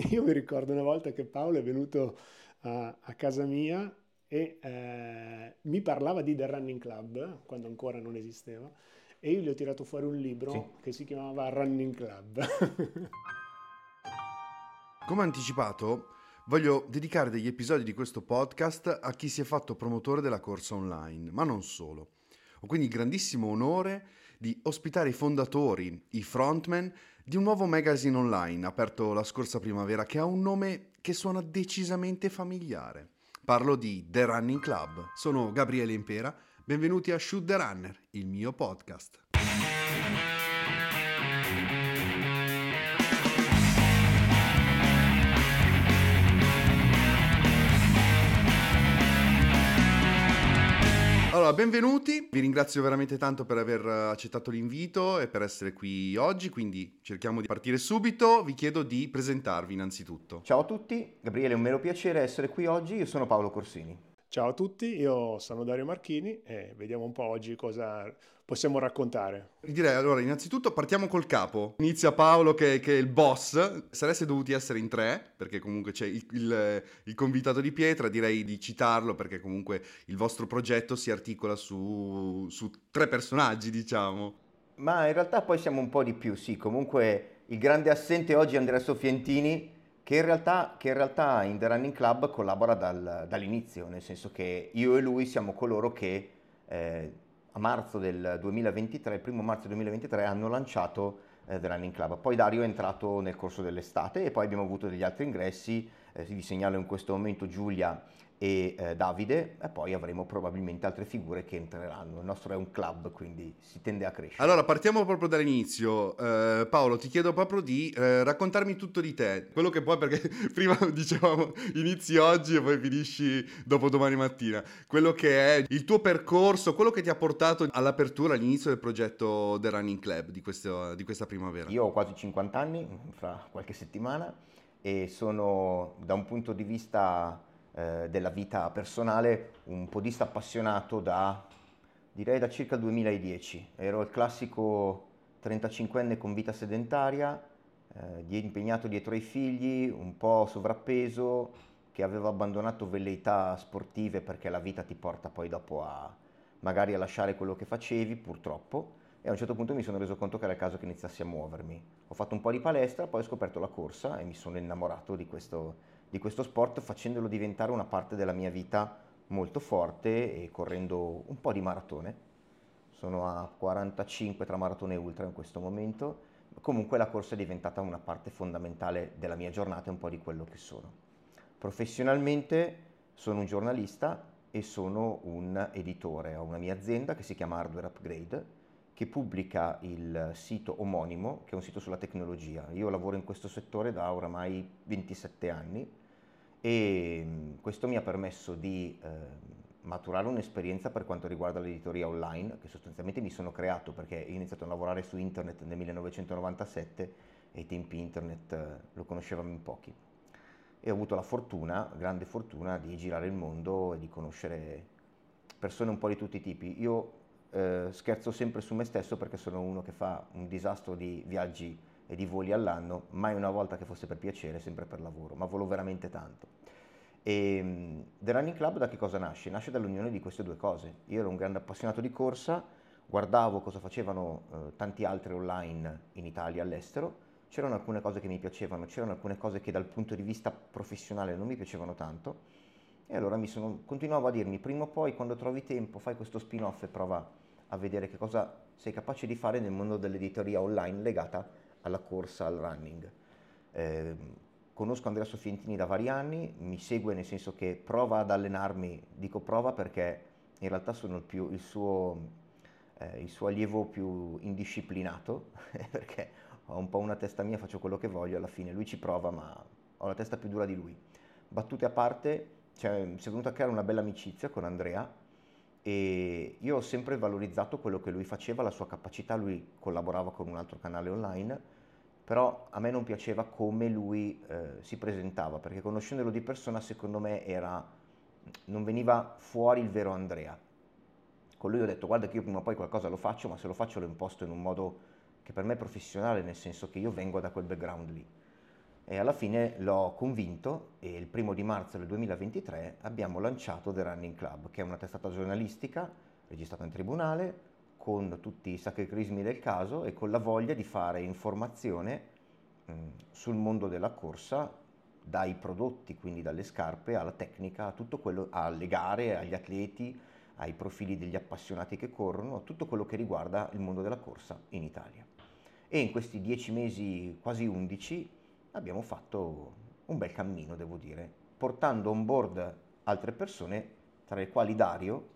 io mi ricordo una volta che Paolo è venuto a, a casa mia e eh, mi parlava di The Running Club, quando ancora non esisteva, e io gli ho tirato fuori un libro sì. che si chiamava Running Club. Come anticipato, voglio dedicare degli episodi di questo podcast a chi si è fatto promotore della corsa online, ma non solo. Ho quindi grandissimo onore di ospitare i fondatori, i frontman di un nuovo magazine online aperto la scorsa primavera che ha un nome che suona decisamente familiare. Parlo di The Running Club. Sono Gabriele Impera, benvenuti a Shoot the Runner, il mio podcast. Allora, benvenuti, vi ringrazio veramente tanto per aver accettato l'invito e per essere qui oggi, quindi cerchiamo di partire subito, vi chiedo di presentarvi innanzitutto. Ciao a tutti, Gabriele, è un vero piacere essere qui oggi, io sono Paolo Corsini. Ciao a tutti, io sono Dario Marchini e vediamo un po' oggi cosa possiamo raccontare. Direi allora, innanzitutto partiamo col capo. Inizia Paolo che, che è il boss. Sareste dovuti essere in tre, perché comunque c'è il, il, il, convitato di pietra, direi di citarlo perché comunque il vostro progetto si articola su, su tre personaggi, diciamo. Ma in realtà poi siamo un po' di più, sì. Comunque il grande assente oggi è Andrea Soffientini che in realtà, che in, realtà in The Running Club collabora dal, dall'inizio, nel senso che io e lui siamo coloro che eh, a marzo del 2023, il primo marzo del 2023, hanno lanciato eh, The Running Club. Poi Dario è entrato nel corso dell'estate e poi abbiamo avuto degli altri ingressi, eh, vi segnalo in questo momento Giulia e eh, Davide e poi avremo probabilmente altre figure che entreranno. Il nostro è un club, quindi si tende a crescere. Allora, partiamo proprio dall'inizio. Eh, Paolo, ti chiedo proprio di eh, raccontarmi tutto di te, quello che puoi perché prima dicevamo inizi oggi e poi finisci dopo domani mattina. Quello che è il tuo percorso, quello che ti ha portato all'apertura, all'inizio del progetto The Running Club di, questo, di questa primavera. Io ho quasi 50 anni, fra qualche settimana, e sono da un punto di vista eh, della vita personale un podista appassionato da, direi da circa il 2010. Ero il classico 35enne con vita sedentaria, eh, impegnato dietro ai figli, un po' sovrappeso, che aveva abbandonato velleità sportive perché la vita ti porta poi dopo a magari a lasciare quello che facevi, purtroppo, e a un certo punto mi sono reso conto che era il caso che iniziassi a muovermi. Ho fatto un po' di palestra, poi ho scoperto la corsa e mi sono innamorato di questo, di questo sport facendolo diventare una parte della mia vita molto forte e correndo un po' di maratone. Sono a 45 tra maratone e ultra in questo momento. Comunque la corsa è diventata una parte fondamentale della mia giornata e un po' di quello che sono. Professionalmente sono un giornalista e sono un editore. Ho una mia azienda che si chiama Hardware Upgrade che pubblica il sito omonimo, che è un sito sulla tecnologia. Io lavoro in questo settore da oramai 27 anni e mm, questo mi ha permesso di eh, maturare un'esperienza per quanto riguarda l'editoria online che sostanzialmente mi sono creato perché ho iniziato a lavorare su internet nel 1997 e i tempi internet eh, lo conoscevamo in pochi e ho avuto la fortuna, grande fortuna, di girare il mondo e di conoscere persone un po' di tutti i tipi. Io eh, scherzo sempre su me stesso perché sono uno che fa un disastro di viaggi e di voli all'anno, mai una volta che fosse per piacere, sempre per lavoro, ma volo veramente tanto. E The Running Club da che cosa nasce? Nasce dall'unione di queste due cose. Io ero un grande appassionato di corsa, guardavo cosa facevano eh, tanti altri online in Italia e all'estero, c'erano alcune cose che mi piacevano, c'erano alcune cose che dal punto di vista professionale non mi piacevano tanto e allora mi sono, continuavo a dirmi prima o poi quando trovi tempo fai questo spin-off e prova a vedere che cosa sei capace di fare nel mondo dell'editoria online legata alla corsa, al running. Eh, conosco Andrea Soffientini da vari anni, mi segue nel senso che prova ad allenarmi, dico prova perché in realtà sono il, più, il, suo, eh, il suo, allievo più indisciplinato, perché ho un po' una testa mia, faccio quello che voglio, alla fine lui ci prova ma ho la testa più dura di lui. Battute a parte, cioè, si è venuto a creare una bella amicizia con Andrea e io ho sempre valorizzato quello che lui faceva, la sua capacità, lui collaborava con un altro canale online, però a me non piaceva come lui eh, si presentava, perché conoscendolo di persona secondo me era, non veniva fuori il vero Andrea. Con lui ho detto guarda che io prima o poi qualcosa lo faccio, ma se lo faccio lo imposto in un modo che per me è professionale, nel senso che io vengo da quel background lì. E alla fine l'ho convinto e il primo di marzo del 2023 abbiamo lanciato The Running Club, che è una testata giornalistica registrata in tribunale con tutti i sacri del caso e con la voglia di fare informazione mh, sul mondo della corsa dai prodotti, quindi dalle scarpe alla tecnica, a tutto quello, alle gare, agli atleti, ai profili degli appassionati che corrono, a tutto quello che riguarda il mondo della corsa in Italia. E in questi dieci mesi, quasi undici, abbiamo fatto un bel cammino, devo dire, portando on board altre persone, tra le quali Dario,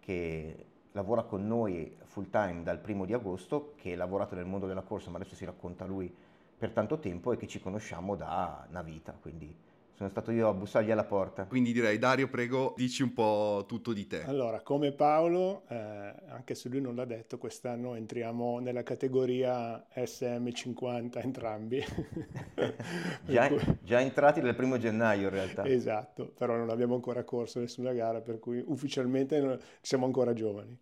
che lavora con noi full time dal primo di agosto, che ha lavorato nel mondo della corsa, ma adesso si racconta lui per tanto tempo e che ci conosciamo da una vita, quindi sono stato io a bussargli alla porta. Quindi direi, Dario, prego, dici un po' tutto di te. Allora, come Paolo, eh, anche se lui non l'ha detto, quest'anno entriamo nella categoria SM50 entrambi. già, già, entrati dal primo gennaio in realtà. Esatto, però non abbiamo ancora corso nessuna gara, per cui ufficialmente siamo ancora giovani.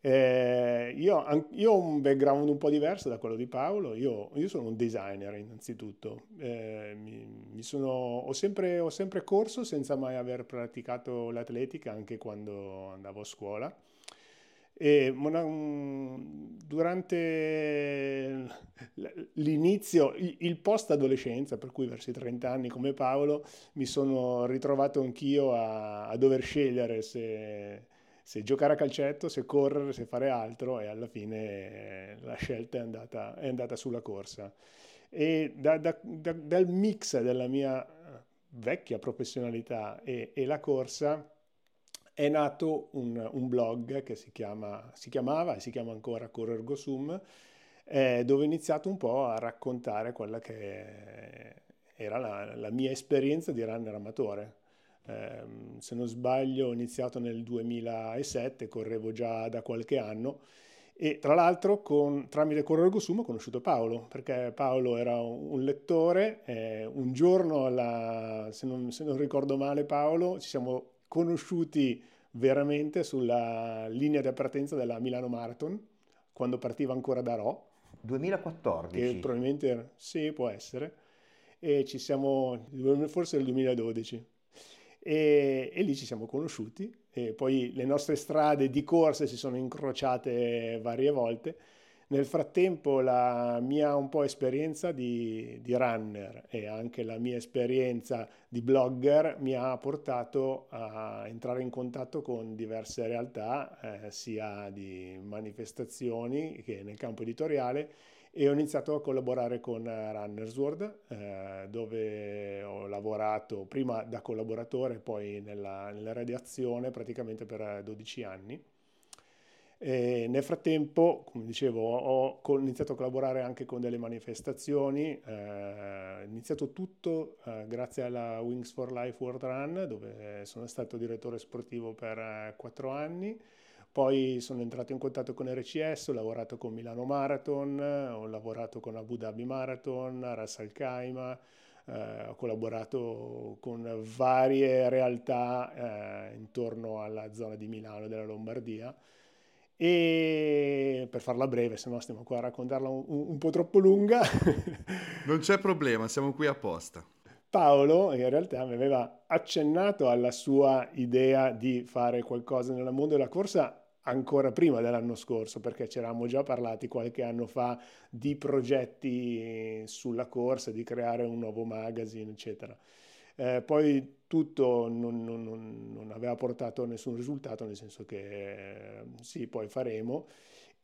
Eh, io, io, ho un background un po' diverso da quello di Paolo, io, io sono un designer innanzitutto, eh, mi, mi sono, ho, sempre, ho, sempre, corso senza mai aver praticato l'atletica anche quando andavo a scuola. E durante l'inizio, il post adolescenza, per cui verso i 30 anni come Paolo, mi sono ritrovato anch'io a, a dover scegliere se se giocare a calcetto, se correre, se fare altro e alla fine la scelta è andata, è andata sulla corsa. E da, da, da, dal mix della mia vecchia professionalità e, e la corsa è nato un, un blog che si, chiama, si, chiamava e si chiama ancora Correr Go Sum, eh, dove ho iniziato un po' a raccontare quella che era la, la mia esperienza di runner amatore eh, se non sbaglio ho iniziato nel 2007, correvo già da qualche anno e tra l'altro con, tramite Correre Consumo ho conosciuto Paolo, perché Paolo era un lettore, eh, un giorno, alla, se, non, se non ricordo male Paolo, ci siamo conosciuti veramente sulla linea di partenza della Milano Marathon, quando partiva ancora da Ro. 2014? Che probabilmente sì, può essere. E ci siamo, forse nel 2012 e, e lì ci siamo conosciuti e poi le nostre strade di corsa si sono incrociate varie volte. Nel frattempo la mia un po' esperienza di, di, runner e anche la mia esperienza di blogger mi ha portato a entrare in contatto con diverse realtà, eh, sia di manifestazioni che nel campo editoriale e ho iniziato a collaborare con eh, Runners World eh, dove ho lavorato prima da collaboratore poi nella, nella redazione praticamente per 12 anni. E nel frattempo, come dicevo, ho iniziato a collaborare anche con delle manifestazioni, eh, iniziato tutto eh, grazie alla Wings for Life World Run, dove sono stato direttore sportivo per eh, quattro anni, poi sono entrato in contatto con RCS, ho lavorato con Milano Marathon, ho lavorato con Abu Dhabi Marathon, Ras Al Khaimah, eh, ho collaborato con varie realtà eh, intorno alla zona di Milano e della Lombardia. E per farla breve, se no stiamo qua a raccontarla un, un po' troppo lunga. non c'è problema, siamo qui apposta. Paolo in realtà mi aveva accennato alla sua idea di fare qualcosa nel mondo della corsa ancora prima dell'anno scorso, perché ci eravamo già parlati qualche anno fa di progetti sulla corsa, di creare un nuovo magazine, eccetera. Eh, poi tutto non, non, non, aveva portato nessun risultato, nel senso che eh, sì, poi faremo.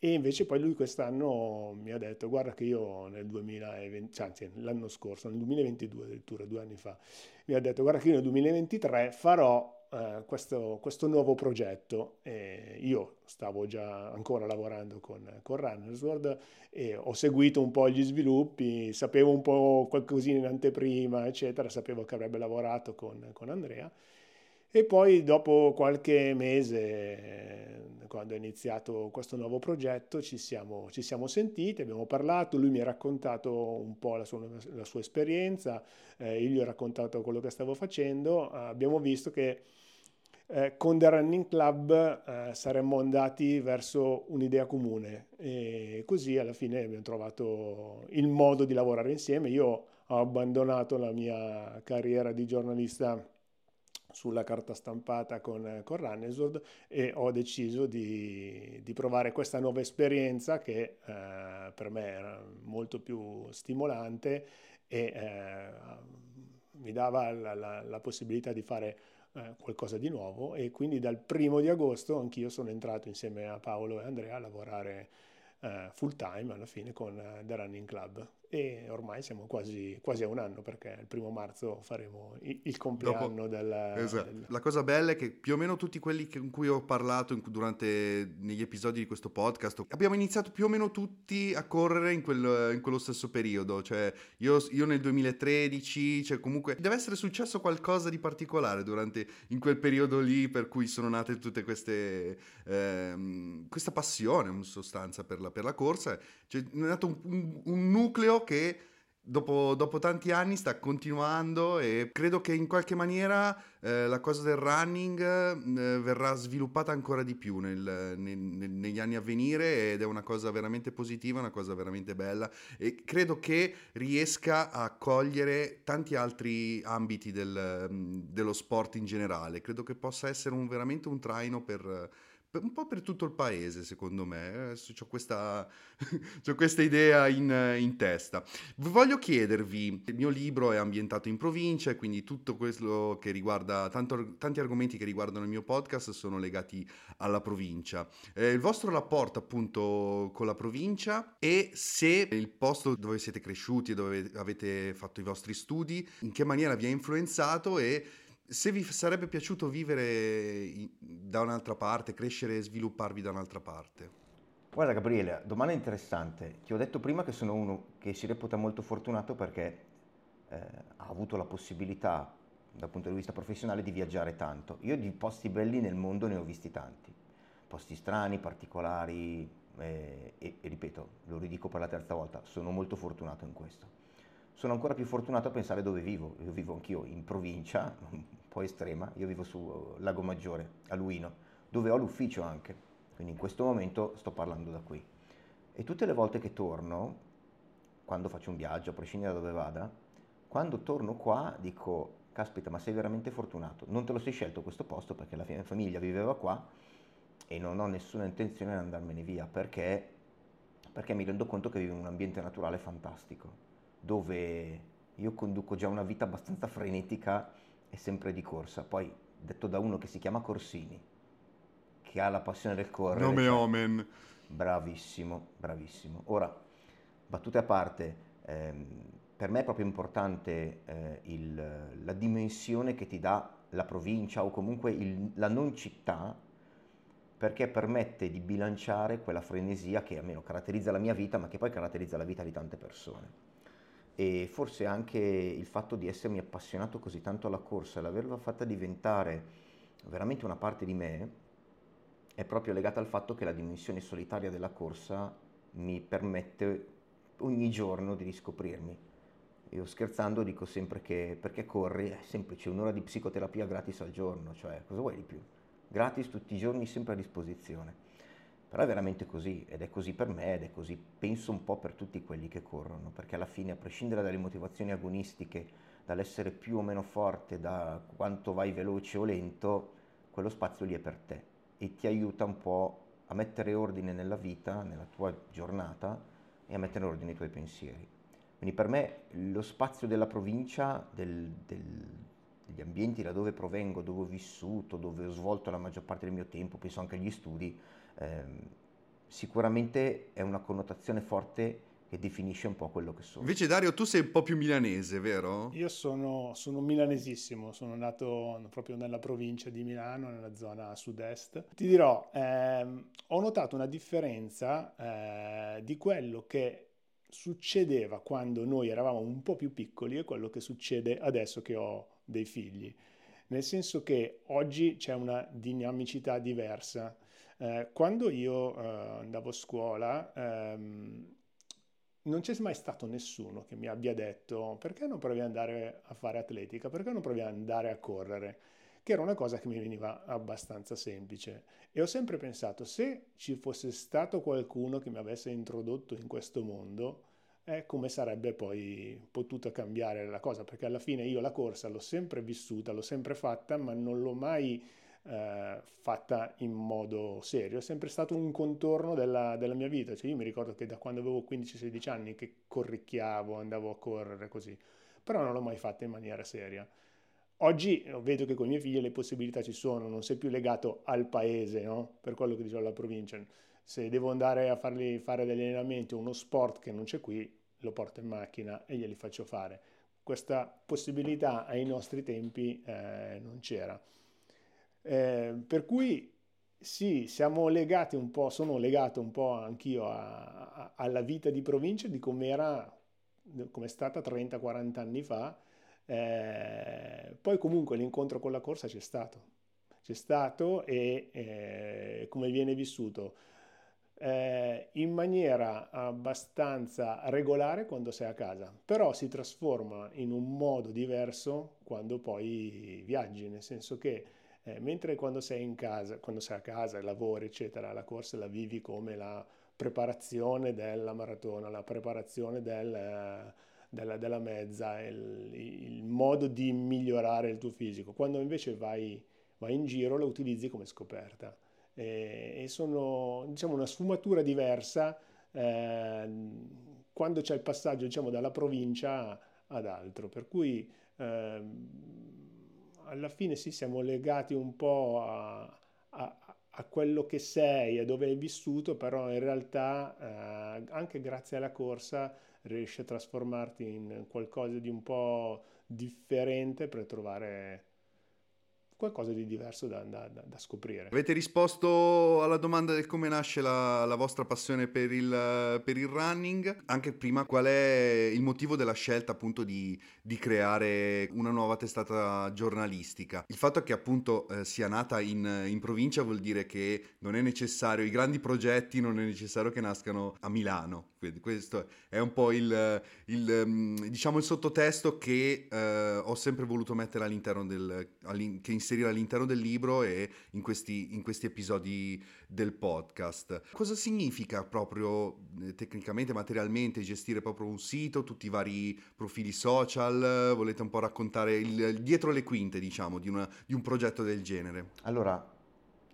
E invece poi lui quest'anno mi ha detto, guarda che io nel 2020, cioè, anzi l'anno scorso, nel 2022 addirittura, due anni fa, mi ha detto, guarda che io nel 2023 farò eh, questo, questo, nuovo progetto. E io stavo già ancora lavorando con, con Runners World e ho seguito un po' gli sviluppi, sapevo un po' qualcosina in anteprima, eccetera, sapevo che avrebbe lavorato con, con Andrea. E poi dopo qualche mese, quando è iniziato questo nuovo progetto, ci siamo, ci siamo sentiti, abbiamo parlato, lui mi ha raccontato un po' la sua, la sua esperienza, eh, io gli ho raccontato quello che stavo facendo, abbiamo visto che eh, con The Running Club eh, saremmo andati verso un'idea comune e così alla fine abbiamo trovato il modo di lavorare insieme. Io ho abbandonato la mia carriera di giornalista sulla carta stampata con, con Runnesword e ho deciso di, di, provare questa nuova esperienza che eh, per me era molto più stimolante e eh, mi dava la, la, la, possibilità di fare eh, qualcosa di nuovo e quindi dal primo di agosto anch'io sono entrato insieme a Paolo e Andrea a lavorare eh, full time alla fine con uh, The Running Club e ormai siamo quasi, quasi, a un anno perché il primo marzo faremo il, compleanno Dopo, del, esatto. del, La cosa bella è che più o meno tutti quelli con cui ho parlato in, durante negli episodi di questo podcast abbiamo iniziato più o meno tutti a correre in, quel, in quello stesso periodo, cioè io, io, nel 2013, cioè comunque deve essere successo qualcosa di particolare durante in quel periodo lì per cui sono nate tutte queste ehm, questa passione in sostanza per la, per la corsa, cioè è nato un, un, un nucleo che dopo, dopo, tanti anni sta continuando e credo che in qualche maniera eh, la cosa del running eh, verrà sviluppata ancora di più nel, nel, negli anni a venire ed è una cosa veramente positiva, una cosa veramente bella e credo che riesca a cogliere tanti altri ambiti del, dello sport in generale. Credo che possa essere un, veramente un traino per un po' per tutto il paese, secondo me. Eh, ho questa, questa idea in, in, testa. Voglio chiedervi: il mio libro è ambientato in provincia, quindi tutto quello che riguarda, tanto, tanti argomenti che riguardano il mio podcast sono legati alla provincia. Eh, il vostro rapporto, appunto, con la provincia e se il posto dove siete cresciuti dove avete fatto i vostri studi, in che maniera vi ha influenzato e se vi sarebbe piaciuto vivere da un'altra parte, crescere e svilupparvi da un'altra parte? Guarda Gabriele, domanda interessante. Ti ho detto prima che sono uno che si reputa molto fortunato perché eh, ha avuto la possibilità dal punto di vista professionale di viaggiare tanto. Io di posti belli nel mondo ne ho visti tanti, posti strani, particolari eh, e, e ripeto, lo ridico per la terza volta, sono molto fortunato in questo sono ancora più fortunato a pensare dove vivo. Io vivo anch'io in provincia, un po' estrema, io vivo su Lago Maggiore, a Luino, dove ho l'ufficio anche, quindi in questo momento sto parlando da qui. E tutte le volte che torno, quando faccio un viaggio, a prescindere da dove vada, quando torno qua dico, caspita, ma sei veramente fortunato. Non te lo sei scelto questo posto perché la mia famiglia viveva qua e non ho nessuna intenzione di andarmene via perché, perché mi rendo conto che vivo in un ambiente naturale fantastico dove io conduco già una vita abbastanza frenetica e sempre di corsa. Poi, detto da uno che si chiama Corsini, che ha la passione del correre. Nome cioè, omen. Bravissimo, bravissimo. Ora, battute a parte, ehm, per me è proprio importante eh, il, la dimensione che ti dà la provincia o comunque il, la non città perché permette di bilanciare quella frenesia che almeno caratterizza la mia vita ma che poi caratterizza la vita di tante persone e forse anche il fatto di essermi appassionato così tanto alla corsa e l'averla fatta diventare veramente una parte di me è proprio legata al fatto che la dimensione solitaria della corsa mi permette ogni giorno di riscoprirmi. Io scherzando dico sempre che perché corri è semplice, un'ora di psicoterapia gratis al giorno, cioè cosa vuoi di più? Gratis tutti i giorni sempre a disposizione. Però è veramente così ed è così per me ed è così penso un po' per tutti quelli che corrono, perché alla fine a prescindere dalle motivazioni agonistiche, dall'essere più o meno forte, da quanto vai veloce o lento, quello spazio lì è per te e ti aiuta un po' a mettere ordine nella vita, nella tua giornata e a mettere ordine i tuoi pensieri. Quindi per me lo spazio della provincia, del, del, degli ambienti da dove provengo, dove ho vissuto, dove ho svolto la maggior parte del mio tempo, penso anche agli studi, ehm, sicuramente è una connotazione forte che definisce un po' quello che sono. Invece Dario, tu sei un po' più milanese, vero? Io sono, sono milanesissimo, sono nato proprio nella provincia di Milano, nella zona sud-est. Ti dirò, ehm, ho notato una differenza eh, di quello che succedeva quando noi eravamo un po' più piccoli e quello che succede adesso che ho dei figli. Nel senso che oggi c'è una dinamicità diversa eh, quando io eh, andavo a scuola ehm, non c'è mai stato nessuno che mi abbia detto perché non provi ad andare a fare atletica, perché non provi ad andare a correre, che era una cosa che mi veniva abbastanza semplice. E ho sempre pensato, se ci fosse stato qualcuno che mi avesse introdotto in questo mondo, è come sarebbe poi potuta cambiare la cosa, perché alla fine io la corsa l'ho sempre vissuta, l'ho sempre fatta, ma non l'ho mai eh, fatta in modo serio, è sempre stato un contorno della, della mia vita, cioè io mi ricordo che da quando avevo 15-16 anni che corricchiavo, andavo a correre così, però non l'ho mai fatta in maniera seria. Oggi eh, vedo che con i miei figli le possibilità ci sono, non sei più legato al paese, no? per quello che dicevo alla provincia. Se devo andare a fargli fare degli allenamenti o uno sport che non c'è qui, lo porto in macchina e glieli faccio fare. Questa possibilità ai nostri tempi eh, non c'era. Eh, per cui sì, siamo legati un po', sono legato un po' anch'io a, a, alla vita di provincia di come era, come è stata 30-40 anni fa. Eh, poi comunque l'incontro con la corsa c'è stato, c'è stato e eh, come viene vissuto eh, in maniera abbastanza regolare quando sei a casa, però si trasforma in un modo diverso quando poi viaggi, nel senso che eh, mentre quando sei in casa, quando sei a casa, lavori, eccetera, la corsa la vivi come la preparazione della maratona, la preparazione del, della, della, mezza, il, il, modo di migliorare il tuo fisico. Quando invece vai, vai in giro lo utilizzi come scoperta e, e sono diciamo, una sfumatura diversa eh, quando c'è il passaggio diciamo, dalla provincia ad altro. Per cui eh, alla fine sì, siamo legati un po' a, a, a, quello che sei, a dove hai vissuto, però in realtà eh, anche grazie alla corsa riesci a trasformarti in qualcosa di un po' differente per trovare qualcosa di diverso da, da, da, scoprire. Avete risposto alla domanda del come nasce la, la vostra passione per il, per il, running? Anche prima, qual è il motivo della scelta appunto di, di creare una nuova testata giornalistica? Il fatto che appunto eh, sia nata in, in, provincia vuol dire che non è necessario, i grandi progetti non è necessario che nascano a Milano. Quindi questo è un po' il, il mm, diciamo il sottotesto che eh, ho sempre voluto mettere all'interno del... All'in, che inserire all'interno del libro e in questi, in questi episodi del podcast. Cosa significa proprio eh, tecnicamente, materialmente, gestire proprio un sito, tutti i vari profili social? Volete un po' raccontare il, dietro le quinte, diciamo, di, una, di un progetto del genere? Allora,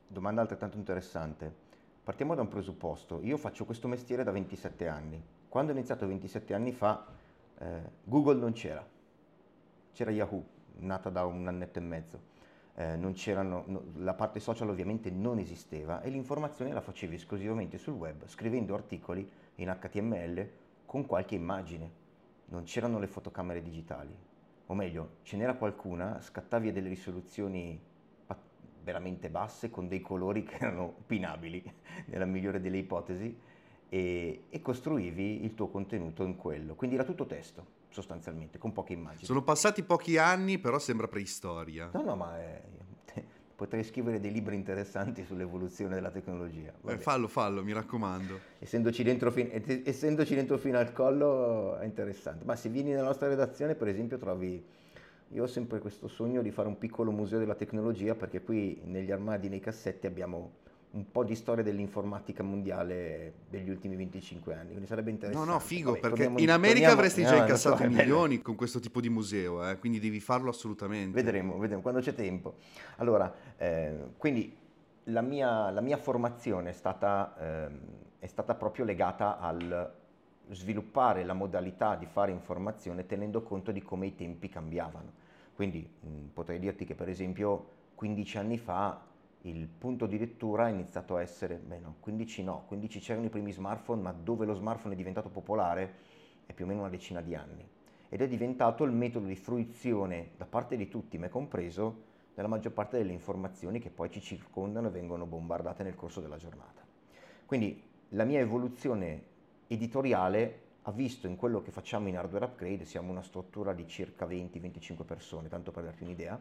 domanda altrettanto interessante. Partiamo da un presupposto. Io faccio questo mestiere da 27 anni. Quando ho iniziato 27 anni fa, eh, Google non c'era. C'era Yahoo, nata da un annetto e mezzo eh, no, la parte social ovviamente non esisteva e l'informazione la facevi esclusivamente sul web, scrivendo articoli in HTML con qualche immagine. Non c'erano le fotocamere digitali, o meglio, ce n'era qualcuna, scattavi a delle risoluzioni veramente basse con dei colori che erano opinabili, nella migliore delle ipotesi, e, e costruivi il tuo contenuto in quello. Quindi era tutto testo sostanzialmente, con poche immagini. Sono passati pochi anni, però sembra preistoria. No, no, ma è... potrei scrivere dei libri interessanti sull'evoluzione della tecnologia. Eh, fallo, fallo, mi raccomando. Essendoci dentro, fin... essendoci dentro fino al collo è interessante. Ma se vieni nella nostra redazione, per esempio, trovi... Io ho sempre questo sogno di fare un piccolo museo della tecnologia perché qui negli armadi, nei cassetti abbiamo un po' di storia dell'informatica mondiale degli ultimi 25 anni, quindi sarebbe interessante. No, no, figo, Vabbè, perché in America torniamo, avresti già no, incassato so, milioni con questo tipo di museo, eh, quindi devi farlo assolutamente. Vedremo, vedremo, quando c'è tempo. Allora, eh, quindi la mia, la mia, formazione è stata, eh, è stata proprio legata al sviluppare la modalità di fare informazione tenendo conto di come i tempi cambiavano. Quindi mh, potrei dirti che per esempio 15 anni fa il punto di lettura è iniziato a essere, beh no, 15 no, 15 c'erano i primi smartphone, ma dove lo smartphone è diventato popolare è più o meno una decina di anni. Ed è diventato il metodo di fruizione da parte di tutti, me compreso, della maggior parte delle informazioni che poi ci circondano e vengono bombardate nel corso della giornata. Quindi la mia evoluzione editoriale ha visto in quello che facciamo in hardware upgrade, siamo una struttura di circa 20-25 persone, tanto per darti un'idea,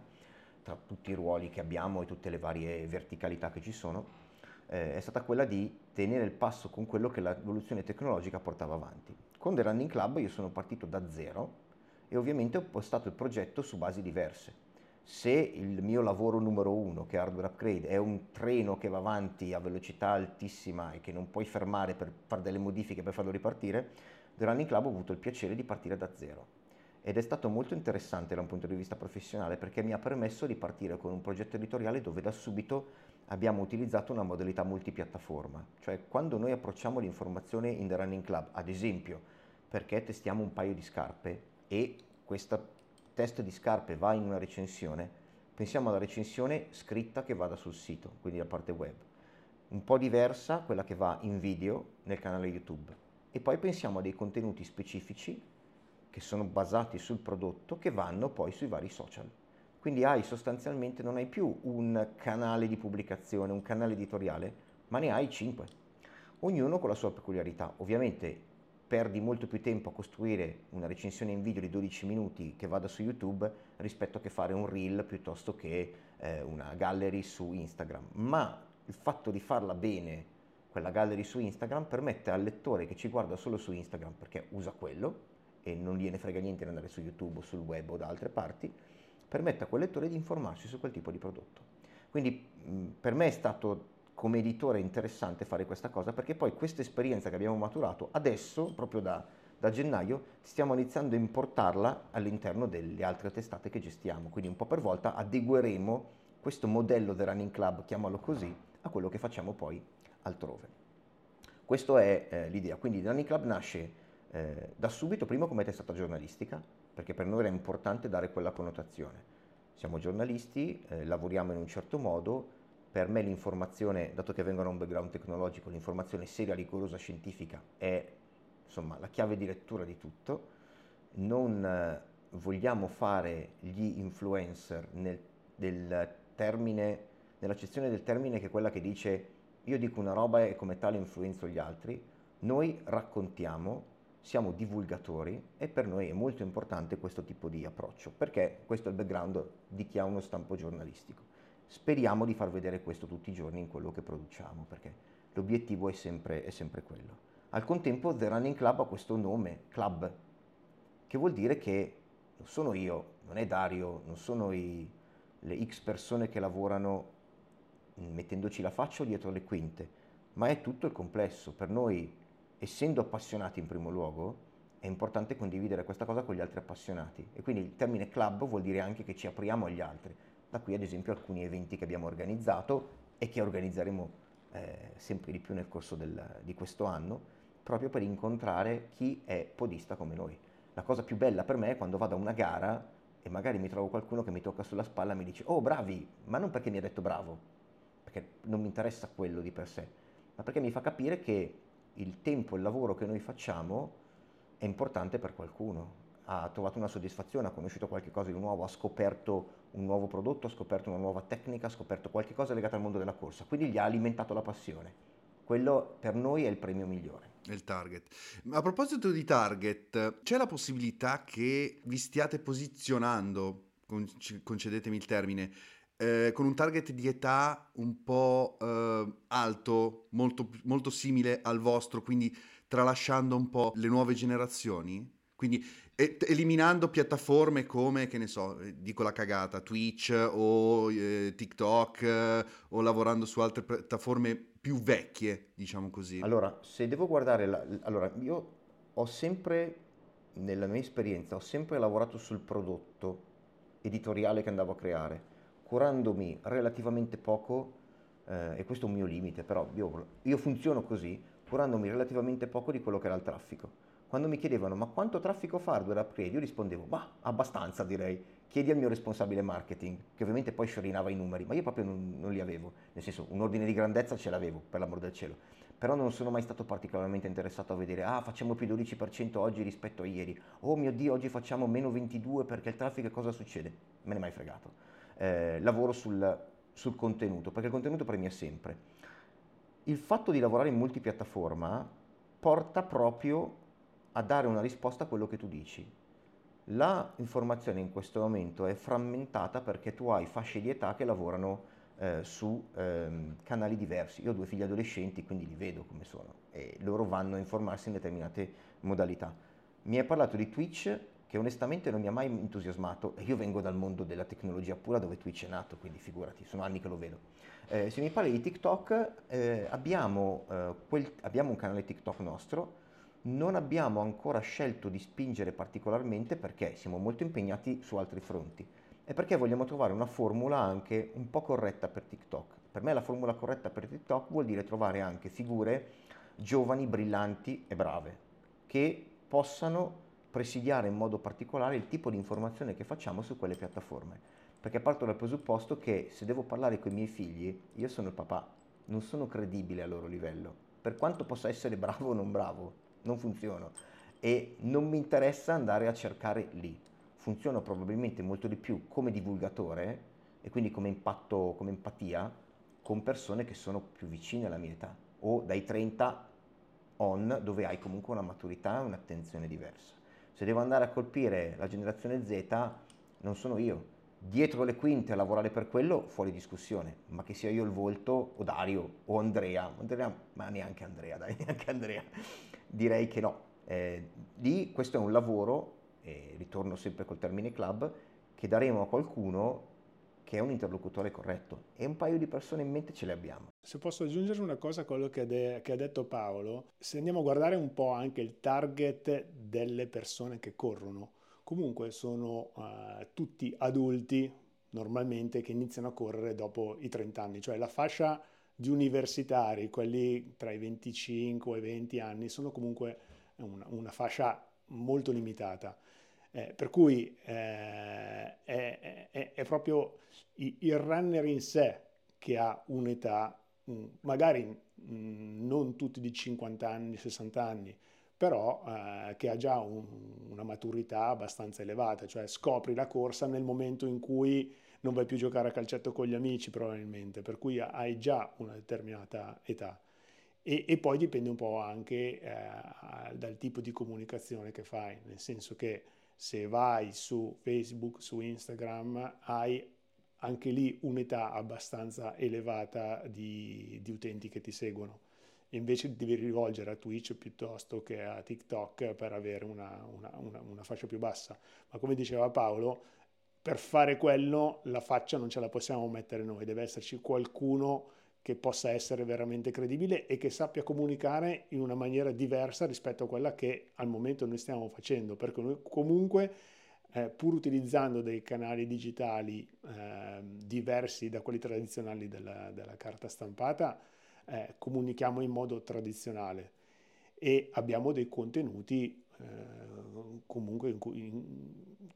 tra tutti i ruoli che abbiamo e tutte le varie verticalità che ci sono, eh, è stata quella di tenere il passo con quello che l'evoluzione tecnologica portava avanti. Con The Running Club io sono partito da zero e ovviamente ho postato il progetto su basi diverse. Se il mio lavoro numero uno, che è hardware upgrade, è un treno che va avanti a velocità altissima e che non puoi fermare per fare delle modifiche per farlo ripartire, The Running Club ho avuto il piacere di partire da zero. Ed è stato molto interessante da un punto di vista professionale perché mi ha permesso di partire con un progetto editoriale dove da subito abbiamo utilizzato una modalità multipiattaforma, cioè quando noi approcciamo l'informazione in The Running Club, ad esempio perché testiamo un paio di scarpe e questo test di scarpe va in una recensione, pensiamo alla recensione scritta che vada sul sito, quindi la parte web, un po' diversa quella che va in video nel canale YouTube e poi pensiamo a dei contenuti specifici che sono basati sul prodotto che vanno poi sui vari social. Quindi hai sostanzialmente, non hai più un canale di pubblicazione, un canale editoriale, ma ne hai cinque. Ognuno con la sua peculiarità. Ovviamente perdi molto più tempo a costruire una recensione in video di 12 minuti che vada su YouTube rispetto a che fare un reel piuttosto che eh, una gallery su Instagram. Ma il fatto di farla bene, quella gallery su Instagram, permette al lettore che ci guarda solo su Instagram perché usa quello e non gliene frega niente di andare su YouTube o sul web o da altre parti, permette a quel lettore di informarsi su quel tipo di prodotto. Quindi mh, per me è stato come editore interessante fare questa cosa perché poi questa esperienza che abbiamo maturato adesso, proprio da, da gennaio, stiamo iniziando a importarla all'interno delle altre testate che gestiamo. Quindi un po' per volta adegueremo questo modello del Running Club, chiamalo così, a quello che facciamo poi altrove. Questa è eh, l'idea. Quindi Running Club nasce eh, da subito, prima come testata giornalistica, perché per noi era importante dare quella connotazione. Siamo giornalisti, eh, lavoriamo in un certo modo, per me l'informazione, dato che vengo da un background tecnologico, l'informazione seria, rigorosa, scientifica è insomma la chiave di lettura di tutto. Non eh, vogliamo fare gli influencer nel, del termine, nell'accezione del termine che è quella che dice io dico una roba e come tale influenzo gli altri. Noi raccontiamo siamo divulgatori e per noi è molto importante questo tipo di approccio, perché questo è il background di chi ha uno stampo giornalistico. Speriamo di far vedere questo tutti i giorni in quello che produciamo, perché l'obiettivo è sempre, è sempre quello. Al contempo The Running Club ha questo nome, club, che vuol dire che non sono io, non è Dario, non sono i, le X persone che lavorano mettendoci la faccia dietro le quinte, ma è tutto il complesso. Per noi essendo appassionati in primo luogo, è importante condividere questa cosa con gli altri appassionati. E quindi il termine club vuol dire anche che ci apriamo agli altri. Da qui ad esempio alcuni eventi che abbiamo organizzato e che organizzeremo eh, sempre di più nel corso del, di questo anno, proprio per incontrare chi è podista come noi. La cosa più bella per me è quando vado a una gara e magari mi trovo qualcuno che mi tocca sulla spalla e mi dice oh bravi, ma non perché mi ha detto bravo, perché non mi interessa quello di per sé, ma perché mi fa capire che il tempo il lavoro che noi facciamo è importante per qualcuno. Ha trovato una soddisfazione, ha conosciuto qualcosa di nuovo, ha scoperto un nuovo prodotto, ha scoperto una nuova tecnica, ha scoperto qualcosa legato al mondo della corsa, quindi gli ha alimentato la passione. Quello per noi è il premio migliore. È il target. A proposito di target, c'è la possibilità che vi stiate posizionando, concedetemi il termine, eh, con un target di età un po' eh, alto, molto, molto simile al vostro, quindi tralasciando un po' le nuove generazioni? Quindi eliminando piattaforme come, che ne so, eh, dico la cagata, Twitch o eh, TikTok eh, o lavorando su altre piattaforme più vecchie, diciamo così. Allora, se devo guardare, la, allora io ho sempre, nella mia esperienza, ho sempre lavorato sul prodotto editoriale che andavo a creare curandomi relativamente poco, eh, e questo è un mio limite, però io, io funziono così, curandomi relativamente poco di quello che era il traffico. Quando mi chiedevano ma quanto traffico fa Hardware Upgrade, io rispondevo ma abbastanza direi, chiedi al mio responsabile marketing, che ovviamente poi sciorinava i numeri, ma io proprio non, non li avevo, nel senso un ordine di grandezza ce l'avevo, per l'amor del cielo, però non sono mai stato particolarmente interessato a vedere, ah facciamo più 12% oggi rispetto a ieri, oh mio Dio oggi facciamo meno 22 perché il traffico cosa succede? Me ne è mai fregato eh, lavoro sul, sul contenuto, perché il contenuto premia sempre. Il fatto di lavorare in multipiattaforma porta proprio a dare una risposta a quello che tu dici. La informazione in questo momento è frammentata perché tu hai fasce di età che lavorano eh, su eh, canali diversi. Io ho due figli adolescenti, quindi li vedo come sono e loro vanno a informarsi in determinate modalità. Mi hai parlato di Twitch che onestamente non mi ha mai entusiasmato e io vengo dal mondo della tecnologia pura dove Twitch è nato, quindi figurati, sono anni che lo vedo. Eh, se mi parli di TikTok, eh, abbiamo, eh, quel, abbiamo un canale TikTok nostro, non abbiamo ancora scelto di spingere particolarmente perché siamo molto impegnati su altri fronti e perché vogliamo trovare una formula anche un po' corretta per TikTok. Per me la formula corretta per TikTok vuol dire trovare anche figure giovani, brillanti e brave che possano presidiare in modo particolare il tipo di informazione che facciamo su quelle piattaforme. Perché parto dal presupposto che se devo parlare con i miei figli, io sono il papà, non sono credibile a loro livello. Per quanto possa essere bravo o non bravo, non funziono. E non mi interessa andare a cercare lì. Funziono probabilmente molto di più come divulgatore e quindi come impatto, come empatia con persone che sono più vicine alla mia età o dai 30 on dove hai comunque una maturità e un'attenzione diversa. Se devo andare a colpire la generazione Z, non sono io. Dietro le quinte a lavorare per quello, fuori discussione, ma che sia io il volto, o Dario, o Andrea, Andrea ma neanche Andrea, dai, neanche Andrea, direi che no. Eh, lì questo è un lavoro, e ritorno sempre col termine club, che daremo a qualcuno che è un interlocutore corretto e un paio di persone in mente ce le abbiamo. Se posso aggiungere una cosa a quello che, de- che ha detto Paolo, se andiamo a guardare un po' anche il target delle persone che corrono, comunque sono uh, tutti adulti normalmente che iniziano a correre dopo i 30 anni, cioè la fascia di universitari, quelli tra i 25 e i 20 anni, sono comunque una, una fascia molto limitata. Eh, per cui eh, è, è, è, proprio il runner in sé che ha un'età, magari mm, non tutti di 50 anni, 60 anni, però eh, che ha già un, una maturità abbastanza elevata, cioè scopri la corsa nel momento in cui non vai più a giocare a calcetto con gli amici probabilmente, per cui hai già una determinata età. E, e poi dipende un po' anche eh, dal tipo di comunicazione che fai, nel senso che se vai su Facebook, su Instagram, hai anche lì un'età abbastanza elevata di, di utenti che ti seguono. Invece devi rivolgere a Twitch piuttosto che a TikTok per avere una, una, una, una fascia più bassa. Ma come diceva Paolo, per fare quello la faccia non ce la possiamo mettere noi, deve esserci qualcuno che possa essere veramente credibile e che sappia comunicare in una maniera diversa rispetto a quella che al momento noi stiamo facendo, perché noi comunque eh, pur utilizzando dei canali digitali eh, diversi da quelli tradizionali della, della carta stampata, eh, comunichiamo in modo tradizionale e abbiamo dei contenuti eh, comunque in in,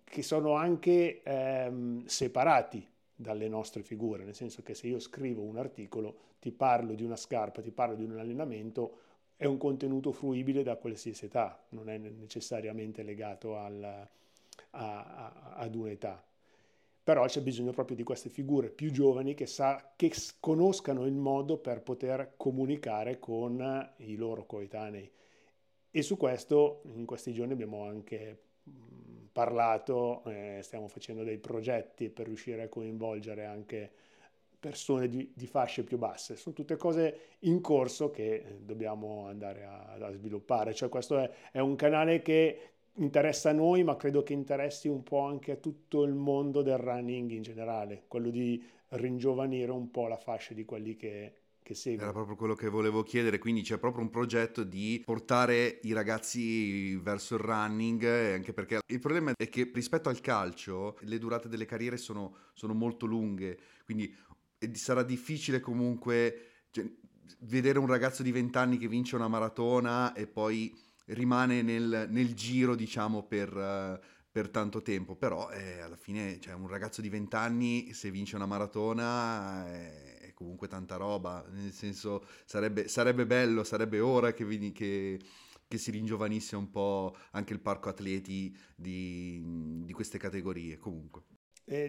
che sono anche ehm, separati dalle nostre figure, nel senso che se io scrivo un articolo, ti parlo di una scarpa, ti parlo di un allenamento, è un contenuto fruibile da qualsiasi età, non è necessariamente legato al, a, a, ad un'età. Però c'è bisogno proprio di queste figure più giovani che, sa, che conoscano il modo per poter comunicare con i loro coetanei. E su questo in questi giorni abbiamo anche parlato, eh, stiamo facendo dei progetti per riuscire a coinvolgere anche persone di, di, fasce più basse. Sono tutte cose in corso che eh, dobbiamo andare a, a sviluppare. Cioè questo è, è, un canale che interessa a noi, ma credo che interessi un po' anche a tutto il mondo del running in generale, quello di ringiovanire un po' la fascia di quelli che, che segue. Era proprio quello che volevo chiedere, quindi c'è proprio un progetto di portare i ragazzi verso il running, anche perché il problema è che rispetto al calcio le durate delle carriere sono, sono molto lunghe, quindi sarà difficile comunque cioè, vedere un ragazzo di 20 anni che vince una maratona e poi rimane nel, nel giro, diciamo, per... Per tanto tempo, però eh, alla fine cioè, un ragazzo di 20 anni se vince una maratona eh, è comunque tanta roba, nel senso sarebbe, sarebbe bello, sarebbe ora che, che, che, si ringiovanisse un po' anche il parco atleti di, di queste categorie comunque.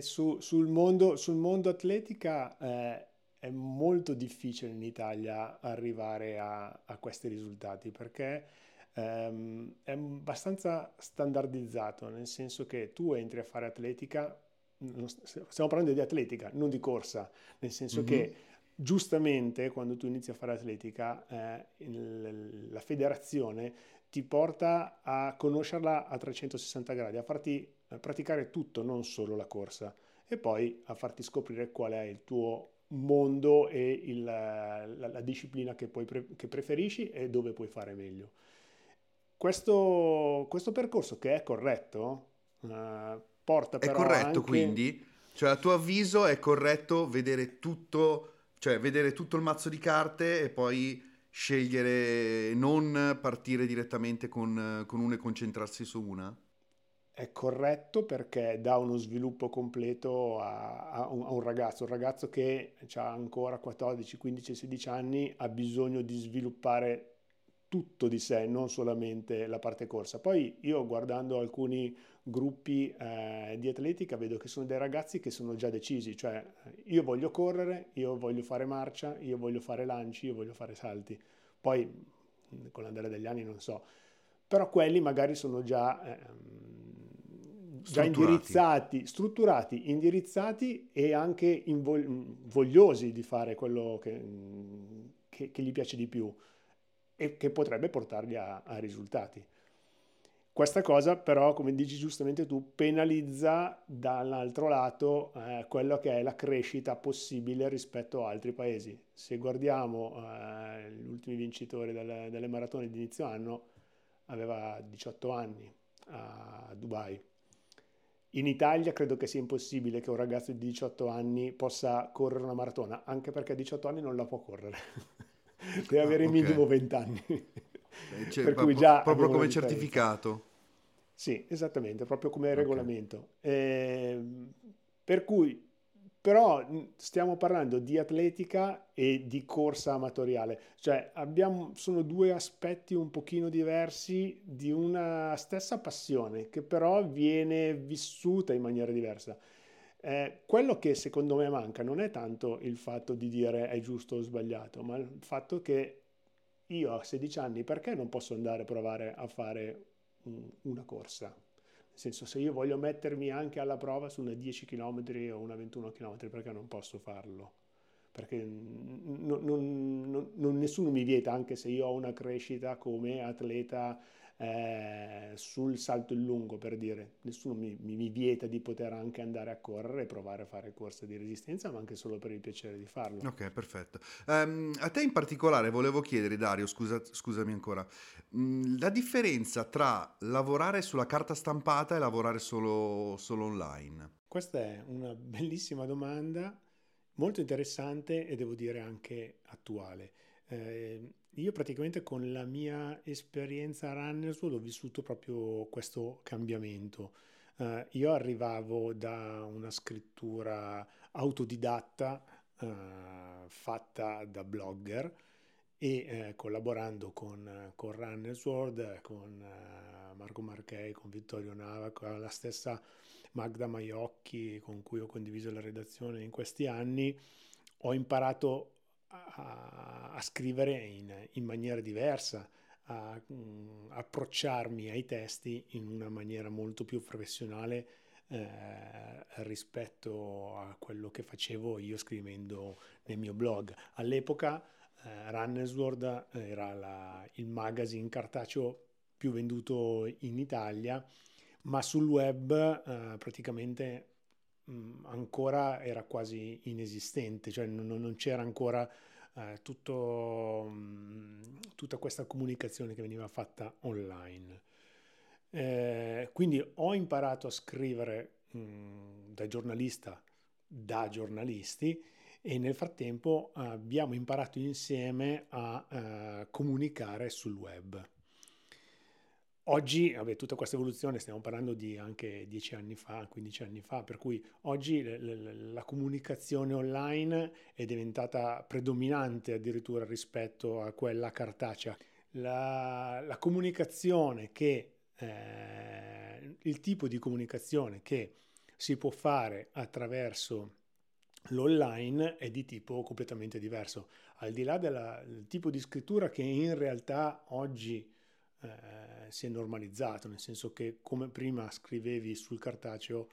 Su, sul, mondo, sul, mondo, atletica eh, è molto difficile in Italia arrivare a, a questi risultati perché ehm, è abbastanza standardizzato, nel senso che tu entri a fare atletica, stiamo parlando di atletica, non di corsa, nel senso mm-hmm. che giustamente quando tu inizi a fare atletica eh, il, la federazione ti porta a conoscerla a 360 gradi, a farti a praticare tutto, non solo la corsa, e poi a farti scoprire qual è il tuo mondo e il, la, la, disciplina che, pre- che preferisci e dove puoi fare meglio questo, questo, percorso che è corretto uh, porta però È corretto anche... quindi? Cioè a tuo avviso è corretto vedere tutto, cioè vedere tutto il mazzo di carte e poi scegliere, non partire direttamente con, con una e concentrarsi su una? È corretto perché dà uno sviluppo completo a, a, un, a un, ragazzo. Un ragazzo che ha ancora 14, 15, 16 anni ha bisogno di sviluppare tutto di sé, non solamente la parte corsa. Poi io guardando alcuni gruppi eh, di atletica vedo che sono dei ragazzi che sono già decisi, cioè io voglio correre, io voglio fare marcia, io voglio fare lanci, io voglio fare salti. Poi con l'andare degli anni non so, però quelli magari sono già, eh, già indirizzati, strutturati, indirizzati e anche invol- vogliosi di fare quello che, che, che, gli piace di più e che potrebbe portarli a, a risultati. Questa cosa però, come dici giustamente tu, penalizza dall'altro lato eh, quello che è la crescita possibile rispetto a altri paesi. Se guardiamo eh, gli ultimi vincitori delle, delle maratone di inizio anno, aveva 18 anni a Dubai. In Italia credo che sia impossibile che un ragazzo di 18 anni possa correre una maratona, anche perché a 18 anni non la può correre. Deve avere ah, okay. minimo 20 anni. Eh, cioè, per cui già proprio come certificato. Sì, esattamente, proprio come okay. regolamento. Eh, per cui, però, stiamo parlando di atletica e di corsa amatoriale, cioè abbiamo, sono due aspetti un pochino diversi di una stessa passione che però viene vissuta in maniera diversa. Eh, quello che secondo me manca non è tanto il fatto di dire è giusto o sbagliato, ma il fatto che io a 16 anni perché non posso andare a provare a fare un, una corsa? Nel senso, se io voglio mettermi anche alla prova su una 10 km o una 21 km, perché non posso farlo? Perché non, non, non, nessuno mi vieta, anche se io ho una crescita come atleta eh, sul salto in lungo per dire nessuno mi, mi, vieta di poter anche andare a correre e provare a fare corse di resistenza ma anche solo per il piacere di farlo. Ok perfetto. Um, a te in particolare volevo chiedere Dario scusa, scusami ancora mm, la differenza tra lavorare sulla carta stampata e lavorare solo, solo online? Questa è una bellissima domanda molto interessante e devo dire anche attuale. Eh, io praticamente con la mia esperienza a Runnersworld ho vissuto proprio questo cambiamento. Uh, io arrivavo da una scrittura autodidatta uh, fatta da blogger e eh, collaborando con, con Runners World, con uh, Marco Marchei, con Vittorio Nava, con la stessa Magda Maiocchi con cui ho condiviso la redazione in questi anni, ho imparato a, a scrivere in, in, maniera diversa, a um, approcciarmi ai testi in una maniera molto più professionale eh, rispetto a quello che facevo io scrivendo nel mio blog. All'epoca eh, Runners era la, il magazine cartaceo più venduto in Italia, ma sul web eh, praticamente mh, ancora era quasi inesistente, cioè non, non c'era ancora eh, tutto, mh, tutta questa comunicazione che veniva fatta online. Eh, quindi ho imparato a scrivere mh, da giornalista da giornalisti e nel frattempo abbiamo imparato insieme a uh, comunicare sul web. Oggi, vabbè, tutta questa evoluzione, stiamo parlando di anche 10 anni fa, 15 anni fa, per cui oggi l- l- la comunicazione online è diventata predominante addirittura rispetto a quella cartacea. La, la comunicazione che, eh, il tipo di comunicazione che si può fare attraverso l'online è di tipo completamente diverso, al di là del tipo di scrittura che in realtà oggi eh, si è normalizzato, nel senso che come prima scrivevi sul cartaceo,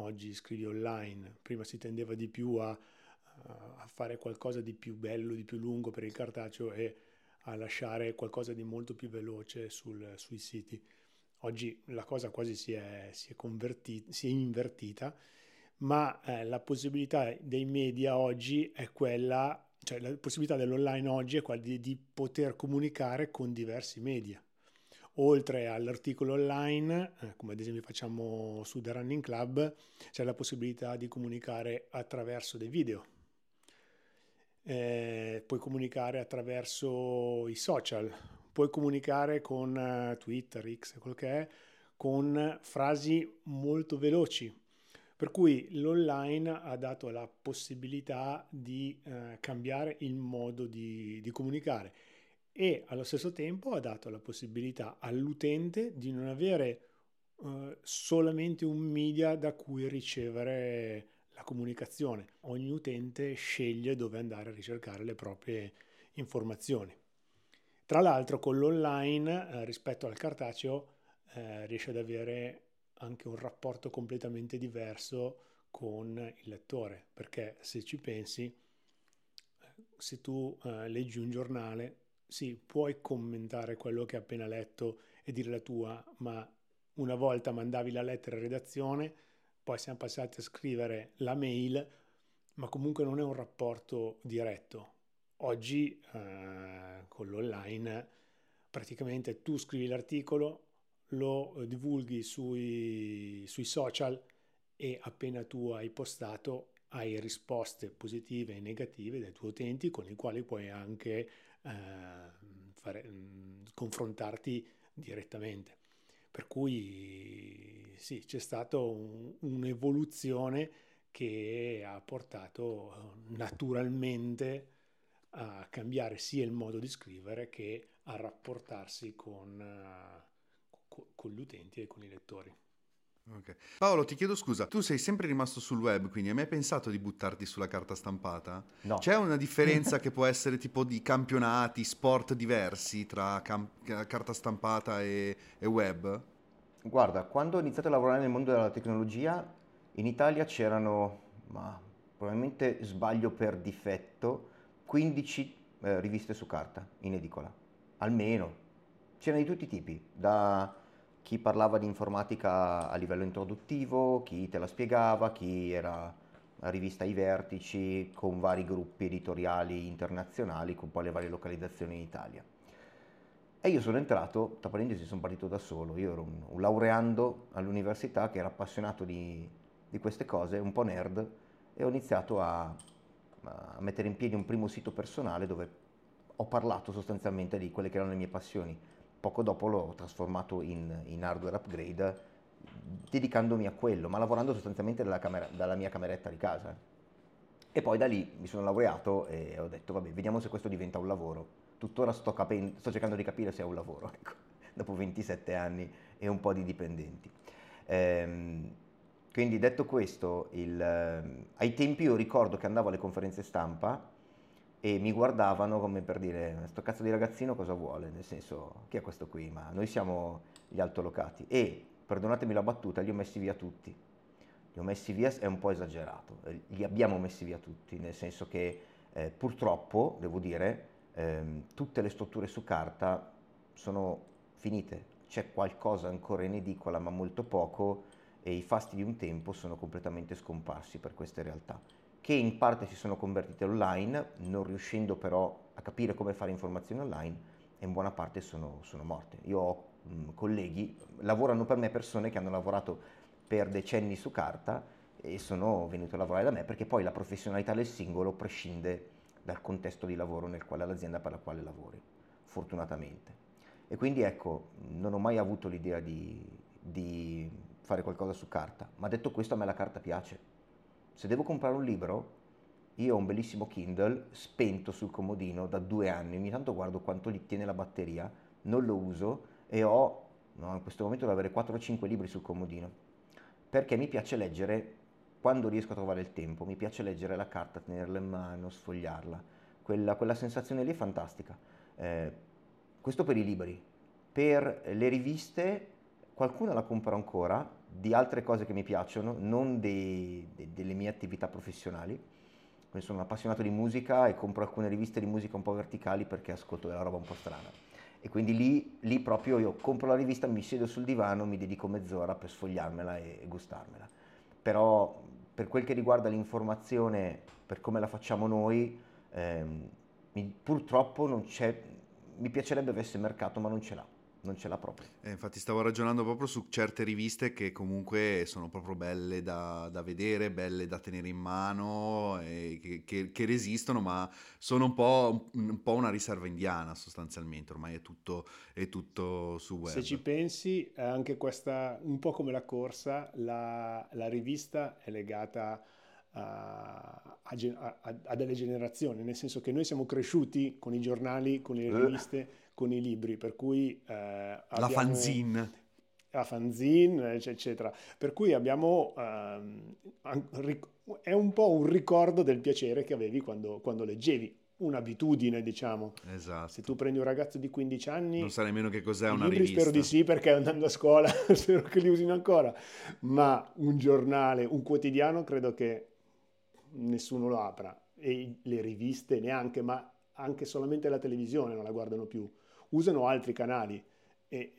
oggi scrivi online, prima si tendeva di più a, a fare qualcosa di più bello, di più lungo per il cartaceo e a lasciare qualcosa di molto più veloce sul, sui siti. Oggi la cosa quasi si è, si è, convertita, si è invertita, ma eh, la possibilità dei media oggi è quella, cioè la possibilità dell'online oggi è quella di, di poter comunicare con diversi media oltre all'articolo online, eh, come ad esempio facciamo su The Running Club, c'è la possibilità di comunicare attraverso dei video. Eh, puoi comunicare attraverso i social, puoi comunicare con uh, Twitter, X, quello che è, con frasi molto veloci. Per cui l'online ha dato la possibilità di uh, cambiare il modo di, di comunicare e allo stesso tempo ha dato la possibilità all'utente di non avere uh, solamente un media da cui ricevere la comunicazione. Ogni utente sceglie dove andare a ricercare le proprie informazioni. Tra l'altro con l'online eh, rispetto al cartaceo eh, riesce ad avere anche un rapporto completamente diverso con il lettore, perché se ci pensi, eh, se tu eh, leggi un giornale sì, puoi commentare quello che hai appena letto e dire la tua, ma una volta mandavi la lettera in redazione, poi siamo passati a scrivere la mail, ma comunque non è un rapporto diretto. Oggi eh, con l'online praticamente tu scrivi l'articolo, lo divulghi sui, sui social e appena tu hai postato hai risposte positive e negative dai tuoi utenti con i quali puoi anche fare, mm, confrontarti direttamente. Per cui sì, c'è stata un, un'evoluzione che ha portato eh, naturalmente a cambiare sia il modo di scrivere che a rapportarsi con, uh, con gli utenti e con i lettori. Okay. Paolo, ti chiedo scusa, tu sei sempre rimasto sul web, quindi hai mai pensato di buttarti sulla carta stampata? No. C'è una differenza che può essere tipo di campionati, sport diversi tra cam- carta stampata e-, e web? Guarda, quando ho iniziato a lavorare nel mondo della tecnologia, in Italia c'erano, ma probabilmente sbaglio per difetto, 15 eh, riviste su carta in edicola, almeno. C'erano di tutti i tipi, da chi parlava di informatica a livello introduttivo, chi te la spiegava, chi era la rivista I Vertici con vari gruppi editoriali internazionali con poi le varie localizzazioni in Italia. E io sono entrato, tra parentesi sono partito da solo, io ero un, un laureando all'università che era appassionato di, di, queste cose, un po' nerd, e ho iniziato a, a mettere in piedi un primo sito personale dove ho parlato sostanzialmente di quelle che erano le mie passioni, poco dopo l'ho trasformato in, in hardware upgrade dedicandomi a quello, ma lavorando sostanzialmente dalla, camera, dalla, mia cameretta di casa. E poi da lì mi sono laureato e ho detto, vabbè, vediamo se questo diventa un lavoro. Tuttora sto, capendo, sto cercando di capire se è un lavoro, ecco, dopo 27 anni e un po' di dipendenti. Ehm, quindi detto questo, il, ai tempi io ricordo che andavo alle conferenze stampa e mi guardavano come per dire, sto cazzo di ragazzino cosa vuole? Nel senso, chi è questo qui? Ma noi siamo gli altolocati. E, perdonatemi la battuta, li ho messi via tutti. Li ho messi via, è un po' esagerato, eh, li abbiamo messi via tutti, nel senso che eh, purtroppo, devo dire, ehm, tutte le strutture su carta sono finite. C'è qualcosa ancora in edicola, ma molto poco, e i fasti di un tempo sono completamente scomparsi per queste realtà che in parte si sono convertite online, non riuscendo però a capire come fare informazioni online e in buona parte sono, sono morte. Io ho mh, colleghi, lavorano per me persone che hanno lavorato per decenni su carta e sono venute a lavorare da me perché poi la professionalità del singolo prescinde dal contesto di lavoro nel quale l'azienda per la quale lavori, fortunatamente. E quindi ecco, non ho mai avuto l'idea di, di fare qualcosa su carta, ma detto questo a me la carta piace se devo comprare un libro, io ho un bellissimo Kindle spento sul comodino da due anni, ogni tanto guardo quanto gli tiene la batteria, non lo uso e ho, no, in questo momento, devo avere 4-5 libri sul comodino, perché mi piace leggere quando riesco a trovare il tempo, mi piace leggere la carta, tenerla in mano, sfogliarla, quella, quella sensazione lì è fantastica. Eh, questo per i libri. Per le riviste, qualcuna la compro ancora, di altre cose che mi piacciono, non dei, de, delle mie attività professionali. Quindi sono appassionato di musica e compro alcune riviste di musica un po' verticali perché ascolto della roba un po' strana. E quindi lì, lì proprio io compro la rivista, mi siedo sul divano, mi dedico mezz'ora per sfogliarmela e, e gustarmela. Però per quel che riguarda l'informazione, per come la facciamo noi, ehm, mi, purtroppo non c'è, mi piacerebbe avesse mercato ma non ce l'ha. Non ce l'ha proprio. Eh, infatti stavo ragionando proprio su certe riviste che comunque sono proprio belle da, da vedere, belle da tenere in mano, che, che, che, resistono, ma sono un po', un po', una riserva indiana sostanzialmente, ormai è tutto, è tutto su web. Se ci pensi, anche questa, un po' come la corsa, la, la rivista è legata a, a, a, delle generazioni, nel senso che noi siamo cresciuti con i giornali, con le eh. riviste, con i libri, per cui... Eh, la fanzine. La fanzine, eccetera. Per cui abbiamo... Ehm, è un po' un ricordo del piacere che avevi quando, quando leggevi un'abitudine, diciamo. Esatto. Se tu prendi un ragazzo di 15 anni... Non sai nemmeno che cos'è una libri rivista. Spero di sì, perché andando a scuola spero che li usino ancora. Ma un giornale, un quotidiano, credo che nessuno lo apra. E le riviste neanche, ma anche solamente la televisione non la guardano più usano altri canali. E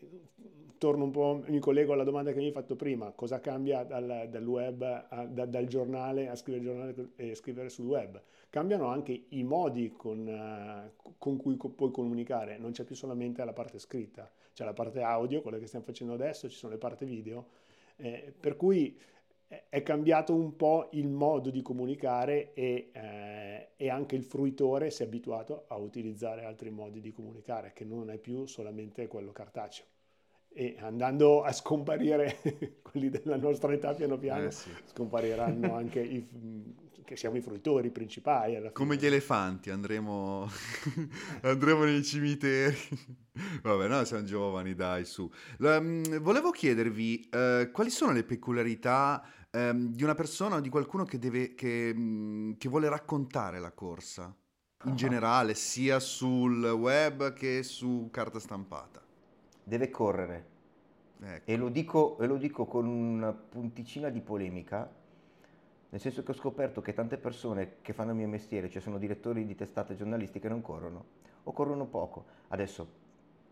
torno un po', mi collego alla domanda che mi hai fatto prima, cosa cambia dal, dal web, a, da, dal giornale a scrivere giornale e scrivere sul web? Cambiano anche i modi con, con cui puoi comunicare, non c'è più solamente la parte scritta, c'è la parte audio, quella che stiamo facendo adesso, ci sono le parti video, eh, per cui è cambiato un po' il modo di comunicare e, eh, e, anche il fruitore si è abituato a utilizzare altri modi di comunicare, che non è più solamente quello cartaceo. E andando a scomparire quelli della nostra età piano piano, eh sì. scompariranno anche i, che siamo i fruitori principali. Come gli elefanti, andremo, andremo nei cimiteri. Vabbè, noi siamo giovani, dai, su. Um, volevo chiedervi uh, quali sono le peculiarità um, di una persona o di qualcuno che, deve, che, um, che vuole raccontare la corsa, in uh-huh. generale, sia sul web che su carta stampata. Deve correre. Ecco. E, lo dico, e lo dico con una punticina di polemica, nel senso che ho scoperto che tante persone che fanno il mio mestiere, cioè sono direttori di testate giornalistiche, non corrono o corrono poco. Adesso,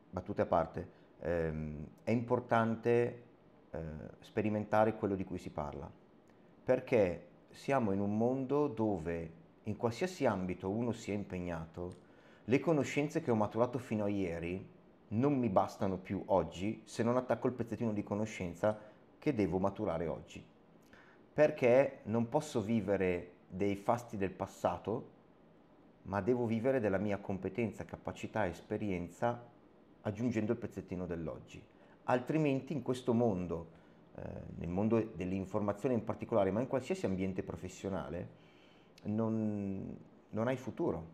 battute a parte, ehm, è importante eh, sperimentare quello di cui si parla, perché siamo in un mondo dove in qualsiasi ambito uno sia impegnato, le conoscenze che ho maturato fino a ieri non mi bastano più oggi se non attacco il pezzettino di conoscenza che devo maturare oggi perché non posso vivere dei fasti del passato, ma devo vivere della mia competenza, capacità esperienza aggiungendo il pezzettino dell'oggi. Altrimenti in questo mondo, eh, nel mondo dell'informazione in particolare, ma in qualsiasi ambiente professionale, non, non hai futuro,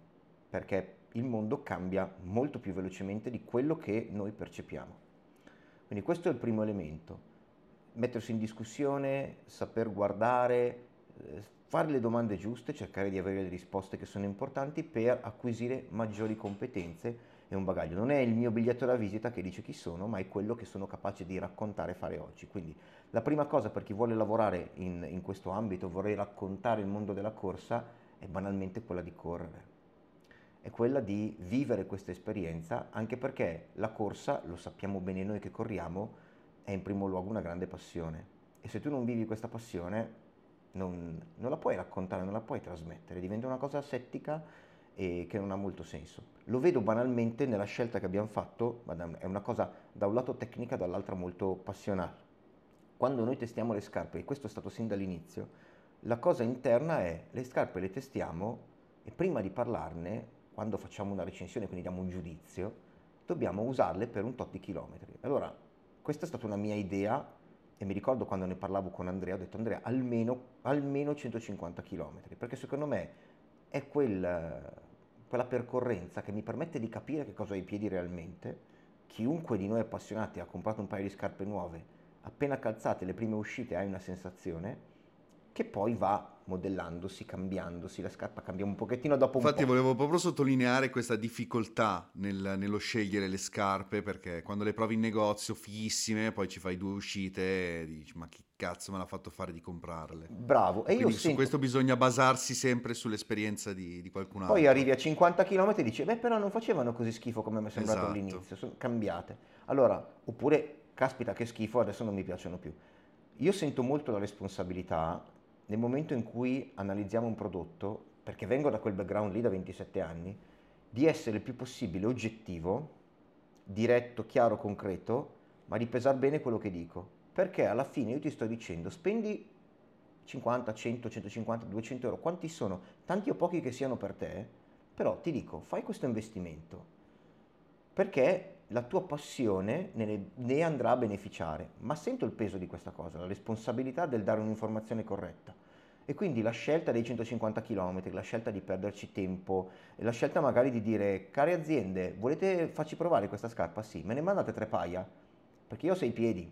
perché il mondo cambia molto più velocemente di quello che noi percepiamo. Quindi questo è il primo elemento mettersi in discussione, saper guardare, eh, fare le domande giuste, cercare di avere le risposte che sono importanti per acquisire maggiori competenze e un bagaglio. Non è il mio biglietto da visita che dice chi sono, ma è quello che sono capace di raccontare e fare oggi. Quindi la prima cosa per chi vuole lavorare in, in questo ambito, vorrei raccontare il mondo della corsa, è banalmente quella di correre. È quella di vivere questa esperienza, anche perché la corsa, lo sappiamo bene noi che corriamo, è in primo luogo una grande passione e se tu non vivi questa passione non, non la puoi raccontare, non la puoi trasmettere, diventa una cosa settica e che non ha molto senso. Lo vedo banalmente nella scelta che abbiamo fatto, ma è una cosa da un lato tecnica, dall'altro molto passionale. Quando noi testiamo le scarpe, e questo è stato sin dall'inizio, la cosa interna è le scarpe le testiamo e prima di parlarne, quando facciamo una recensione, quindi diamo un giudizio, dobbiamo usarle per un tot di chilometri. Allora, questa è stata una mia idea e mi ricordo quando ne parlavo con Andrea, ho detto Andrea almeno, almeno 150 km, perché secondo me è quel, quella percorrenza che mi permette di capire che cosa ho ai piedi realmente. Chiunque di noi appassionati ha comprato un paio di scarpe nuove, appena calzate le prime uscite hai una sensazione che poi va modellandosi, cambiandosi, la scarpa cambia un pochettino dopo Infatti un po'. volevo proprio sottolineare questa difficoltà nel, nello scegliere le scarpe perché quando le provi in negozio fighissime poi ci fai due uscite e dici ma chi cazzo me l'ha fatto fare di comprarle. Bravo. E Quindi io su sento... questo bisogna basarsi sempre sull'esperienza di, di, qualcun altro. Poi arrivi a 50 km e dici beh però non facevano così schifo come mi è sembrato esatto. all'inizio, sono cambiate. Allora, oppure caspita che schifo adesso non mi piacciono più. Io sento molto la responsabilità nel momento in cui analizziamo un prodotto, perché vengo da quel background lì da 27 anni, di essere il più possibile oggettivo diretto, chiaro, concreto, ma di pesare bene quello che dico. Perché alla fine io ti sto dicendo, spendi 50, 100, 150, 200 euro, quanti sono? Tanti o pochi che siano per te, però ti dico, fai questo investimento, perché la tua passione ne, ne, andrà a beneficiare, ma sento il peso di questa cosa, la responsabilità del dare un'informazione corretta. E quindi la scelta dei 150 km, la scelta di perderci tempo, la scelta magari di dire, care aziende, volete farci provare questa scarpa? Sì, me ne mandate tre paia, perché io ho sei piedi,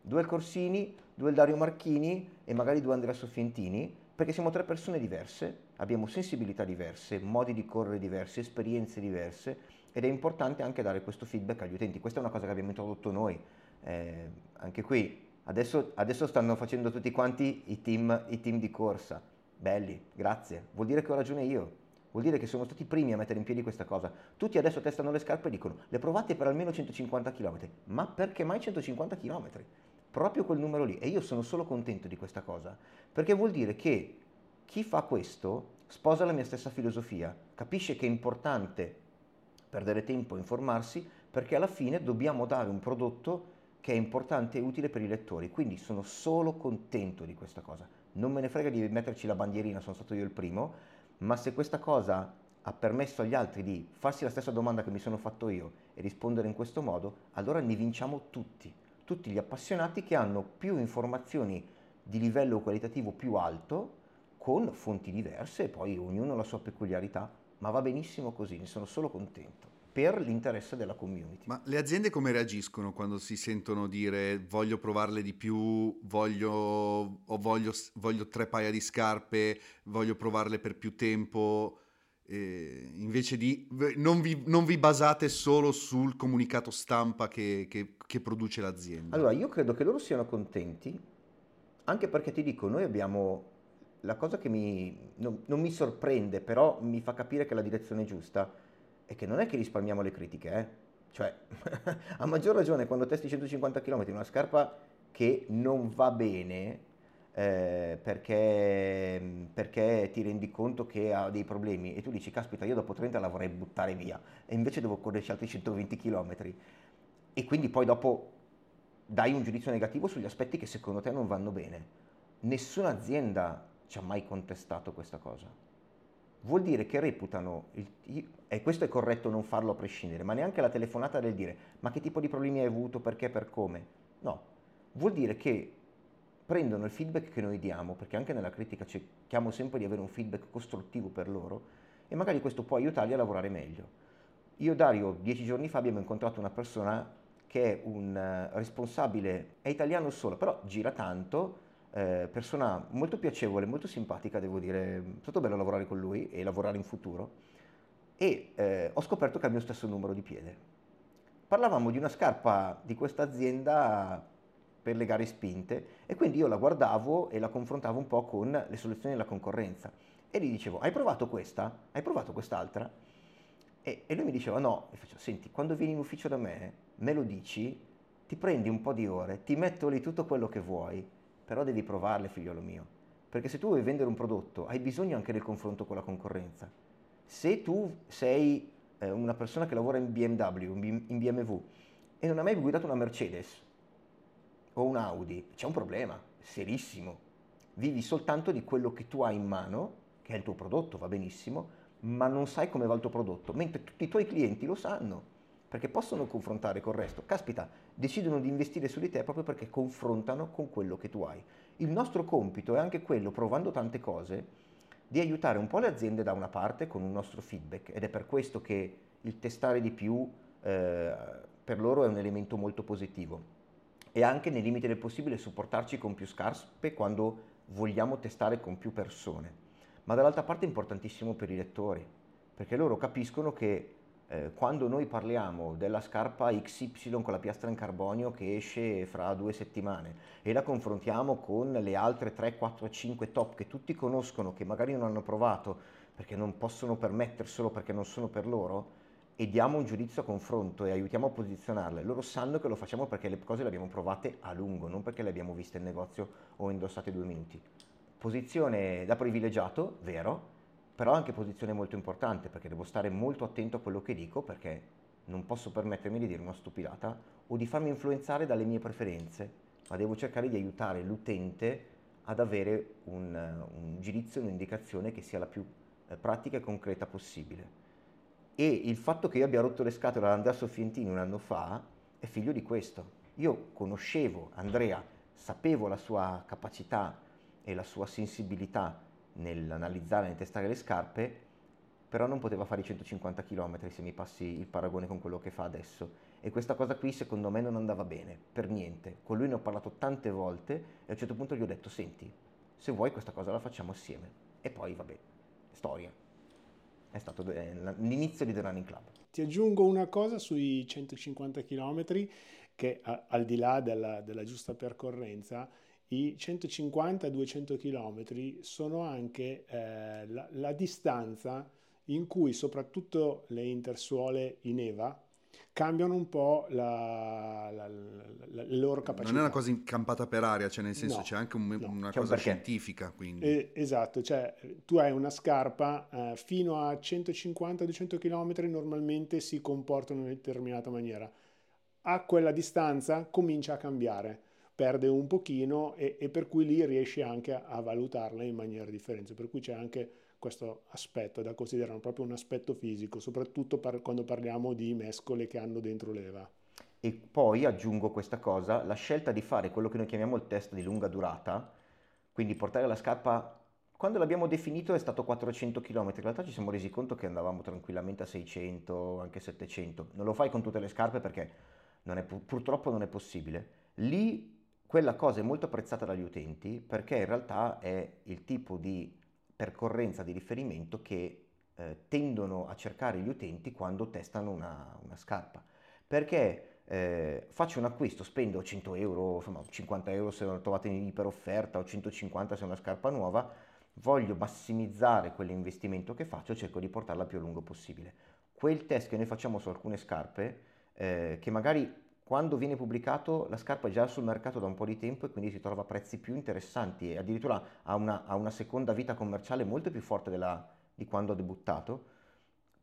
due Corsini, due Dario Marchini e magari due Andrea Soffientini, perché siamo tre persone diverse, abbiamo sensibilità diverse, modi di correre diversi, esperienze diverse ed è importante anche dare questo feedback agli utenti. Questa è una cosa che abbiamo introdotto noi. Eh, anche qui, adesso, adesso, stanno facendo tutti quanti i team, i team di corsa. Belli, grazie. Vuol dire che ho ragione io. Vuol dire che siamo stati i primi a mettere in piedi questa cosa. Tutti adesso testano le scarpe e dicono le provate per almeno 150 km. Ma perché mai 150 km? Proprio quel numero lì. E io sono solo contento di questa cosa. Perché vuol dire che chi fa questo sposa la mia stessa filosofia, capisce che è importante perdere tempo a informarsi perché alla fine dobbiamo dare un prodotto che è importante e utile per i lettori. Quindi sono solo contento di questa cosa. Non me ne frega di metterci la bandierina, sono stato io il primo, ma se questa cosa ha permesso agli altri di farsi la stessa domanda che mi sono fatto io e rispondere in questo modo, allora ne vinciamo tutti, tutti gli appassionati che hanno più informazioni di livello qualitativo più alto con fonti diverse e poi ognuno ha la sua peculiarità ma va benissimo così, ne sono solo contento per l'interesse della community. Ma le aziende come reagiscono quando si sentono dire voglio provarle di più, voglio, voglio, voglio tre paia di scarpe, voglio provarle per più tempo? Eh, invece di non vi, non vi, basate solo sul comunicato stampa che, che, che produce l'azienda. Allora, io credo che loro siano contenti, anche perché ti dico, noi abbiamo la cosa che mi, non, non, mi sorprende, però mi fa capire che la direzione è giusta, è che non è che risparmiamo le critiche, eh? Cioè, a maggior ragione quando testi 150 km in una scarpa che non va bene eh, perché, perché, ti rendi conto che ha dei problemi e tu dici, caspita, io dopo 30 la vorrei buttare via e invece devo correrci altri 120 km. E quindi poi dopo dai un giudizio negativo sugli aspetti che secondo te non vanno bene. Nessuna azienda ci ha mai contestato questa cosa. Vuol dire che reputano, il, e questo è corretto non farlo a prescindere, ma neanche la telefonata del dire ma che tipo di problemi hai avuto, perché, per come. No, vuol dire che prendono il feedback che noi diamo, perché anche nella critica cerchiamo sempre di avere un feedback costruttivo per loro, e magari questo può aiutarli a lavorare meglio. Io, Dario, dieci giorni fa abbiamo incontrato una persona che è un uh, responsabile, è italiano solo, però gira tanto, eh, persona molto piacevole, molto simpatica, devo dire, è stato bello lavorare con lui e lavorare in futuro e eh, ho scoperto che ha il mio stesso numero di piede. Parlavamo di una scarpa di questa azienda per le gare spinte e quindi io la guardavo e la confrontavo un po' con le soluzioni della concorrenza e gli dicevo hai provato questa? Hai provato quest'altra? E, e lui mi diceva no, e faccio senti quando vieni in ufficio da me me lo dici, ti prendi un po' di ore, ti metto lì tutto quello che vuoi però devi provarle, figliolo mio. Perché se tu vuoi vendere un prodotto, hai bisogno anche del confronto con la concorrenza. Se tu sei eh, una persona che lavora in BMW, in BMW, e non hai mai guidato una Mercedes o un Audi, c'è un problema, serissimo. Vivi soltanto di quello che tu hai in mano, che è il tuo prodotto, va benissimo, ma non sai come va il tuo prodotto, mentre tutti i tuoi clienti lo sanno perché possono confrontare col resto. Caspita, decidono di investire su di te proprio perché confrontano con quello che tu hai. Il nostro compito è anche quello, provando tante cose, di aiutare un po' le aziende da una parte con un nostro feedback ed è per questo che il testare di più eh, per loro è un elemento molto positivo e anche nei limiti del possibile supportarci con più scarpe quando vogliamo testare con più persone. Ma dall'altra parte è importantissimo per i lettori, perché loro capiscono che eh, quando noi parliamo della scarpa XY con la piastra in carbonio che esce fra due settimane e la confrontiamo con le altre 3, 4, 5 top che tutti conoscono, che magari non hanno provato perché non possono permetterselo perché non sono per loro, e diamo un giudizio a confronto e aiutiamo a posizionarle, loro sanno che lo facciamo perché le cose le abbiamo provate a lungo, non perché le abbiamo viste in negozio o indossate due minuti. Posizione da privilegiato, vero, però anche posizione molto importante perché devo stare molto attento a quello che dico perché non posso permettermi di dire una stupidata o di farmi influenzare dalle mie preferenze, ma devo cercare di aiutare l'utente ad avere un, un giudizio, un'indicazione che sia la più eh, pratica e concreta possibile. E il fatto che io abbia rotto le scatole ad Andrea Soffientini un anno fa è figlio di questo. Io conoscevo Andrea, sapevo la sua capacità e la sua sensibilità nell'analizzare e nel testare le scarpe, però non poteva fare i 150 km se mi passi il paragone con quello che fa adesso. E questa cosa qui secondo me non andava bene, per niente. Con lui ne ho parlato tante volte e a un certo punto gli ho detto, senti, se vuoi questa cosa la facciamo assieme. E poi, vabbè, storia. È stato l'inizio di The Running Club. Ti aggiungo una cosa sui 150 km che al di là della, della giusta percorrenza, i 150-200 km sono anche eh, la, la, distanza in cui soprattutto le intersuole in EVA cambiano un po' la, la, la, le loro capacità. Non è una cosa campata per aria, cioè nel senso no, c'è anche un, no. una c'è cosa un scientifica. Eh, esatto, cioè tu hai una scarpa eh, fino a 150-200 km normalmente si comporta in una determinata maniera. A quella distanza comincia a cambiare perde un pochino e, e, per cui lì riesci anche a, a valutarla in maniera differente. Per cui c'è anche questo aspetto da considerare, proprio un aspetto fisico, soprattutto per, quando parliamo di mescole che hanno dentro l'EVA. E poi aggiungo questa cosa, la scelta di fare quello che noi chiamiamo il test di lunga durata, quindi portare la scarpa, quando l'abbiamo definito è stato 400 km, in realtà ci siamo resi conto che andavamo tranquillamente a 600, anche 700. Non lo fai con tutte le scarpe perché non è, purtroppo non è possibile. Lì quella cosa è molto apprezzata dagli utenti perché in realtà è il tipo di percorrenza di riferimento che eh, tendono a cercare gli utenti quando testano una, una scarpa. Perché eh, faccio un acquisto, spendo 100 euro, insomma 50 euro se l'ho trovata in iperofferta o 150 se è una scarpa nuova, voglio massimizzare quell'investimento che faccio, cerco di portarla più a lungo possibile. Quel test che noi facciamo su alcune scarpe, eh, che magari quando viene pubblicato la scarpa è già sul mercato da un po' di tempo e quindi si trova a prezzi più interessanti e addirittura ha una, ha una seconda vita commerciale molto più forte della, di quando ha debuttato,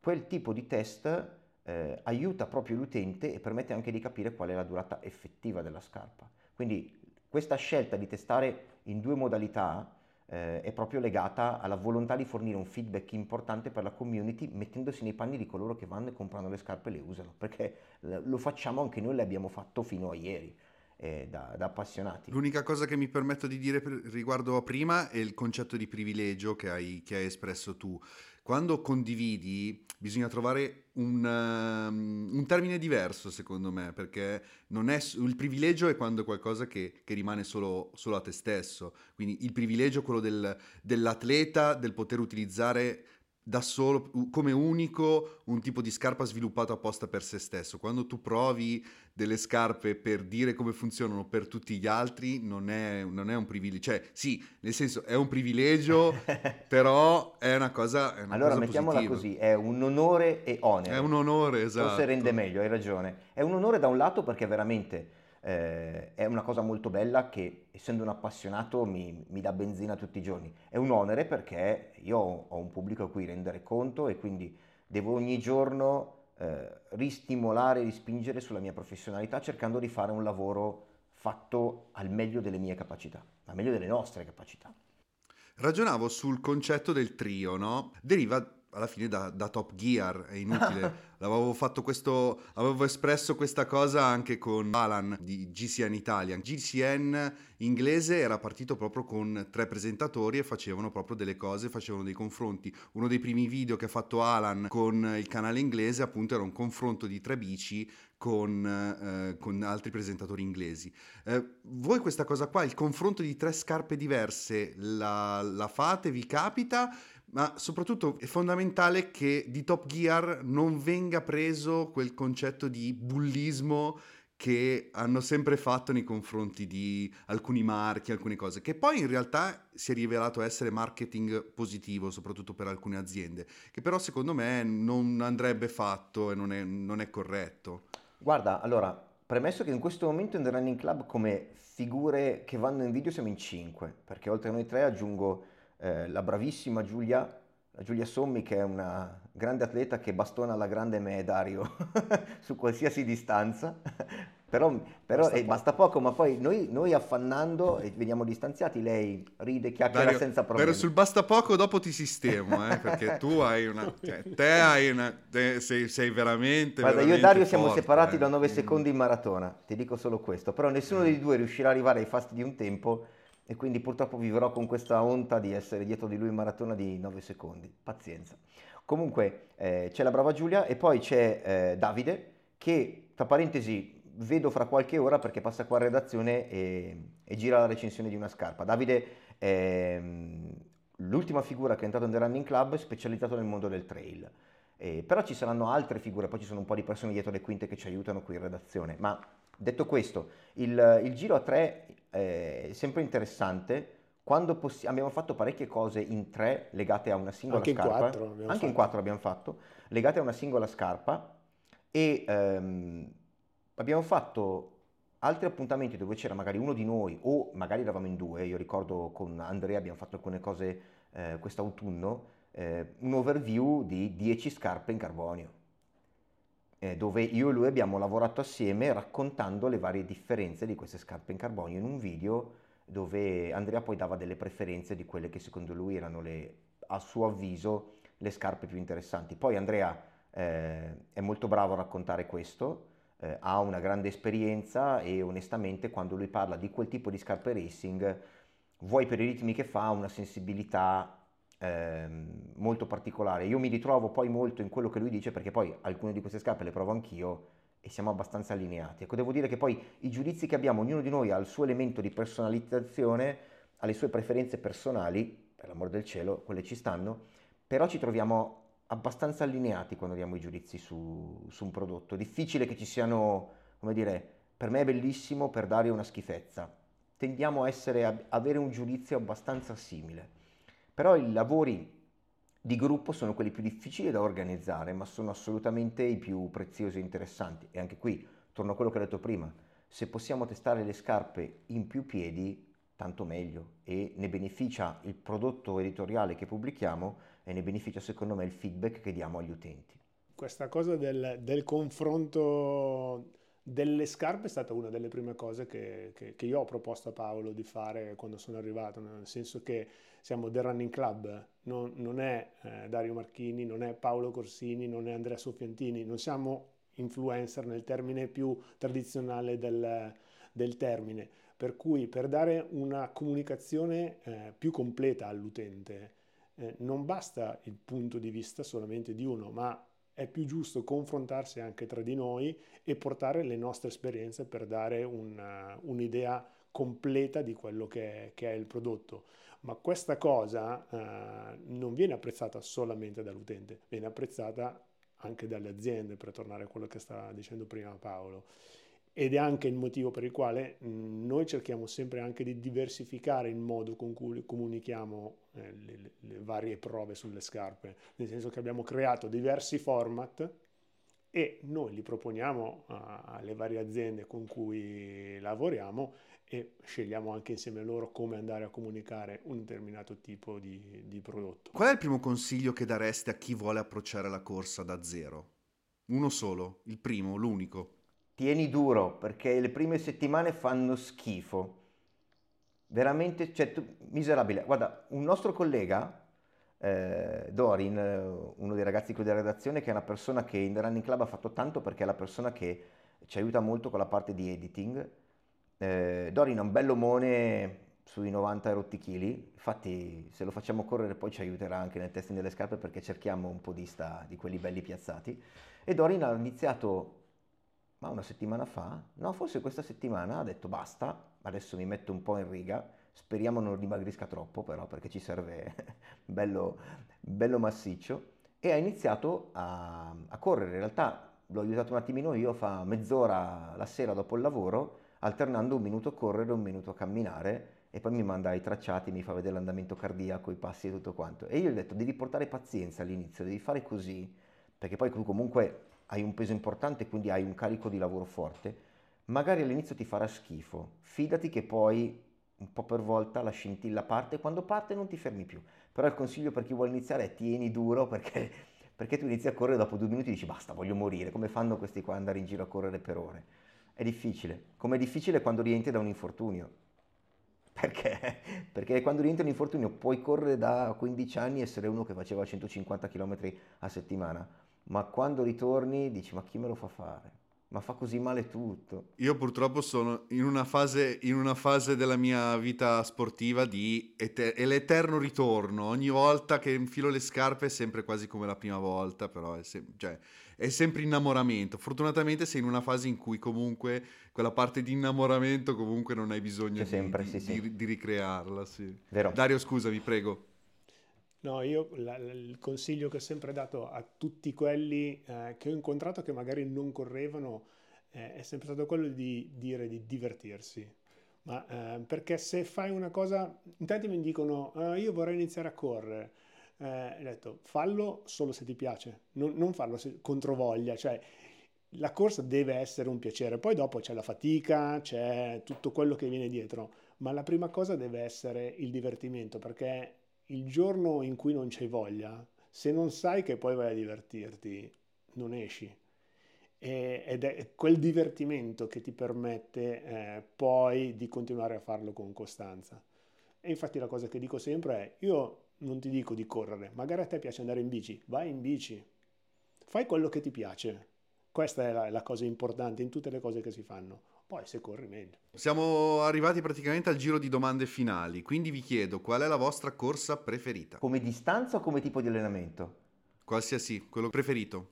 quel tipo di test eh, aiuta proprio l'utente e permette anche di capire qual è la durata effettiva della scarpa. Quindi questa scelta di testare in due modalità eh, è proprio legata alla volontà di fornire un feedback importante per la community mettendosi nei panni di coloro che vanno e comprano le scarpe e le usano, perché lo facciamo anche noi, l'abbiamo fatto fino a ieri. Eh, da, da, appassionati. L'unica cosa che mi permetto di dire per, riguardo a prima è il concetto di privilegio che hai, che hai espresso tu. Quando condividi bisogna trovare un, um, un, termine diverso secondo me, perché è, il privilegio è quando è qualcosa che, che rimane solo, solo, a te stesso, quindi il privilegio è quello del, dell'atleta, del poter utilizzare da solo, come unico, un tipo di scarpa sviluppato apposta per se stesso. Quando tu provi delle scarpe per dire come funzionano per tutti gli altri, non è, non è un privilegio. Cioè, sì, nel senso, è un privilegio, però è una cosa è una Allora, cosa mettiamola positiva. così, è un onore e onere. È un onore, esatto. Forse rende meglio, hai ragione. È un onore da un lato perché veramente eh, è una cosa molto bella che essendo un appassionato mi, mi, dà benzina tutti i giorni. È un onere perché io ho un pubblico a cui rendere conto e quindi devo ogni giorno eh, ristimolare, rispingere sulla mia professionalità cercando di fare un lavoro fatto al meglio delle mie capacità, al meglio delle nostre capacità. Ragionavo sul concetto del trio, no? Deriva alla fine da, da, Top Gear, è inutile. avevo fatto questo, avevo espresso questa cosa anche con Alan di GCN Italia. GCN inglese era partito proprio con tre presentatori e facevano proprio delle cose, facevano dei confronti. Uno dei primi video che ha fatto Alan con il canale inglese appunto era un confronto di tre bici con, eh, con altri presentatori inglesi. Eh, voi questa cosa qua, il confronto di tre scarpe diverse, la, la fate, vi capita? Ma soprattutto è fondamentale che di Top Gear non venga preso quel concetto di bullismo che hanno sempre fatto nei confronti di alcuni marchi, alcune cose, che poi in realtà si è rivelato essere marketing positivo, soprattutto per alcune aziende, che però secondo me non andrebbe fatto e non è, non è corretto. Guarda, allora, premesso che in questo momento in The Running Club come figure che vanno in video siamo in 5, perché oltre a noi tre aggiungo eh, la bravissima Giulia, Giulia Sommi che è una grande atleta che bastona alla grande me Dario su qualsiasi distanza, però, però basta, eh, poco. basta, poco. ma poi noi, noi, affannando e veniamo distanziati, lei ride, chiacchiera Dario, senza problemi. Però sul basta poco dopo ti sistemo, eh, perché tu hai una... Cioè, te hai una... Te sei, sei, veramente... Guarda, veramente io e Dario forte, siamo separati eh. da 9 secondi in maratona, ti dico solo questo, però nessuno dei due riuscirà ad arrivare ai fasti di un tempo e quindi purtroppo vivrò con questa onta di essere dietro di lui in maratona di 9 secondi. Pazienza. Comunque eh, c'è la brava Giulia e poi c'è eh, Davide che, tra parentesi, vedo fra qualche ora perché passa qua a redazione e, e gira la recensione di una scarpa. Davide è mm, l'ultima figura che è entrato nel Running Club specializzato nel mondo del trail. Eh, però ci saranno altre figure, poi ci sono un po' di persone dietro le quinte che ci aiutano qui in redazione. Ma detto questo, il, il giro a tre è sempre interessante. Quando possi- abbiamo fatto parecchie cose in tre legate a una singola Anche scarpa. In quattro Anche fatto. in quattro abbiamo fatto, legate a una singola scarpa. E ehm, abbiamo fatto altri appuntamenti dove c'era magari uno di noi o magari eravamo in due. Io ricordo con Andrea abbiamo fatto alcune cose eh, quest'autunno, eh, un overview di 10 scarpe in carbonio eh, dove io e lui abbiamo lavorato assieme raccontando le varie differenze di queste scarpe in carbonio in un video dove Andrea poi dava delle preferenze di quelle che secondo lui erano le, a suo avviso le scarpe più interessanti. Poi Andrea eh, è molto bravo a raccontare questo, eh, ha una grande esperienza e onestamente quando lui parla di quel tipo di scarpe racing, vuoi per i ritmi che fa, ha una sensibilità ehm, molto particolare. Io mi ritrovo poi molto in quello che lui dice perché poi alcune di queste scarpe le provo anch'io e siamo abbastanza allineati. Ecco, devo dire che poi i giudizi che abbiamo, ognuno di noi ha il suo elemento di personalizzazione, ha le sue preferenze personali, per l'amor del cielo, quelle ci stanno, però ci troviamo abbastanza allineati quando diamo i giudizi su, su un prodotto. Difficile che ci siano, come dire, per me è bellissimo, per Dario una schifezza. Tendiamo a essere, a avere un giudizio abbastanza simile. Però i lavori di gruppo sono quelli più difficili da organizzare, ma sono assolutamente i più preziosi e interessanti. E anche qui, torno a quello che ho detto prima, se possiamo testare le scarpe in più piedi, tanto meglio. E ne beneficia il prodotto editoriale che pubblichiamo e ne beneficia secondo me il feedback che diamo agli utenti. Questa cosa del, del confronto delle scarpe è stata una delle prime cose che, che, che, io ho proposto a Paolo di fare quando sono arrivato, nel senso che siamo The Running Club, non, non è eh, Dario Marchini, non è Paolo Corsini, non è Andrea Soffiantini, non siamo influencer nel termine più tradizionale del, del termine, per cui per dare una comunicazione eh, più completa all'utente eh, non basta il punto di vista solamente di uno, ma è più giusto confrontarsi anche tra di noi e portare le nostre esperienze per dare una, un'idea completa di quello che è, che è il prodotto ma questa cosa eh, non viene apprezzata solamente dall'utente, viene apprezzata anche dalle aziende, per tornare a quello che stava dicendo prima Paolo. Ed è anche il motivo per il quale noi cerchiamo sempre anche di diversificare il modo con cui comunichiamo eh, le, le varie prove sulle scarpe, nel senso che abbiamo creato diversi format e noi li proponiamo alle varie aziende con cui lavoriamo e scegliamo anche insieme a loro come andare a comunicare un determinato tipo di, di, prodotto. Qual è il primo consiglio che daresti a chi vuole approcciare la corsa da zero? Uno solo, il primo, l'unico. Tieni duro perché le prime settimane fanno schifo. Veramente, cioè, tu, miserabile. Guarda, un nostro collega, eh, Dorin, eh, uno dei ragazzi qui della redazione, che è una persona che in The Running Club ha fatto tanto perché è la persona che ci aiuta molto con la parte di editing eh, Dorin è un bell'omone sui 90 rotti chili, infatti se lo facciamo correre poi ci aiuterà anche nel testing delle scarpe perché cerchiamo un podista di quelli belli piazzati. E Dorin ha iniziato, ma una settimana fa, no forse questa settimana, ha detto basta, adesso mi metto un po' in riga, speriamo non dimagrisca troppo però perché ci serve bello, bello massiccio, e ha iniziato a, a correre, in realtà l'ho aiutato un attimino io, fa mezz'ora la sera dopo il lavoro, alternando un minuto a correre e un minuto a camminare e poi mi manda i tracciati, mi fa vedere l'andamento cardiaco, i passi e tutto quanto. E io gli ho detto devi portare pazienza all'inizio, devi fare così, perché poi comunque hai un peso importante, quindi hai un carico di lavoro forte. Magari all'inizio ti farà schifo, fidati che poi un po' per volta la scintilla parte e quando parte non ti fermi più. Però il consiglio per chi vuole iniziare è tieni duro perché, perché tu inizi a correre dopo due minuti e dici basta, voglio morire. Come fanno questi qua ad andare in giro a correre per ore? È difficile. Come è difficile quando rientri da un infortunio. Perché? Perché quando rientri da un infortunio puoi correre da 15 anni e essere uno che faceva 150 km a settimana, ma quando ritorni dici ma chi me lo fa fare? ma fa così male tutto. Io purtroppo sono in una fase, in una fase della mia vita sportiva di eter- è l'eterno ritorno. Ogni volta che infilo le scarpe è sempre quasi come la prima volta, però è, sem- cioè, è sempre innamoramento. Fortunatamente sei in una fase in cui comunque quella parte di innamoramento comunque non hai bisogno di, sempre, di, sì, sì. di, di, ricrearla. Sì. Vero. Dario, scusami, prego. No, io la, il consiglio che ho sempre dato a tutti quelli eh, che ho incontrato che magari non correvano eh, è sempre stato quello di dire di divertirsi. Ma, eh, perché se fai una cosa, in tanti mi dicono ah, io vorrei iniziare a correre. Eh, ho detto fallo solo se ti piace, non, non farlo se, contro voglia, cioè la corsa deve essere un piacere, poi dopo c'è la fatica, c'è tutto quello che viene dietro, ma la prima cosa deve essere il divertimento perché il giorno in cui non c'hai voglia, se non sai che poi vai a divertirti, non esci. E, ed è quel divertimento che ti permette eh, poi di continuare a farlo con costanza. E infatti la cosa che dico sempre è, io non ti dico di correre, magari a te piace andare in bici, vai in bici, fai quello che ti piace. Questa è la, la cosa importante in tutte le cose che si fanno. Poi se corri meglio. Siamo arrivati praticamente al giro di domande finali, quindi vi chiedo qual è la vostra corsa preferita? Come distanza o come tipo di allenamento? Qualsiasi, quello preferito.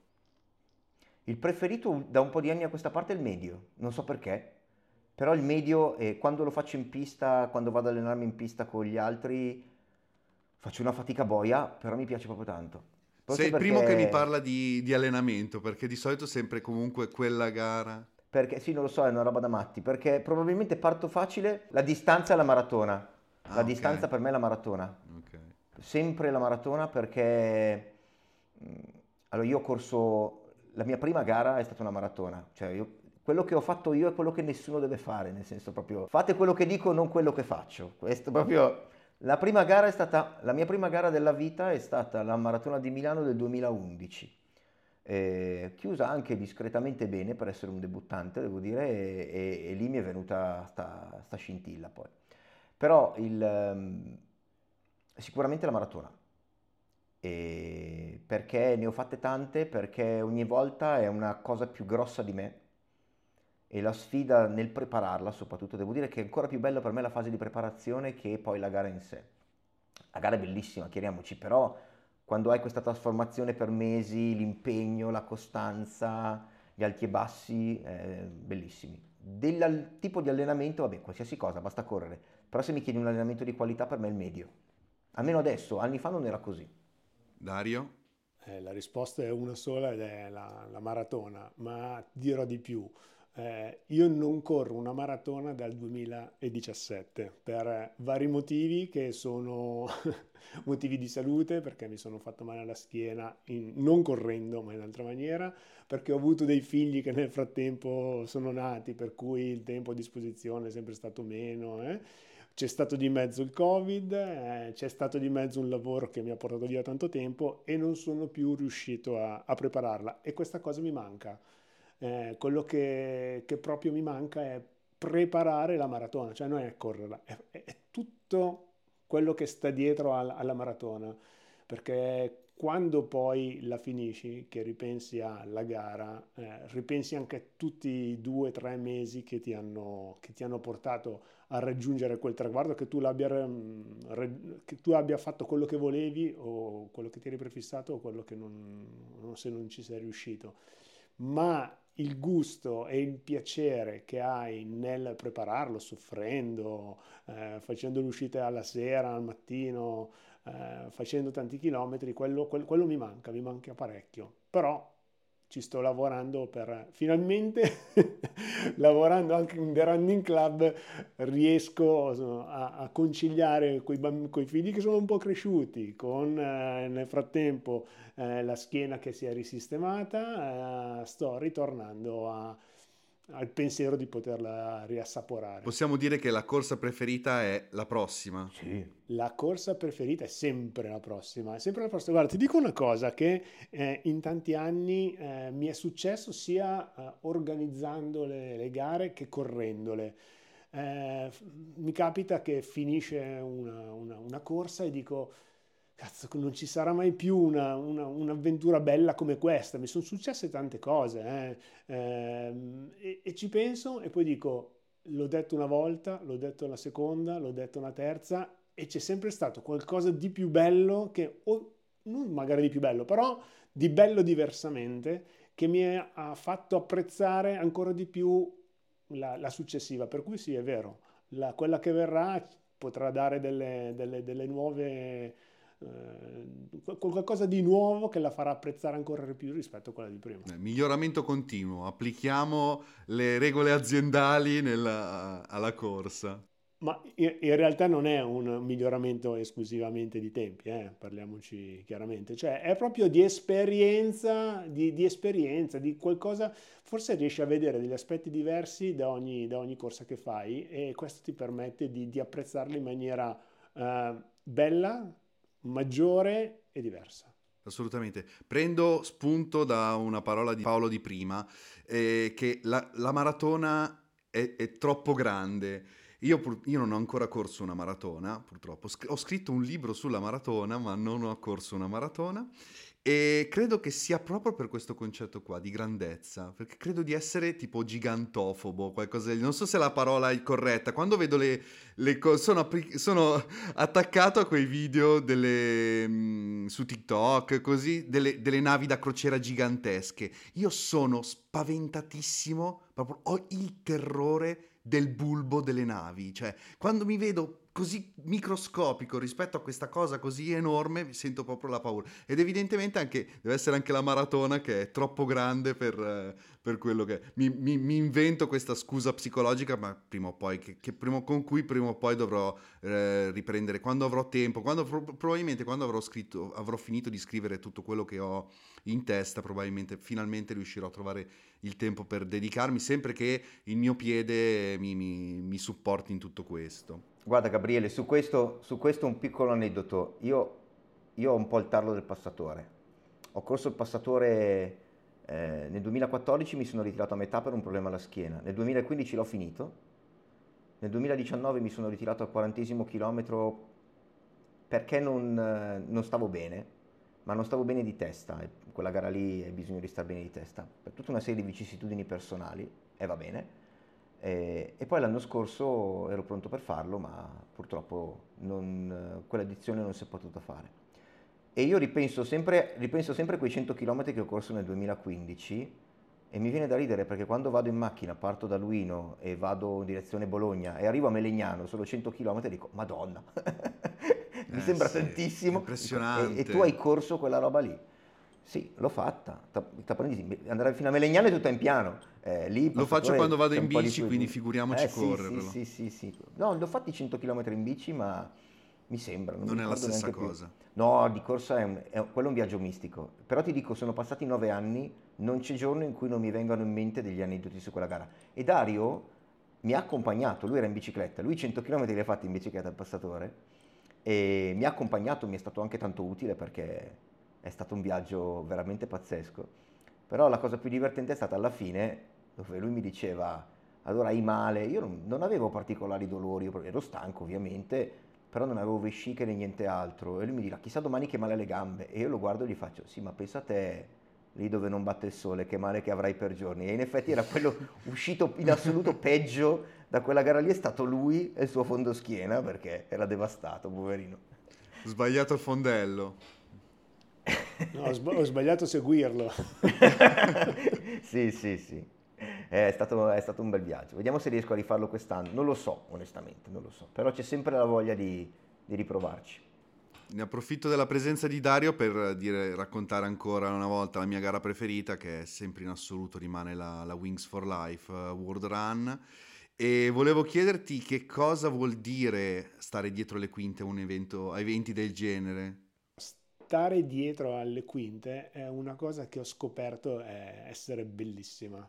Il preferito da un po' di anni a questa parte è il medio, non so perché, però il medio eh, quando lo faccio in pista, quando vado ad allenarmi in pista con gli altri, faccio una fatica boia, però mi piace proprio tanto. Forse Sei il perché... primo che mi parla di, di allenamento, perché di solito sempre comunque quella gara perché sì, non lo so, è una roba da matti, perché probabilmente parto facile, la distanza è la maratona. La ah, distanza okay. per me è la maratona. Okay. Sempre la maratona perché mm, allora io ho corso la mia prima gara è stata una maratona, cioè io, quello che ho fatto io è quello che nessuno deve fare, nel senso proprio fate quello che dico, non quello che faccio. Questo proprio la stata la mia prima gara della vita è stata la maratona di Milano del 2011 eh, chiusa anche discretamente bene per essere un debuttante, devo dire, e, e, e lì mi è venuta sta, sta scintilla poi. Però il, um, sicuramente la maratona, e perché ne ho fatte tante, perché ogni volta è una cosa più grossa di me e la sfida nel prepararla soprattutto, devo dire che è ancora più bella per me la fase di preparazione che poi la gara in sé. La gara è bellissima, chiariamoci, però quando hai questa trasformazione per mesi, l'impegno, la costanza, gli alti e bassi, eh, bellissimi. Del tipo di allenamento, vabbè, qualsiasi cosa, basta correre. Però se mi chiedi un allenamento di qualità, per me è il medio. Almeno adesso, anni fa non era così. Dario? Eh, la risposta è una sola ed è la, la maratona, ma dirò di più. Eh, io non corro una maratona dal 2017 per vari motivi che sono motivi di salute, perché mi sono fatto male alla schiena in, non correndo ma in altra maniera, perché ho avuto dei figli che nel frattempo sono nati, per cui il tempo a disposizione è sempre stato meno. Eh. C'è stato di mezzo il Covid, eh, c'è stato di mezzo un lavoro che mi ha portato via tanto tempo e non sono più riuscito a, a prepararla e questa cosa mi manca eh, quello che, che, proprio mi manca è preparare la maratona, cioè non è correrla, è, è tutto quello che sta dietro alla, alla maratona, perché quando poi la finisci, che ripensi alla gara, eh, ripensi anche a tutti i due o tre mesi che ti, hanno, che ti, hanno, portato a raggiungere quel traguardo, che tu, che tu, abbia fatto quello che volevi o quello che ti eri prefissato o quello che non, non se non ci sei riuscito. Ma il gusto e il piacere che hai nel prepararlo, soffrendo, eh, facendo le uscite alla sera, al mattino, eh, facendo tanti chilometri, quello, quello, quello mi manca, mi manca parecchio. Però ci sto lavorando per finalmente lavorando anche in The Running Club riesco a, a conciliare quei, quei figli che sono un po' cresciuti con eh, nel frattempo eh, la schiena che si è risistemata eh, sto ritornando a, al pensiero di poterla riassaporare. Possiamo dire che la corsa preferita è la prossima? Sì. La corsa preferita è sempre la prossima, è sempre la prossima. Guarda, ti dico una cosa che eh, in tanti anni eh, mi è successo sia eh, organizzando le, le, gare che correndole. Eh, mi capita che finisce una, una, una corsa e dico cazzo, non ci sarà mai più una, una, un'avventura bella come questa. Mi sono successe tante cose eh. ehm, e, e, ci penso e poi dico, l'ho detto una volta, l'ho detto la seconda, l'ho detto una terza e c'è sempre stato qualcosa di più bello che, o non magari di più bello, però di bello diversamente che mi ha fatto apprezzare ancora di più la, la successiva. Per cui sì, è vero, la, quella che verrà potrà dare delle, delle, delle nuove eh, qualcosa di nuovo che la farà apprezzare ancora di più rispetto a quella di prima. Eh, miglioramento continuo, applichiamo le regole aziendali nella, alla corsa. Ma in, realtà non è un miglioramento esclusivamente di tempi, eh? parliamoci chiaramente, cioè è proprio di esperienza, di, di, esperienza, di qualcosa, forse riesci a vedere degli aspetti diversi da ogni, da ogni corsa che fai e questo ti permette di, di apprezzarli in maniera uh, bella, maggiore e diversa. Assolutamente. Prendo spunto da una parola di Paolo di prima, eh, che la, la maratona è, è, troppo grande. Io, io, non ho ancora corso una maratona, purtroppo. Ho scritto un libro sulla maratona, ma non ho corso una maratona. E credo che sia proprio per questo concetto qua di grandezza, perché credo di essere tipo gigantofobo, qualcosa del... Non so se la parola è corretta, quando vedo le, le cose... Sono, sono, attaccato a quei video delle, mh, mm, su TikTok, così, delle, delle navi da crociera gigantesche. Io sono spaventatissimo, proprio ho il terrore del bulbo delle navi, cioè quando mi vedo così microscopico rispetto a questa cosa così enorme, sento proprio la paura. Ed evidentemente anche, deve essere anche la maratona che è troppo grande per, eh, per quello che... Mi, mi, mi, invento questa scusa psicologica, ma prima o poi, che, che prima, con cui prima o poi dovrò eh, riprendere, quando avrò tempo, quando, probabilmente quando avrò scritto, avrò finito di scrivere tutto quello che ho in testa, probabilmente finalmente riuscirò a trovare il tempo per dedicarmi, sempre che il mio piede mi, mi, mi supporti in tutto questo. Guarda Gabriele, su questo, su questo un piccolo aneddoto. Io, io, ho un po' il tarlo del passatore. Ho corso il passatore eh, nel 2014, mi sono ritirato a metà per un problema alla schiena. Nel 2015 l'ho finito. Nel 2019 mi sono ritirato al quarantesimo chilometro perché non, eh, non stavo bene, ma non stavo bene di testa. Quella gara lì hai bisogno di stare bene di testa. Per tutta una serie di vicissitudini personali, e va bene e, e, poi l'anno scorso ero pronto per farlo, ma purtroppo non, quell'edizione non si è potuta fare. E io ripenso sempre, ripenso sempre a quei 100 km che ho corso nel 2015 e mi viene da ridere perché quando vado in macchina, parto da Luino e vado in direzione Bologna e arrivo a Melegnano, solo 100 km, dico, madonna, mi eh, sembra sì, tantissimo. Impressionante. E, e tu hai corso quella roba lì. Sì, l'ho fatta. Andare fino a Melegnano è tutta in piano. Eh, lì lo faccio quando vado in bici, quindi figuriamoci eh, correrlo. Sì, sì, sì, sì, No, l'ho fatti 100 km in bici, ma mi sembra. Non, non è la stessa cosa. Più. No, di corsa è, un, è, quello è un viaggio mistico. Però ti dico, sono passati nove anni, non c'è giorno in cui non mi vengano in mente degli aneddoti su quella gara. E Dario mi ha accompagnato, lui era in bicicletta, lui 100 km li ha fatti in bicicletta al passatore e mi ha accompagnato, mi è stato anche tanto utile perché è stato un viaggio veramente pazzesco. Però la cosa più divertente è stata alla fine, dove lui mi diceva, allora hai male, io non, non avevo particolari dolori, ero stanco ovviamente, però non avevo vesciche né niente altro. E lui mi dirà, chissà domani che male alle gambe. E io lo guardo e gli faccio, sì, ma pensa a te, lì dove non batte il sole, che male che avrai per giorni. E in effetti era quello uscito in assoluto peggio da quella gara lì, è stato lui e il suo fondoschiena, perché era devastato, poverino. Sbagliato il fondello. No, ho, sb- ho sbagliato a seguirlo. sì, sì, sì. È stato, è stato, un bel viaggio. Vediamo se riesco a rifarlo quest'anno. Non lo so, onestamente, non lo so. Però c'è sempre la voglia di, di riprovarci. Ne approfitto della presenza di Dario per dire, raccontare ancora una volta la mia gara preferita, che è sempre in assoluto rimane la, la Wings for Life uh, World Run. E volevo chiederti che cosa vuol dire stare dietro le quinte a, un evento, a eventi del genere stare dietro alle quinte è una cosa che ho scoperto essere bellissima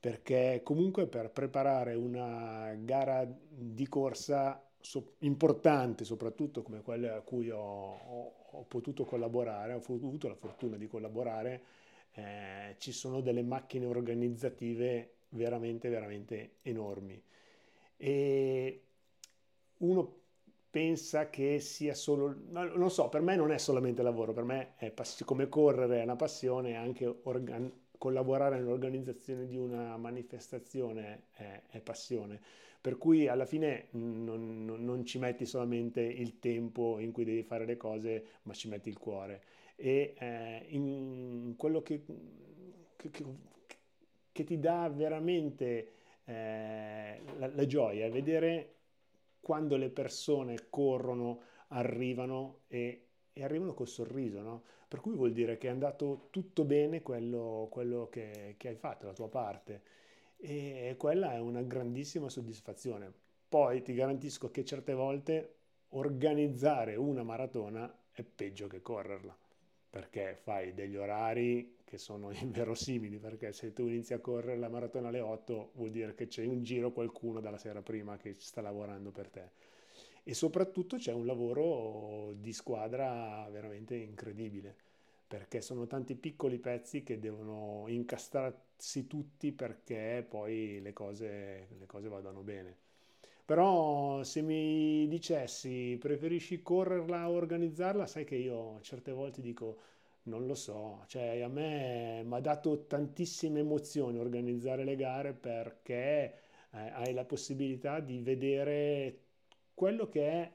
perché comunque per preparare una gara di corsa importante, soprattutto come quella a cui ho, ho, ho, potuto collaborare, ho avuto la fortuna di collaborare, eh, ci sono delle macchine organizzative veramente, veramente enormi. E uno pensa che sia solo, non so, per me non è solamente lavoro, per me è pass- come correre è una passione, anche organ- collaborare nell'organizzazione di una manifestazione è, è passione. Per cui alla fine non, non, non, ci metti solamente il tempo in cui devi fare le cose, ma ci metti il cuore. E eh, in quello che, che, che, ti dà veramente eh, la, la gioia è vedere quando le persone corrono, arrivano e, e arrivano col sorriso, no? Per cui vuol dire che è andato tutto bene quello, quello che, che, hai fatto, la tua parte. E quella è una grandissima soddisfazione. Poi ti garantisco che certe volte organizzare una maratona è peggio che correrla, perché fai degli orari che sono inverosimili, perché se tu inizi a correre la maratona alle 8 vuol dire che c'è un giro qualcuno dalla sera prima che sta lavorando per te e soprattutto c'è un lavoro di squadra veramente incredibile perché sono tanti piccoli pezzi che devono incastrarsi tutti perché poi le cose, le cose vadano bene. Però se mi dicessi preferisci correrla o organizzarla, sai che io certe volte dico non lo so, cioè a me mi ha dato tantissime emozioni organizzare le gare perché eh, hai la possibilità di vedere quello che è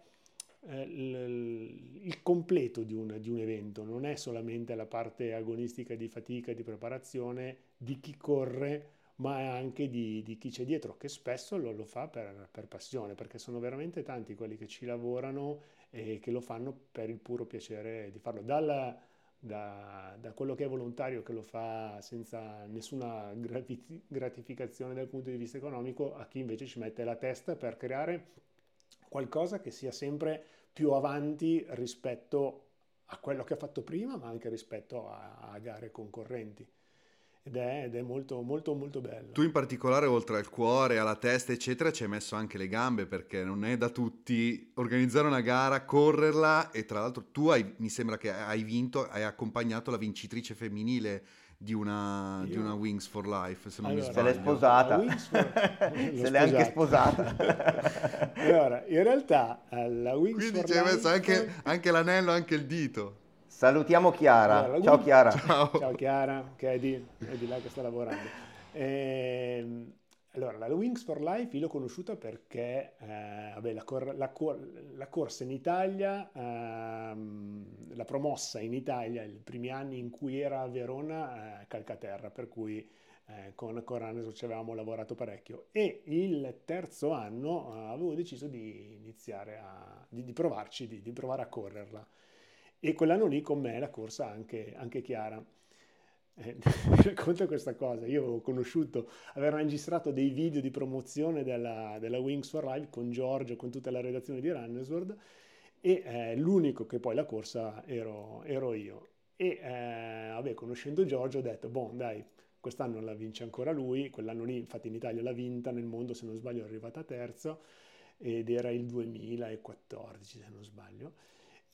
eh, il, completo di un, di un, evento, non è solamente la parte agonistica di fatica, di preparazione di chi corre, ma è anche di, di chi c'è dietro, che spesso lo, lo fa per, per, passione, perché sono veramente tanti quelli che ci lavorano e che lo fanno per il puro piacere di farlo. Dalla, da, da, quello che è volontario che lo fa senza nessuna gratificazione dal punto di vista economico a chi invece ci mette la testa per creare qualcosa che sia sempre più avanti rispetto a quello che ha fatto prima, ma anche rispetto a, a gare concorrenti. Ed è, ed è, molto, molto, molto bello. Tu in particolare, oltre al cuore, alla testa, eccetera, ci hai messo anche le gambe perché non è da tutti organizzare una gara, correrla e tra l'altro tu hai, mi sembra che hai vinto, hai accompagnato la vincitrice femminile di una, di una, Wings for Life, se non allora, mi sbaglio. Se l'è sposata. For... se l'è anche sposata. allora, in realtà la Wings Quindi for ci hai messo anche, anche, l'anello, anche il dito. Salutiamo Chiara. Allora, Ciao Chiara. Ciao. Ciao Chiara, che è di, è di là che sta lavorando. Ehm, allora, la Wings for Life io l'ho conosciuta perché eh, vabbè, la, cor- la, cor- la, corsa in Italia, ehm, la promossa in Italia, i primi anni in cui era a Verona, eh, Calcaterra, per cui eh, con Coraneso ci avevamo lavorato parecchio. E il terzo anno eh, avevo deciso di iniziare a di, di provarci, di, di, provare a correrla. E quell'anno lì con me la corsa anche, anche Chiara eh, racconta questa cosa. Io ho conosciuto, avevo registrato dei video di promozione della, della, Wings for Life con Giorgio, con tutta la redazione di Runnersworld e eh, l'unico che poi la corsa ero, ero io. E eh, vabbè, conoscendo Giorgio ho detto, boh dai, quest'anno la vince ancora lui, quell'anno lì infatti in Italia l'ha vinta, nel mondo se non sbaglio è arrivata terzo ed era il 2014 se non sbaglio.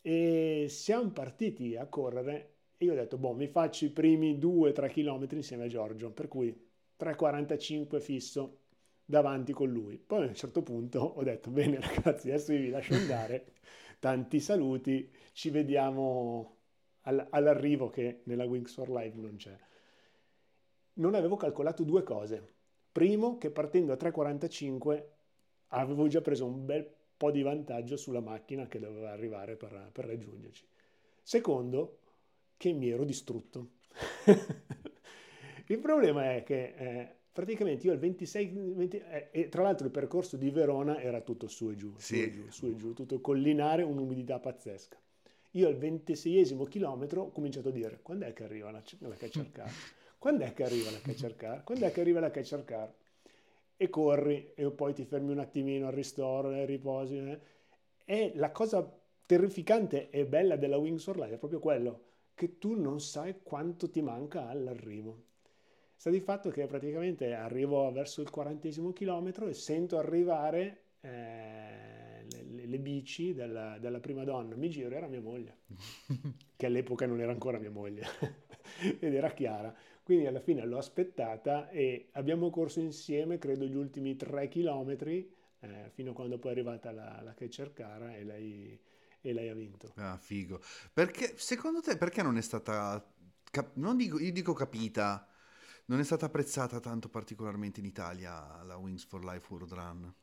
E siamo partiti a correre e io ho detto, boh, mi faccio i primi 2-3 km insieme a Giorgio, per cui 3,45 fisso davanti con lui. Poi a un certo punto ho detto, bene ragazzi, adesso vi lascio andare, tanti saluti, ci vediamo all- all'arrivo che nella Wings for Life non c'è. Non avevo calcolato due cose. Primo, che partendo a 3,45 avevo già preso un bel po' di vantaggio sulla macchina che doveva arrivare per, per raggiungerci. Secondo, che mi ero distrutto. il problema è che eh, praticamente io al 26, 20, eh, e tra l'altro il percorso di Verona era tutto su e giù, sì. su e giù, su e giù, tutto collinare, un'umidità pazzesca. Io al 26 chilometro ho cominciato a dire quando è che arriva la, la catcher car? Quando è che arriva la catcher car? Quando è che arriva la catcher car? E corri e poi ti fermi un attimino al ristoro, e riposi. Eh? E la cosa terrificante e bella della Wings for Life è proprio quello che tu non sai quanto ti manca all'arrivo. Sta di fatto che praticamente arrivo verso il quarantesimo chilometro e sento arrivare eh, le, le, bici della, della, prima donna. Mi giro, era mia moglie, che all'epoca non era ancora mia moglie, ed era Chiara. Quindi alla fine l'ho aspettata e abbiamo corso insieme, credo, gli ultimi tre chilometri, eh, fino a quando poi è arrivata la, la catcher cara e lei, e lei ha vinto. Ah, figo. Perché, secondo te, perché non è stata, cap- non dico, io dico capita, non è stata apprezzata tanto particolarmente in Italia la Wings for Life World Run?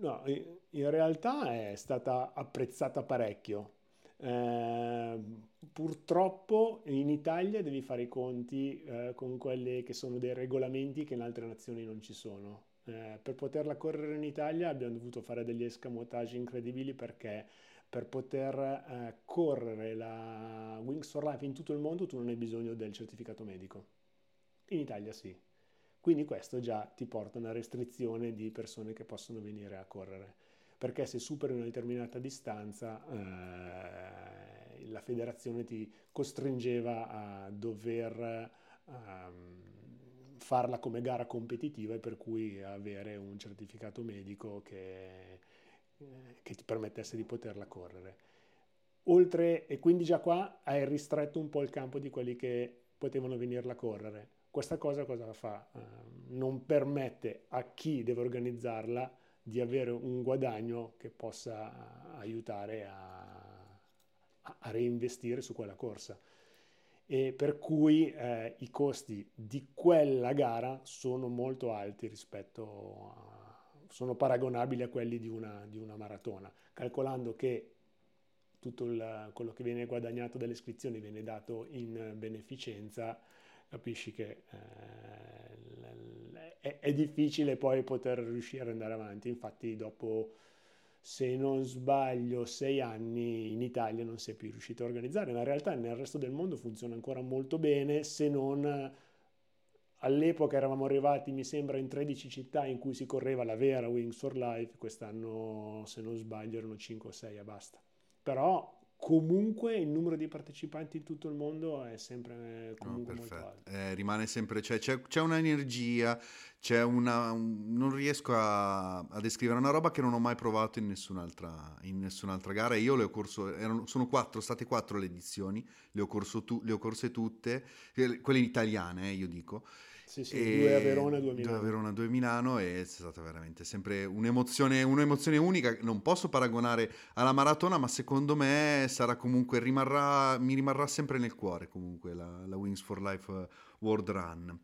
No, in realtà è stata apprezzata parecchio. Eh, purtroppo in Italia devi fare i conti eh, con quelli che sono dei regolamenti che in altre nazioni non ci sono. Eh, per poterla correre in Italia abbiamo dovuto fare degli escamotage incredibili perché per poter eh, correre la Wings for Life in tutto il mondo tu non hai bisogno del certificato medico. In Italia sì. Quindi questo già ti porta a una restrizione di persone che possono venire a correre, perché se superi una determinata distanza eh, la federazione ti costringeva a dover um, farla come gara competitiva e per cui avere un certificato medico che, eh, che ti permettesse di poterla correre. Oltre, e quindi già qua hai ristretto un po' il campo di quelli che potevano venirla a correre questa cosa cosa fa? Uh, non permette a chi deve organizzarla di avere un guadagno che possa aiutare a, a reinvestire su quella corsa. E per cui eh, i costi di quella gara sono molto alti rispetto a, sono paragonabili a quelli di una, di una maratona, calcolando che tutto il, quello che viene guadagnato dalle iscrizioni viene dato in beneficenza, capisci che eh, è, è, difficile poi poter riuscire ad andare avanti. Infatti, dopo, se non sbaglio, sei anni in Italia non si è più riuscito a organizzare, ma in realtà nel resto del mondo funziona ancora molto bene, se non all'epoca eravamo arrivati, mi sembra, in 13 città in cui si correva la vera Wings for Life, quest'anno, se non sbaglio, erano 5 o 6 e basta. Però comunque il numero di partecipanti in tutto il mondo è sempre eh, comunque oh, molto alto. Eh, rimane sempre, cioè, c'è, c'è un'energia, c'è una, un, non riesco a, a, descrivere una roba che non ho mai provato in nessun'altra, in nessun'altra gara. Io le ho corso, erano, sono quattro, state quattro le edizioni, le ho, corso tu, le ho corse tutte, eh, quelle italiane, eh, io dico. Sì, sì, due a Verona e due a Milano. Due a Verona, due a Milano e è stata veramente sempre un'emozione, un'emozione unica. Non posso paragonare alla maratona, ma secondo me sarà comunque, rimarrà, mi rimarrà sempre nel cuore comunque la, la Wings for Life World Run.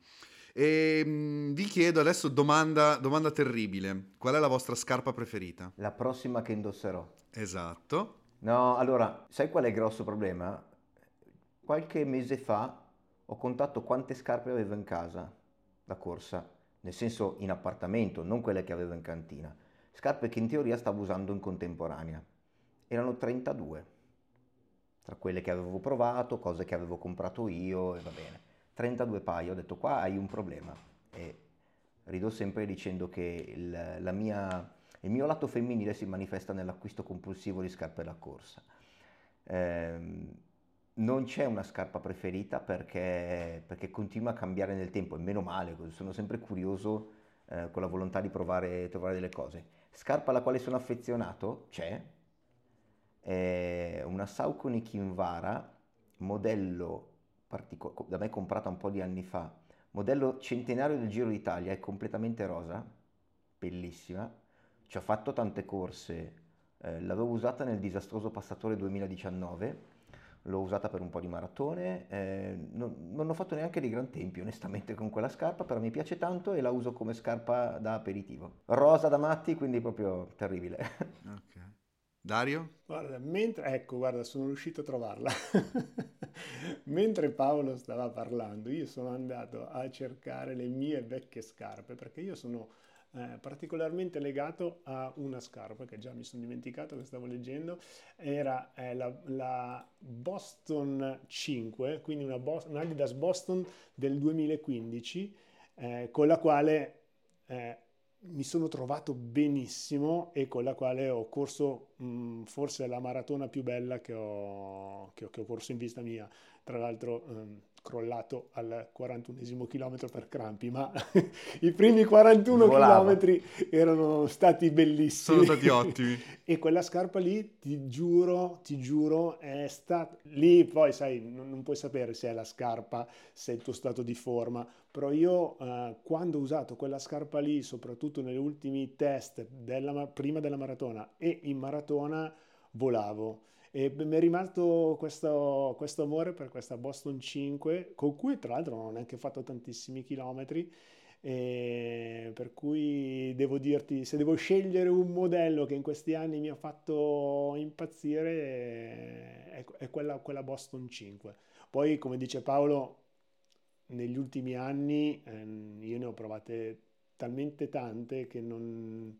E mh, mm, vi chiedo adesso domanda, domanda terribile, qual è la vostra scarpa preferita? La prossima che indosserò. Esatto. No, allora, sai qual è il grosso problema? Qualche mese fa ho contato quante scarpe avevo in casa da corsa, nel senso in appartamento, non quelle che avevo in cantina. Scarpe che in teoria stavo usando in contemporanea. Erano 32, tra quelle che avevo provato, cose che avevo comprato io e va bene. 32 paio, ho detto qua hai un problema e rido sempre dicendo che il, mia, il mio lato femminile si manifesta nell'acquisto compulsivo di scarpe da corsa. Eh, non c'è una scarpa preferita perché, perché, continua a cambiare nel tempo e meno male, sono sempre curioso eh, con la volontà di provare, trovare delle cose. Scarpa alla quale sono affezionato c'è, è una Saucony Kinvara, modello partico- da me comprata un po' di anni fa, modello centenario del Giro d'Italia, è completamente rosa, bellissima, ci ho fatto tante corse, eh, l'avevo usata nel disastroso passatore 2019 l'ho usata per un po' di maratone, eh, non, non, ho fatto neanche dei gran tempi onestamente con quella scarpa, però mi piace tanto e la uso come scarpa da aperitivo. Rosa da matti, quindi proprio terribile. Ok. Dario? Guarda, mentre, ecco, guarda, sono riuscito a trovarla. mentre Paolo stava parlando, io sono andato a cercare le mie vecchie scarpe, perché io sono eh, particolarmente legato a una scarpa che già mi sono dimenticato che stavo leggendo, era eh, la, la, Boston 5, quindi una, Bo- una Adidas Boston del 2015, eh, con la quale eh, mi sono trovato benissimo e con la quale ho corso mh, forse la maratona più bella che ho, che che ho corso in vista mia. Tra l'altro, ehm, crollato al 41 chilometro per crampi, ma i primi 41 chilometri erano stati bellissimi. Sono stati ottimi. e quella scarpa lì, ti giuro, ti giuro, è stata... Lì poi, sai, non, non, puoi sapere se è la scarpa, se è il tuo stato di forma, però io eh, quando ho usato quella scarpa lì, soprattutto negli ultimi test della, prima della maratona e in maratona, volavo e mi è rimasto questo, questo, amore per questa Boston 5, con cui tra l'altro non ho neanche fatto tantissimi chilometri, per cui devo dirti, se devo scegliere un modello che in questi anni mi ha fatto impazzire, è, è quella, quella, Boston 5. Poi, come dice Paolo, negli ultimi anni eh, io ne ho provate talmente tante che non,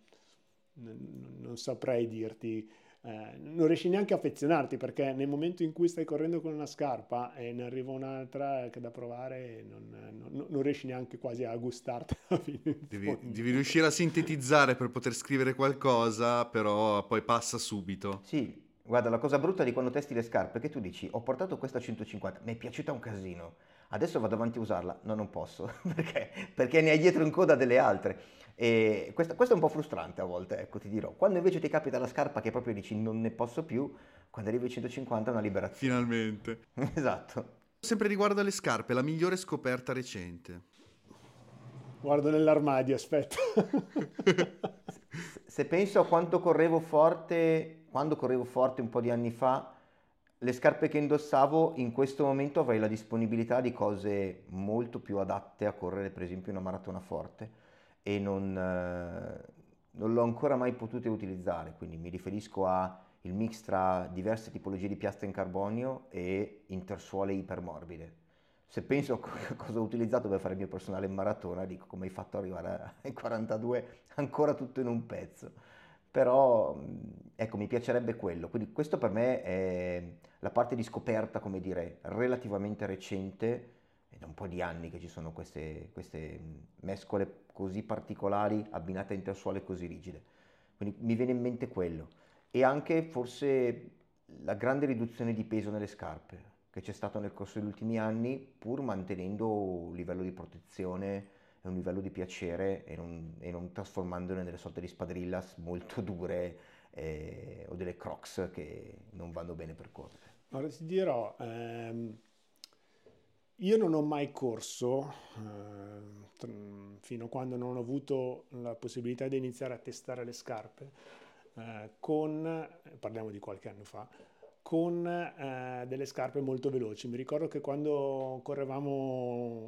non, non saprei dirti eh, non riesci neanche a affezionarti perché nel momento in cui stai correndo con una scarpa e ne arriva un'altra che da provare non, non, non riesci neanche quasi a gustarti. Devi, devi, riuscire a sintetizzare per poter scrivere qualcosa, però poi passa subito. Sì, guarda, la cosa brutta di quando testi le scarpe è che tu dici ho portato questa 150, mi è piaciuta un casino, adesso vado avanti a usarla, no non posso, perché? Perché ne hai dietro in coda delle altre. E questo, questo, è un po' frustrante a volte, ecco, ti dirò. Quando invece ti capita la scarpa che proprio dici non ne posso più, quando arrivi ai 150 è una liberazione. Finalmente. esatto. Sempre riguardo alle scarpe, la migliore scoperta recente. Guardo nell'armadio, aspetta. Se penso a quanto correvo forte, quando correvo forte un po' di anni fa, le scarpe che indossavo in questo momento avrei la disponibilità di cose molto più adatte a correre, per esempio, una maratona forte e non, eh, non l'ho ancora mai potuto utilizzare, quindi mi riferisco al mix tra diverse tipologie di piastre in carbonio e intersuole ipermorbide. Se penso a cosa ho utilizzato per fare il mio personale in maratona, dico come hai fatto ad arrivare ai 42 ancora tutto in un pezzo. Però ecco, mi piacerebbe quello. Quindi questo per me è la parte di scoperta, come dire, relativamente recente è da un po' di anni che ci sono queste, queste mescole così particolari abbinate a intersuole così rigide. Quindi mi viene in mente quello. E anche forse la grande riduzione di peso nelle scarpe che c'è stato nel corso degli ultimi anni, pur mantenendo un livello di protezione e un livello di piacere e non, e non trasformandole nelle sorte di spadrillas molto dure eh, o delle crocs che non vanno bene per correre. Ora ti dirò, ehm io non ho mai corso, eh, fino a quando non ho avuto la possibilità di iniziare a testare le scarpe, eh, con, parliamo di qualche anno fa, con eh, delle scarpe molto veloci. Mi ricordo che quando correvamo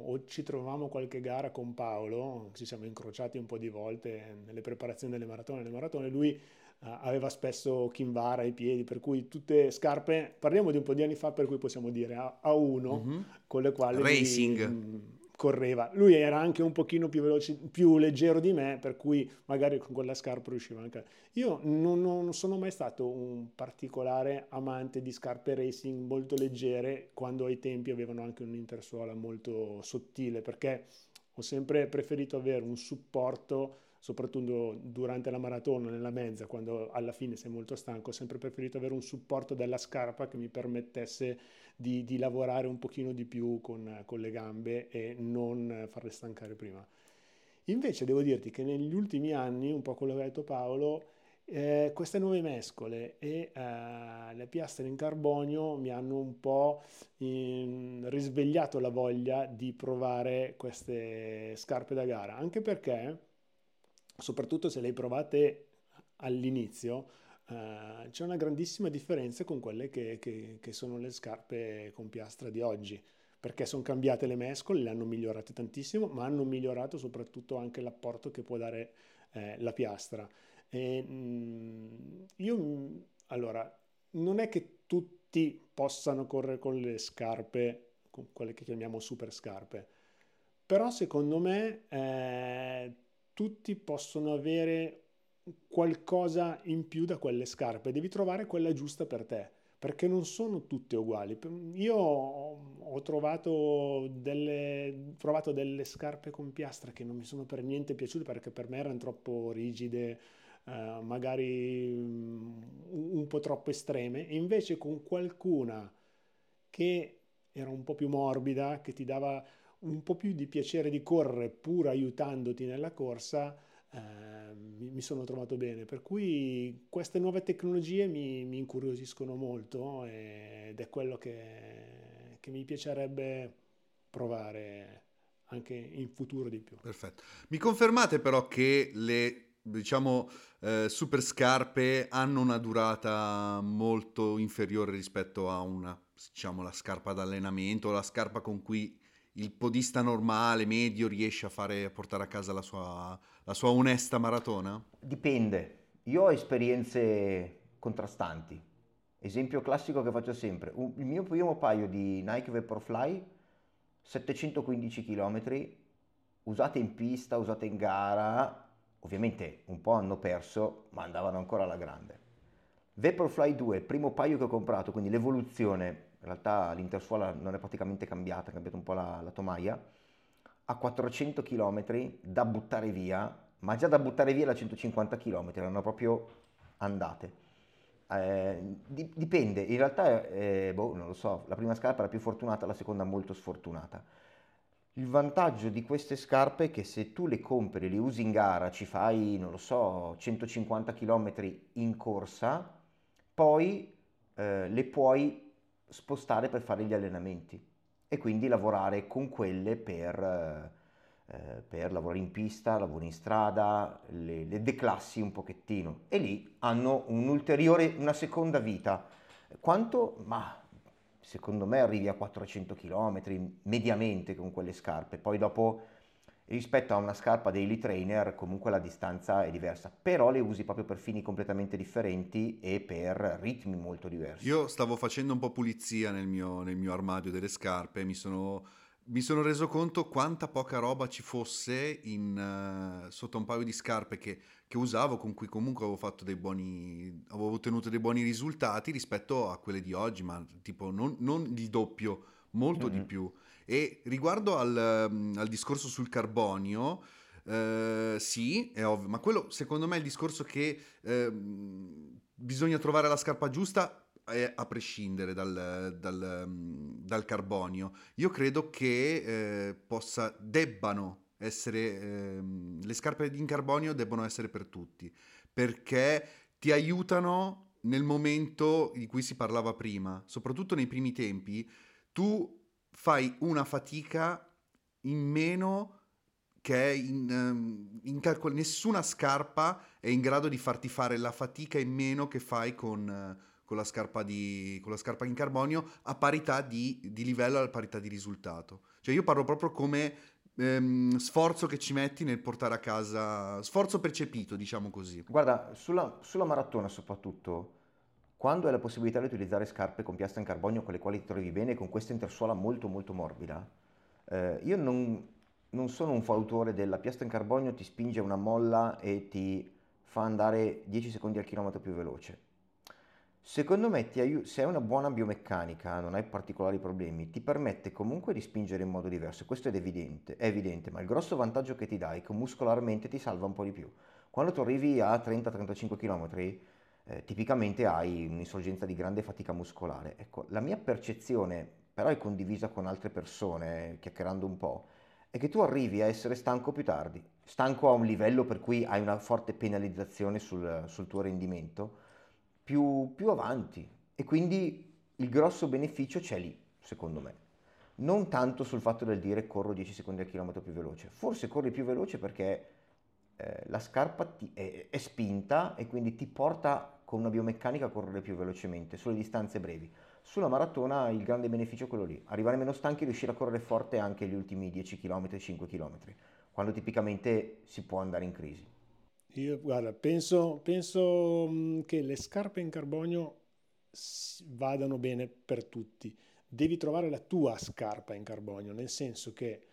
o ci trovavamo qualche gara con Paolo, ci siamo incrociati un po' di volte nelle preparazioni delle maratone, maratone, lui aveva spesso Kinvara ai piedi, per cui tutte scarpe, parliamo di un po' di anni fa, per cui possiamo dire a, a uno, mm-hmm. con le quali Racing. Lui, mh, correva. Lui era anche un pochino più, veloce, più leggero di me, per cui magari con quella scarpa riusciva anche... Io non, non sono mai stato un particolare amante di scarpe racing molto leggere, quando ai tempi avevano anche un'intersuola molto sottile, perché ho sempre preferito avere un supporto soprattutto durante la maratona, nella mezza, quando alla fine sei molto stanco, ho sempre preferito avere un supporto della scarpa che mi permettesse di, di lavorare un pochino di più con, con le gambe e non farle stancare prima. Invece devo dirti che negli ultimi anni, un po' quello che ha detto Paolo, eh, queste nuove mescole e eh, le piastre in carbonio mi hanno un po' in, risvegliato la voglia di provare queste scarpe da gara, anche perché soprattutto se le provate all'inizio, eh, c'è una grandissima differenza con quelle che, che, che, sono le scarpe con piastra di oggi, perché sono cambiate le mescole, le hanno migliorate tantissimo, ma hanno migliorato soprattutto anche l'apporto che può dare eh, la piastra. E, mh, mm, io, allora, non è che tutti possano correre con le scarpe, con quelle che chiamiamo super scarpe, però secondo me eh, tutti possono avere qualcosa in più da quelle scarpe, devi trovare quella giusta per te, perché non sono tutte uguali. Io ho trovato delle, provato delle scarpe con piastra che non mi sono per niente piaciute perché per me erano troppo rigide, eh, magari un po' troppo estreme, e invece con qualcuna che era un po' più morbida, che ti dava un po' più di piacere di correre pur aiutandoti nella corsa, eh, mi, sono trovato bene. Per cui queste nuove tecnologie mi, mi incuriosiscono molto ed è quello che, che mi piacerebbe provare anche in futuro di più. Perfetto. Mi confermate però che le diciamo eh, super scarpe hanno una durata molto inferiore rispetto a una diciamo la scarpa d'allenamento, la scarpa con cui il podista normale, medio, riesce a, fare, a portare a casa la sua, la sua onesta maratona? Dipende. Io ho esperienze contrastanti. Esempio classico che faccio sempre. il mio primo paio di Nike Vaporfly, 715 km, usate in pista, usate in gara, ovviamente un po' hanno perso, ma andavano ancora alla grande. Vaporfly 2, il primo paio che ho comprato, quindi l'evoluzione in realtà l'intersuola non è praticamente cambiata, è cambiata un po' la, la tomaia, a 400 km da buttare via, ma già da buttare via da 150 km, erano proprio andate. Eh, dipende, in realtà, eh, boh, non lo so, la prima scarpa era più fortunata, la seconda molto sfortunata. Il vantaggio di queste scarpe è che se tu le compri, le usi in gara, ci fai, non lo so, 150 km in corsa, poi eh, le puoi spostare per fare gli allenamenti e quindi lavorare con quelle per, eh, per lavorare in pista, lavori in strada, le, le, declassi un pochettino e lì hanno un'ulteriore, una seconda vita. Quanto? Ma secondo me arrivi a 400 km mediamente con quelle scarpe, poi dopo rispetto a una scarpa daily trainer comunque la distanza è diversa, però le usi proprio per fini completamente differenti e per ritmi molto diversi. Io stavo facendo un po' pulizia nel mio, nel mio armadio delle scarpe e mi sono, mi sono reso conto quanta poca roba ci fosse in, uh, sotto un paio di scarpe che, che, usavo, con cui comunque avevo fatto dei buoni, avevo ottenuto dei buoni risultati rispetto a quelle di oggi, ma tipo non, non il doppio, molto mm-hmm. di più. E riguardo al, mm, al discorso sul carbonio, eh, sì, è ovvio, ma quello secondo me è il discorso che eh, bisogna trovare la scarpa giusta a prescindere dal, dal, mm, dal, carbonio. Io credo che eh, possa, debbano essere, eh, le scarpe in carbonio debbano essere per tutti, perché ti aiutano nel momento di cui si parlava prima, soprattutto nei primi tempi, tu fai una fatica in meno che in, um, in calcolo, nessuna scarpa è in grado di farti fare la fatica in meno che fai con, uh, con, la, scarpa di, con la scarpa in carbonio a parità di, di livello, a parità di risultato. Cioè io parlo proprio come um, sforzo che ci metti nel portare a casa, sforzo percepito, diciamo così. Guarda, sulla, sulla maratona soprattutto, quando hai la possibilità di utilizzare scarpe con piastra in carbonio con le quali ti trovi bene, con questa intersuola molto molto morbida, eh, io non, non, sono un fautore della piastra in carbonio ti spinge una molla e ti fa andare 10 secondi al chilometro più veloce. Secondo me, aiut- se hai una buona biomeccanica, non hai particolari problemi, ti permette comunque di spingere in modo diverso. Questo è evidente, è evidente, ma il grosso vantaggio che ti dà è che muscolarmente ti salva un po' di più. Quando tu arrivi a 30-35 km, eh, tipicamente hai un'insorgenza di grande fatica muscolare. Ecco, la mia percezione, però è condivisa con altre persone, chiacchierando un po', è che tu arrivi a essere stanco più tardi, stanco a un livello per cui hai una forte penalizzazione sul, sul tuo rendimento, più, più avanti. E quindi il grosso beneficio c'è lì, secondo me non tanto sul fatto del dire corro 10 secondi al chilometro più veloce, forse corri più veloce perché eh, la scarpa ti, è, è, spinta e quindi ti porta con una biomeccanica correre più velocemente sulle distanze brevi. Sulla maratona il grande beneficio è quello lì, arrivare meno stanchi e riuscire a correre forte anche gli ultimi 10 km, 5 km, quando tipicamente si può andare in crisi. Io guarda, penso, penso mm, che le scarpe in carbonio vadano bene per tutti. Devi trovare la tua scarpa in carbonio, nel senso che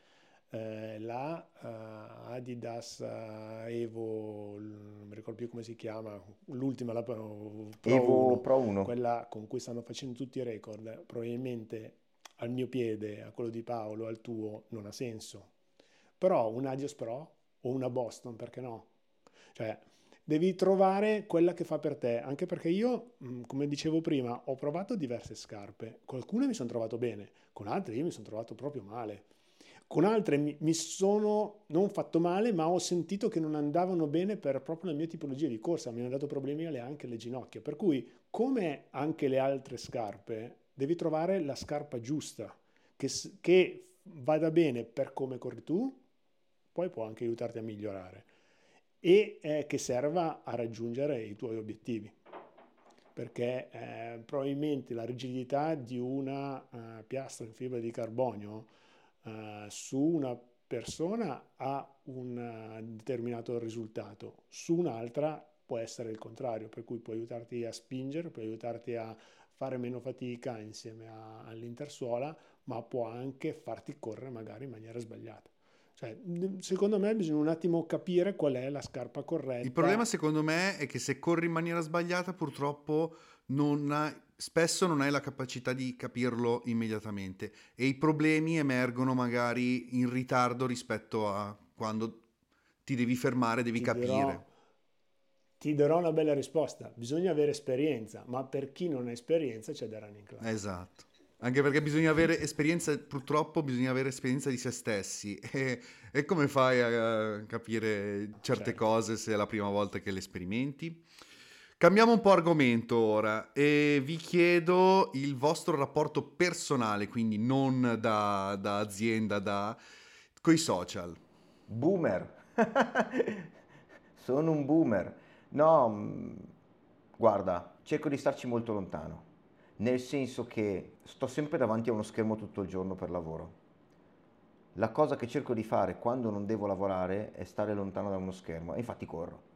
eh, la uh, Adidas uh, Evo, non mi ricordo più come si chiama, l'ultima, la Pro, Evo 1, Pro 1, quella con cui stanno facendo tutti i record, probabilmente al mio piede, a quello di Paolo, al tuo, non ha senso. Però un Adios Pro o una Boston, perché no? Cioè, devi trovare quella che fa per te, anche perché io, mm, come dicevo prima, ho provato diverse scarpe, con alcune mi sono trovato bene, con altre io mi sono trovato proprio male. Con altre mi, sono non fatto male, ma ho sentito che non andavano bene per proprio la mia tipologia di corsa, mi hanno dato problemi anche alle ginocchia. Per cui, come anche le altre scarpe, devi trovare la scarpa giusta, che, che vada bene per come corri tu, poi può anche aiutarti a migliorare e eh, che serva a raggiungere i tuoi obiettivi. Perché eh, probabilmente la rigidità di una uh, piastra in fibra di carbonio uh, su una persona ha un uh, determinato risultato, su un'altra può essere il contrario, per cui può aiutarti a spingere, può aiutarti a fare meno fatica insieme a, all'intersuola, ma può anche farti correre magari in maniera sbagliata. Cioè, secondo me bisogna un attimo capire qual è la scarpa corretta. Il problema secondo me è che se corri in maniera sbagliata purtroppo non spesso non hai la capacità di capirlo immediatamente e i problemi emergono magari in ritardo rispetto a quando ti devi fermare, devi ti capire. Dirò, ti darò una bella risposta, bisogna avere esperienza, ma per chi non ha esperienza c'è da running club. Esatto. Anche perché bisogna avere esperienza, purtroppo bisogna avere esperienza di se stessi. E, e come fai a capire certe certo. cose se è la prima volta che le sperimenti? Cambiamo un po' argomento ora e vi chiedo il vostro rapporto personale, quindi non da, da azienda, da... coi social. Boomer. Sono un boomer. No, mm, guarda, cerco di starci molto lontano nel senso che sto sempre davanti a uno schermo tutto il giorno per lavoro. La cosa che cerco di fare quando non devo lavorare è stare lontano da uno schermo e infatti corro.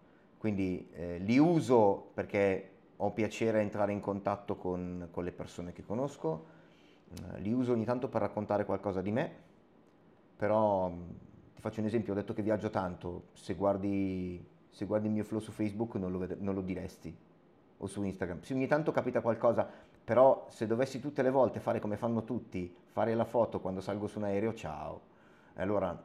Quindi eh, li uso perché ho piacere a entrare in contatto con, con le persone che conosco, eh, li uso ogni tanto per raccontare qualcosa di me, però mm, ti faccio un esempio, ho detto che viaggio tanto, se guardi, se guardi il mio flow su Facebook non lo, ved- non lo diresti, o su Instagram. Se ogni tanto capita qualcosa, però se dovessi tutte le volte fare come fanno tutti, fare la foto quando salgo su un aereo, ciao. Allora,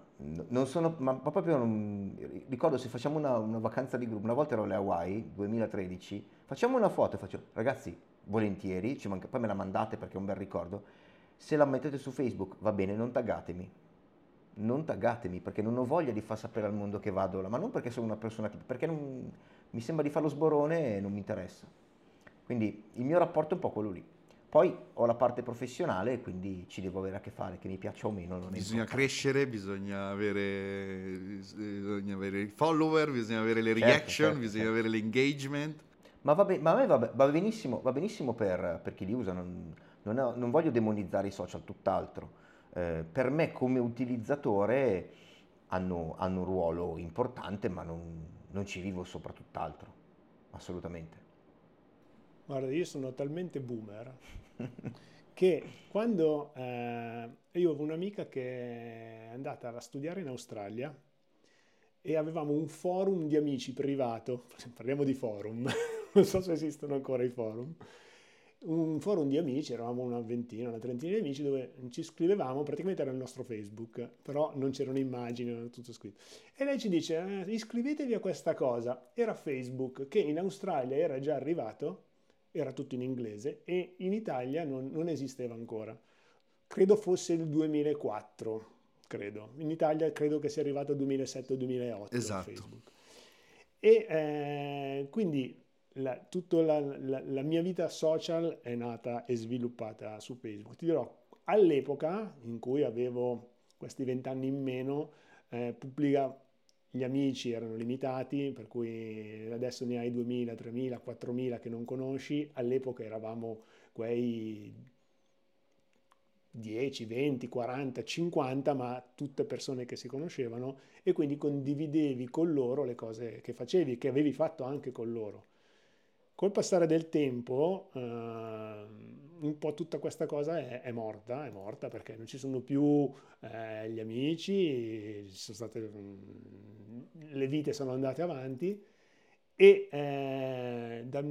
non sono, ma proprio non, ricordo se facciamo una, una, vacanza di gruppo, una volta ero alle Hawaii, 2013, facciamo una foto e faccio, ragazzi, volentieri, manca, poi me la mandate perché è un bel ricordo, se la mettete su Facebook va bene, non taggatemi, non taggatemi perché non ho voglia di far sapere al mondo che vado là, ma non perché sono una persona tipo, perché non, mi sembra di fare lo sborone e non mi interessa. Quindi il mio rapporto è un po' quello lì. Poi ho la parte professionale, quindi ci devo avere a che fare, che mi piaccia o meno. bisogna crescere, bisogna avere, bisogna avere i follower, bisogna avere le certo, reaction, certo, bisogna certo. avere l'engagement. Ma, va, be- ma a me va, va benissimo, va benissimo per, per, chi li usa, non, non, ho, non, voglio demonizzare i social, tutt'altro. Eh, per me come utilizzatore hanno, hanno un ruolo importante, ma non, non ci vivo sopra tutt'altro, assolutamente. Guarda, io sono talmente boomer che quando eh, io avevo un'amica che è andata a studiare in Australia e avevamo un forum di amici privato, parliamo di forum, non so se esistono ancora i forum, un forum di amici, eravamo una ventina, una trentina di amici dove ci scrivevamo, praticamente era il nostro Facebook, però non c'erano immagini, era tutto scritto. E lei ci dice, eh, iscrivetevi a questa cosa. Era Facebook che in Australia era già arrivato, era tutto in inglese, e in Italia non, non esisteva ancora. Credo fosse il 2004, credo. In Italia credo che sia arrivato il 2007-2008 esatto. Facebook. E eh, quindi la, tutta la, la, la, mia vita social è nata e sviluppata su Facebook. Ti dirò, all'epoca in cui avevo questi vent'anni in meno, eh, pubblica, gli amici erano limitati, per cui adesso ne hai 2000, 3000, 4000 che non conosci, all'epoca eravamo quei 10, 20, 40, 50, ma tutte persone che si conoscevano e quindi condividevi con loro le cose che facevi, che avevi fatto anche con loro. Col passare del tempo, eh, un po' tutta questa cosa è, è, morta, è morta perché non ci sono più eh, gli amici, state, mm, le vite sono andate avanti e eh, da,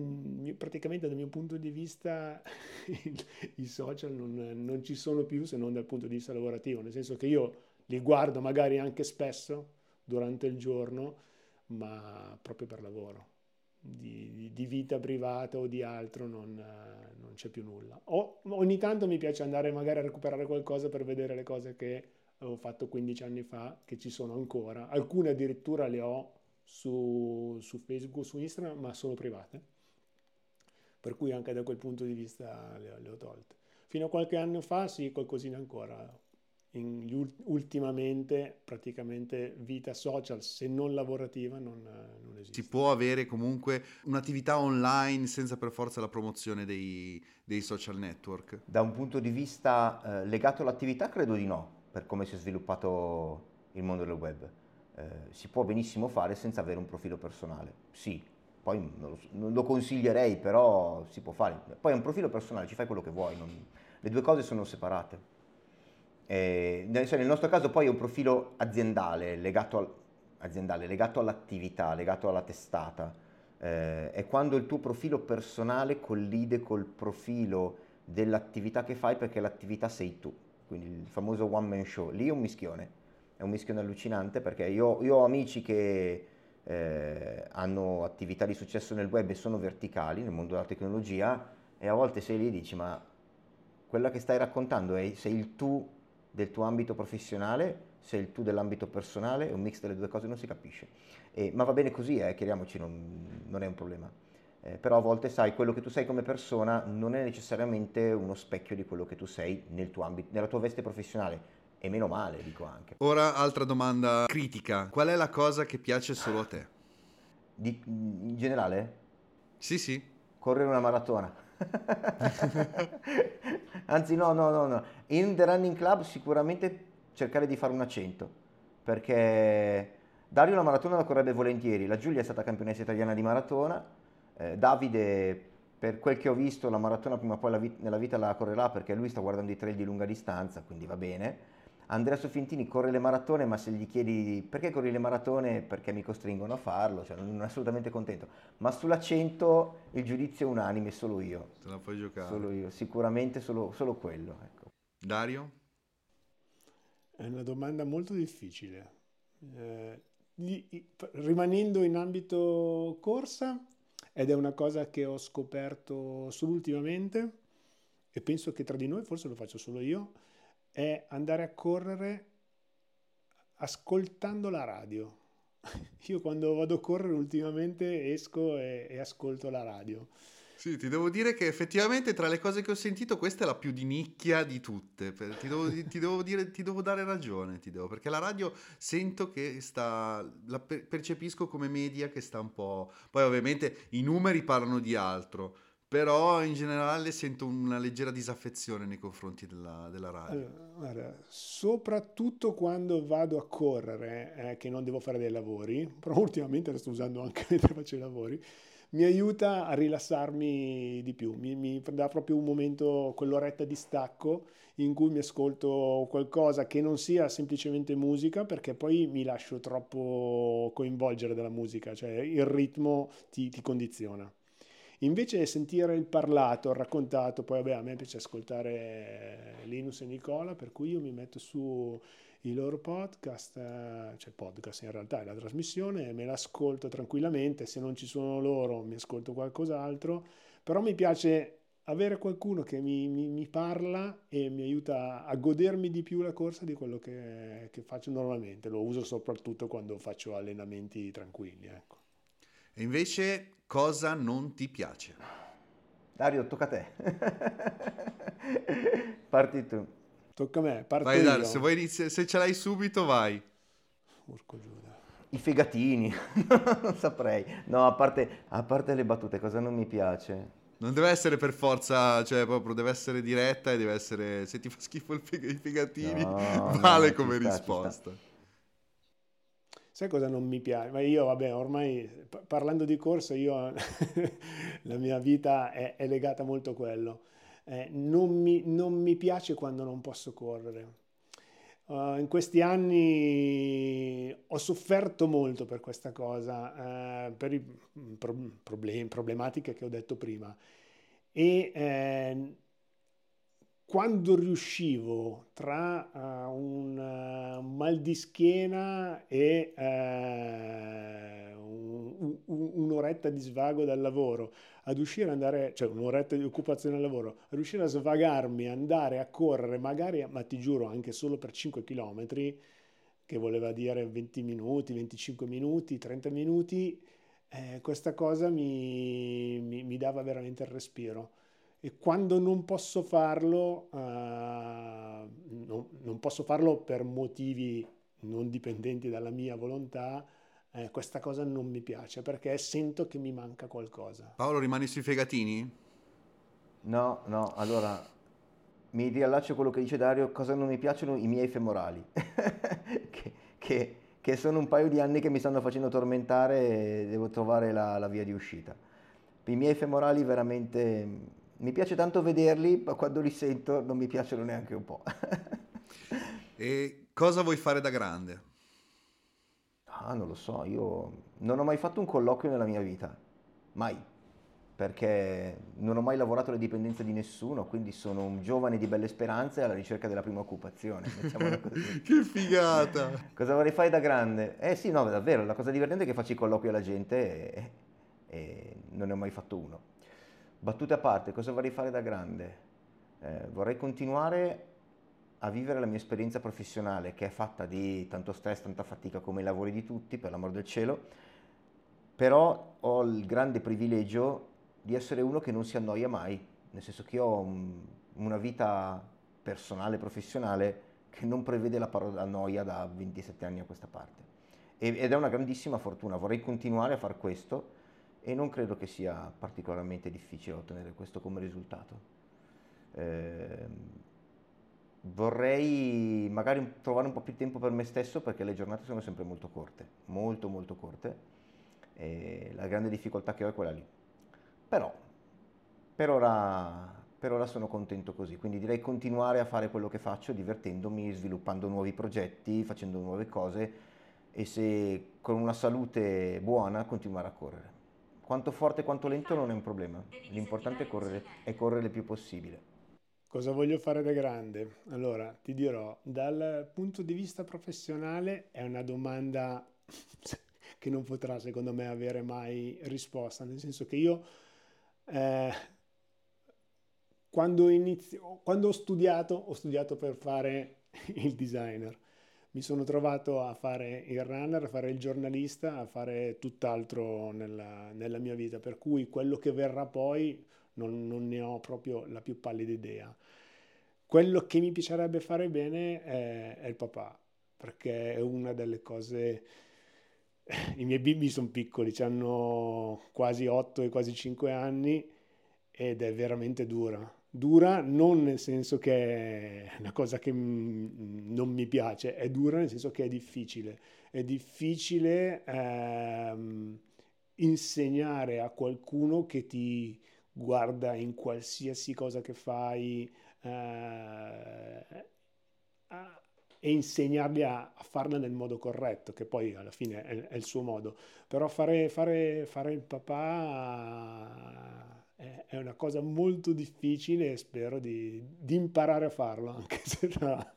praticamente dal mio punto di vista i social non, non, ci sono più se non dal punto di vista lavorativo, nel senso che io li guardo magari anche spesso durante il giorno, ma proprio per lavoro. Di, di, vita privata o di altro non, non c'è più nulla. O, ogni tanto mi piace andare magari a recuperare qualcosa per vedere le cose che avevo fatto 15 anni fa, che ci sono ancora. Alcune addirittura le ho su, su Facebook su Instagram, ma sono private. Per cui anche da quel punto di vista le, le ho tolte. Fino a qualche anno fa sì, qualcosina ancora in, ultimamente praticamente vita social, se non lavorativa, non, non, esiste. Si può avere comunque un'attività online senza per forza la promozione dei, dei social network? Da un punto di vista eh, legato all'attività credo di no, per come si è sviluppato il mondo del web. Eh, si può benissimo fare senza avere un profilo personale, sì. Poi non lo, non lo consiglierei, però si può fare. Poi è un profilo personale, ci fai quello che vuoi, non, le due cose sono separate. Eh, nel nostro caso poi è un profilo aziendale legato, al, aziendale, legato all'attività, legato alla testata. Eh, è quando il tuo profilo personale collide col profilo dell'attività che fai perché l'attività sei tu, quindi il famoso one man show. Lì è un mischione, è un mischione allucinante perché io, io ho amici che eh, hanno attività di successo nel web e sono verticali nel mondo della tecnologia e a volte sei lì e dici ma quella che stai raccontando è sei il tu del tuo ambito professionale, se il tu dell'ambito personale, è un mix delle due cose, non si capisce. Eh, ma va bene così, eh, chiariamoci, non, non, è un problema. Eh, però a volte sai, quello che tu sei come persona non è necessariamente uno specchio di quello che tu sei nel tuo ambito, nella tua veste professionale. E meno male, dico anche. Ora, altra domanda critica. Qual è la cosa che piace solo a te? Di, in generale? Sì, sì. Correre una maratona. Anzi, no, no, no, no. In The Running Club sicuramente cercare di fare un accento, perché Dario la maratona la correbbe volentieri, la Giulia è stata campionessa italiana di maratona, eh, Davide per quel che ho visto la maratona prima o poi vit- nella vita la correrà perché lui sta guardando i trail di lunga distanza, quindi va bene. Andrea Sofintini corre le maratone, ma se gli chiedi perché corri le maratone, perché mi costringono a farlo, cioè non è assolutamente contento. Ma sull'accento il giudizio è unanime, solo io. Te la puoi giocare. Solo io, sicuramente solo, solo quello. Ecco. Dario? È una domanda molto difficile. Eh, rimanendo in ambito corsa, ed è una cosa che ho scoperto solo ultimamente, e penso che tra di noi, forse lo faccio solo io, è andare a correre ascoltando la radio. Io quando vado a correre ultimamente esco e, e, ascolto la radio. Sì, ti devo dire che effettivamente tra le cose che ho sentito questa è la più di nicchia di tutte. Ti devo, ti devo, dire, ti devo dare ragione, ti devo, perché la radio sento che sta, la percepisco come media che sta un po'... Poi ovviamente i numeri parlano di altro però in generale sento una leggera disaffezione nei confronti della, della radio. Allora, guarda, soprattutto quando vado a correre, eh, che non devo fare dei lavori, però ultimamente la sto usando anche mentre faccio i lavori, mi aiuta a rilassarmi di più, mi, mi dà proprio un momento, quell'oretta di stacco in cui mi ascolto qualcosa che non sia semplicemente musica, perché poi mi lascio troppo coinvolgere dalla musica, cioè il ritmo ti, ti condiziona. Invece sentire il parlato, il raccontato, poi vabbè a me piace ascoltare Linus e Nicola, per cui io mi metto su i loro podcast, eh, cioè podcast in realtà è la trasmissione, me l'ascolto tranquillamente, se non ci sono loro mi ascolto qualcos'altro, però mi piace avere qualcuno che mi, mi, mi, parla e mi aiuta a godermi di più la corsa di quello che, che faccio normalmente. Lo uso soprattutto quando faccio allenamenti tranquilli. Ecco. E invece cosa non ti piace? Dario, tocca a te. Parti tu. Tocca a me, parto vai, io. Dario, se, vuoi inizi- se ce l'hai subito, vai. Porco Giuda. I fegatini, non saprei. No, a parte, a parte le battute, cosa non mi piace? Non deve essere per forza, cioè proprio deve essere diretta e deve essere, se ti fa schifo il fig- i figatini, no, vale no, come sta, risposta. Sai cosa non mi piace? Ma io, vabbè, ormai parlando di corsa, io la mia vita è, è, legata molto a quello. Eh, non, mi, non, mi, piace quando non posso correre. Uh, in questi anni ho sofferto molto per questa cosa, eh, per i pro- problemi, problematiche che ho detto prima. E eh, quando riuscivo tra uh, un uh, mal di schiena e uh, un'oretta di svago dal lavoro, ad uscire andare, cioè un'oretta di occupazione al lavoro, a riuscire a svagarmi, andare a correre, magari, ma ti giuro, anche solo per 5 km, che voleva dire 20 minuti, 25 minuti, 30 minuti, eh, questa cosa mi, mi, mi, dava veramente il respiro. E quando non posso farlo, uh, no, non posso farlo per motivi non dipendenti dalla mia volontà, eh, questa cosa non mi piace perché sento che mi manca qualcosa. Paolo, rimani sui fegatini? No, no, allora mi riallaccio a quello che dice Dario, cosa non mi piacciono i miei femorali, che, che, che, sono un paio di anni che mi stanno facendo tormentare e devo trovare la, la via di uscita. I miei femorali veramente, mi piace tanto vederli, ma quando li sento non mi piacciono neanche un po'. e cosa vuoi fare da grande? Ah, non lo so, io non ho mai fatto un colloquio nella mia vita, mai, perché non ho mai lavorato alle dipendenze di nessuno, quindi sono un giovane di belle speranze alla ricerca della prima occupazione. che figata! cosa vorrei fare da grande? Eh sì, no, davvero, la cosa divertente è che faccio i colloqui alla gente e, e non ne ho mai fatto uno. Battute a parte, cosa vorrei fare da grande? Eh, vorrei continuare a vivere la mia esperienza professionale che è fatta di tanto stress, tanta fatica come i lavori di tutti, per l'amor del cielo, però ho il grande privilegio di essere uno che non si annoia mai, nel senso che ho un, una vita personale, professionale che non prevede la parola noia da 27 anni a questa parte. ed è una grandissima fortuna, vorrei continuare a fare questo e non credo che sia particolarmente difficile ottenere questo come risultato. Eh, vorrei magari trovare un po' più tempo per me stesso perché le giornate sono sempre molto corte, molto molto corte e la grande difficoltà che ho è quella lì. Però per ora, per ora sono contento così, quindi direi continuare a fare quello che faccio divertendomi, sviluppando nuovi progetti, facendo nuove cose e se con una salute buona continuare a correre. Quanto forte, quanto lento non è un problema, l'importante è correre, è correre il più possibile. Cosa voglio fare da grande? Allora, ti dirò, dal punto di vista professionale è una domanda che non potrà, secondo me, avere mai risposta, nel senso che io, eh, quando, inizio, quando ho studiato, ho studiato per fare il designer. Mi sono trovato a fare il runner, a fare il giornalista, a fare tutt'altro nella, nella mia vita, per cui quello che verrà poi non, non, ne ho proprio la più pallida idea. Quello che mi piacerebbe fare bene è, è il papà, perché è una delle cose... I miei bimbi sono piccoli, hanno quasi 8 e quasi 5 anni ed è veramente dura. Dura non nel senso che è una cosa che non mi piace, è dura nel senso che è difficile. È difficile ehm, insegnare a qualcuno che ti, guarda in qualsiasi cosa che fai eh, e insegnargli a, a, farla nel modo corretto, che poi alla fine è, è il suo modo. Però fare, fare, fare il papà è, una cosa molto difficile e spero di, di imparare a farlo, anche se no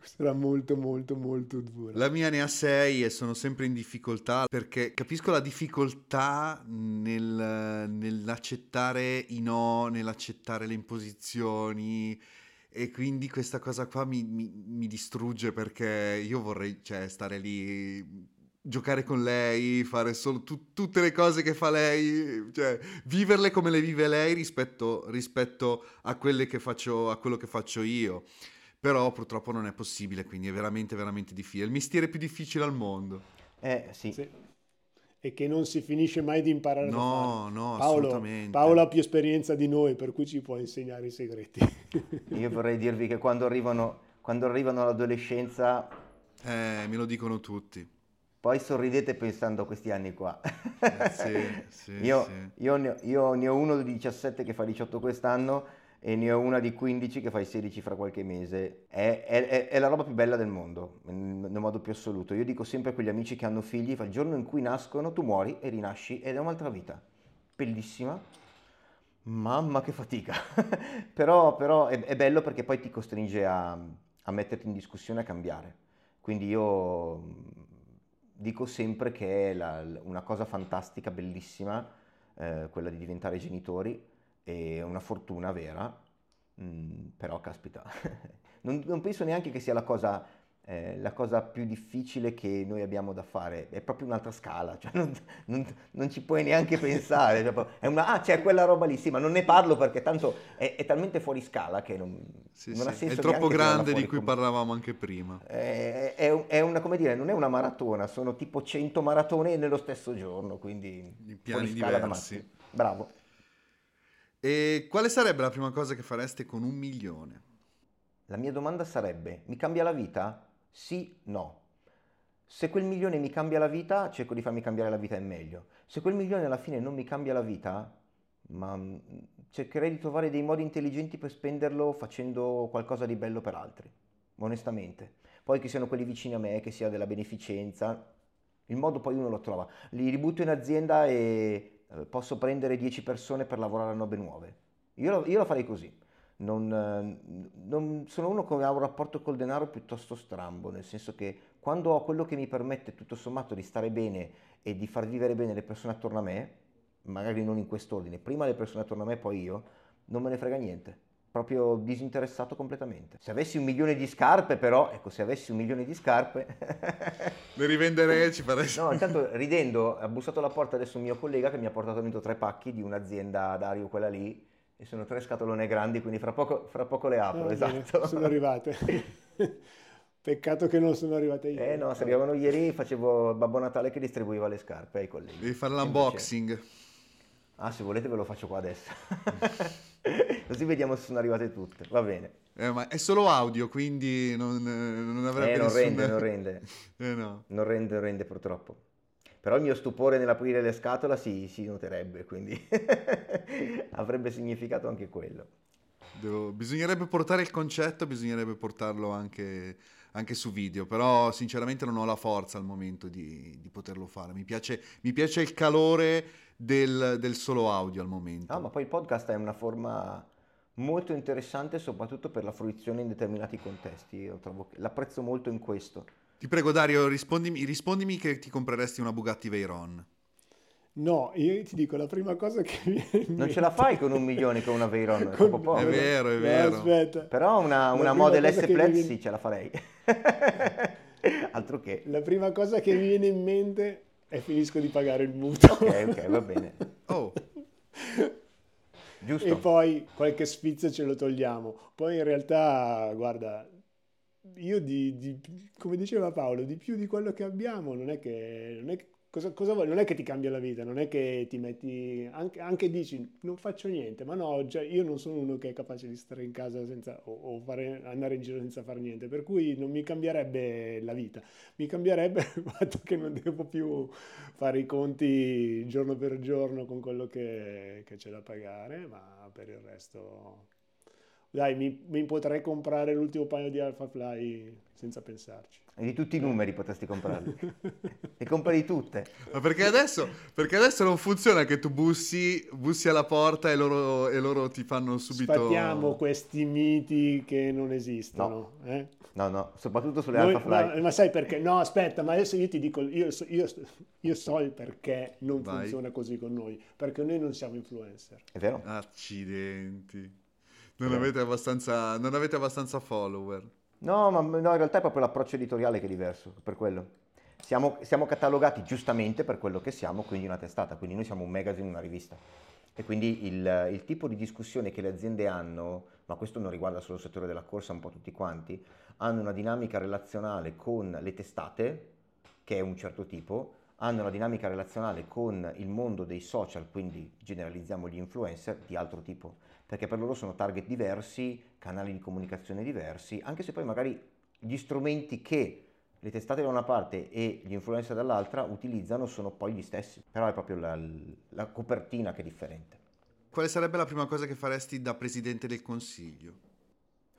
sarà molto molto molto dura. La mia ne ha sei e sono sempre in difficoltà perché capisco la difficoltà nel, nell'accettare i no, nell'accettare le imposizioni e quindi questa cosa qua mi, mi, mi distrugge perché io vorrei cioè, stare lì giocare con lei, fare solo tu, tutte le cose che fa lei, cioè viverle come le vive lei rispetto, rispetto a, che faccio, a quello che faccio io però purtroppo non è possibile, quindi è veramente, veramente difficile. È il mestiere più difficile al mondo. Eh, sì. sì. E che non si finisce mai di imparare no, No, Paolo, assolutamente. Paolo ha più esperienza di noi, per cui ci può insegnare i segreti. Io vorrei dirvi che quando arrivano, quando arrivano all'adolescenza... Eh, me lo dicono tutti. Poi sorridete pensando a questi anni qua. Eh, sì, sì, io, sì. Io, ne, io ne ho uno di 17 che fa 18 quest'anno e ne ho una di 15 che fa i 16 fra qualche mese. È, è, è, la roba più bella del mondo, nel modo più assoluto. Io dico sempre a quegli amici che hanno figli, fa il giorno in cui nascono tu muori e rinasci ed è un'altra vita. Bellissima. Mamma che fatica. però, però è, è, bello perché poi ti costringe a, a metterti in discussione e a cambiare. Quindi io dico sempre che è la, una cosa fantastica, bellissima, eh, quella di diventare genitori, e una fortuna vera, mm, però caspita, non, non penso neanche che sia la cosa eh, la cosa più difficile che noi abbiamo da fare, è proprio un'altra scala, cioè non, non, non, ci puoi neanche pensare, cioè, è una, ah c'è quella roba lì, sì, ma non ne parlo perché tanto è, è talmente fuori scala che non, sì, non ha senso. È troppo grande di cui com- parlavamo anche prima. È, è, è, una, come dire, non è una maratona, sono tipo 100 maratone nello stesso giorno, quindi in piani diversi. Bravo. E quale sarebbe la prima cosa che fareste con un milione? La mia domanda sarebbe, mi cambia la vita? Sì, no. Se quel milione mi cambia la vita, cerco di farmi cambiare la vita in meglio. Se quel milione alla fine non mi cambia la vita, ma mm, cercherei di trovare dei modi intelligenti per spenderlo facendo qualcosa di bello per altri, onestamente. Poi che siano quelli vicini a me, che sia della beneficenza, il modo poi uno lo trova. Li ributto in azienda e eh, posso prendere 10 persone per lavorare a robe nuove. Io lo, io lo farei così non, non, sono uno che ha un rapporto col denaro piuttosto strambo, nel senso che quando ho quello che mi permette tutto sommato di stare bene e di far vivere bene le persone attorno a me, magari non in quest'ordine, prima le persone attorno a me, poi io, non me ne frega niente. Proprio disinteressato completamente. Se avessi un milione di scarpe, però, ecco, se avessi un milione di scarpe. Le rivenderei ci faresti. No, intanto ridendo, ha bussato alla porta adesso un mio collega che mi ha portato dentro tre pacchi di un'azienda Dario, quella lì, e sono tre scatolone grandi, quindi fra poco, fra poco le apro, ah, esatto. Bene, sono arrivate. Peccato che non sono arrivate ieri. Eh no, se arrivavano ieri facevo Babbo Natale che distribuiva le scarpe ai colleghi. Devi fare l'unboxing. Ah, se volete ve lo faccio qua adesso. Così vediamo se sono arrivate tutte. Va bene. Eh, ma è solo audio, quindi non, non avrebbe eh, non nessun... rende, non rende. eh, no. Non rende, non rende purtroppo. Però il mio stupore nell'aprire le scatole si, si noterebbe, quindi avrebbe significato anche quello. Devo, bisognerebbe portare il concetto, bisognerebbe portarlo anche, anche, su video, però sinceramente non ho la forza al momento di, di poterlo fare. Mi piace, mi piace il calore del, del, solo audio al momento. Ah, ma poi il podcast è una forma molto interessante soprattutto per la fruizione in determinati contesti. Io trovo, l'apprezzo molto in questo. Ti prego Dario, rispondimi, rispondimi che ti compreresti una Bugatti Veyron. No, io ti dico la prima cosa che mi viene Non ce la fai con un milione con una Veyron, è con... È vero, è vero. No, aspetta. Però una, una Model S Plaid viene... sì, ce la farei. Altro che. La prima cosa che mi viene in mente è finisco di pagare il mutuo. Ok, ok, va bene. Oh. Giusto. E poi qualche sfizio ce lo togliamo. Poi in realtà, guarda, io di, di, come diceva Paolo, di più di quello che abbiamo, non è che, non è che cosa, cosa? Non è che ti cambia la vita, non è che ti metti, anche, anche dici non faccio niente, ma no, cioè, io non sono uno che è capace di stare in casa senza, o, o fare, andare in giro senza fare niente, per cui non mi cambierebbe la vita, mi cambierebbe il fatto che non devo più fare i conti giorno per giorno con quello che, che c'è da pagare, ma per il resto dai, mi, mi, potrei comprare l'ultimo paio di Alphafly senza pensarci. E di tutti i numeri potresti comprarli. e compri tutte. Ma perché adesso, perché adesso, non funziona che tu bussi, bussi alla porta e loro, e loro, ti fanno subito... Sfattiamo questi miti che non esistono. No, eh? no, no, soprattutto sulle Noi, Alphafly. No, ma sai perché? No, aspetta, ma adesso io ti dico, io, io, io so il perché non Vai. funziona così con noi. Perché noi non siamo influencer. È vero? Accidenti. Non avete, abbastanza, non avete abbastanza follower. No, ma no, in realtà è proprio l'approccio editoriale che è diverso, per quello. Siamo, siamo, catalogati giustamente per quello che siamo, quindi una testata, quindi noi siamo un magazine, una rivista. E quindi il, il, tipo di discussione che le aziende hanno, ma questo non riguarda solo il settore della corsa, un po' tutti quanti, hanno una dinamica relazionale con le testate, che è un certo tipo, hanno una dinamica relazionale con il mondo dei social, quindi generalizziamo gli influencer, di altro tipo perché per loro sono target diversi, canali di comunicazione diversi, anche se poi magari gli strumenti che le testate da una parte e gli influencer dall'altra utilizzano sono poi gli stessi, però è proprio la, la copertina che è differente. Quale sarebbe la prima cosa che faresti da presidente del consiglio?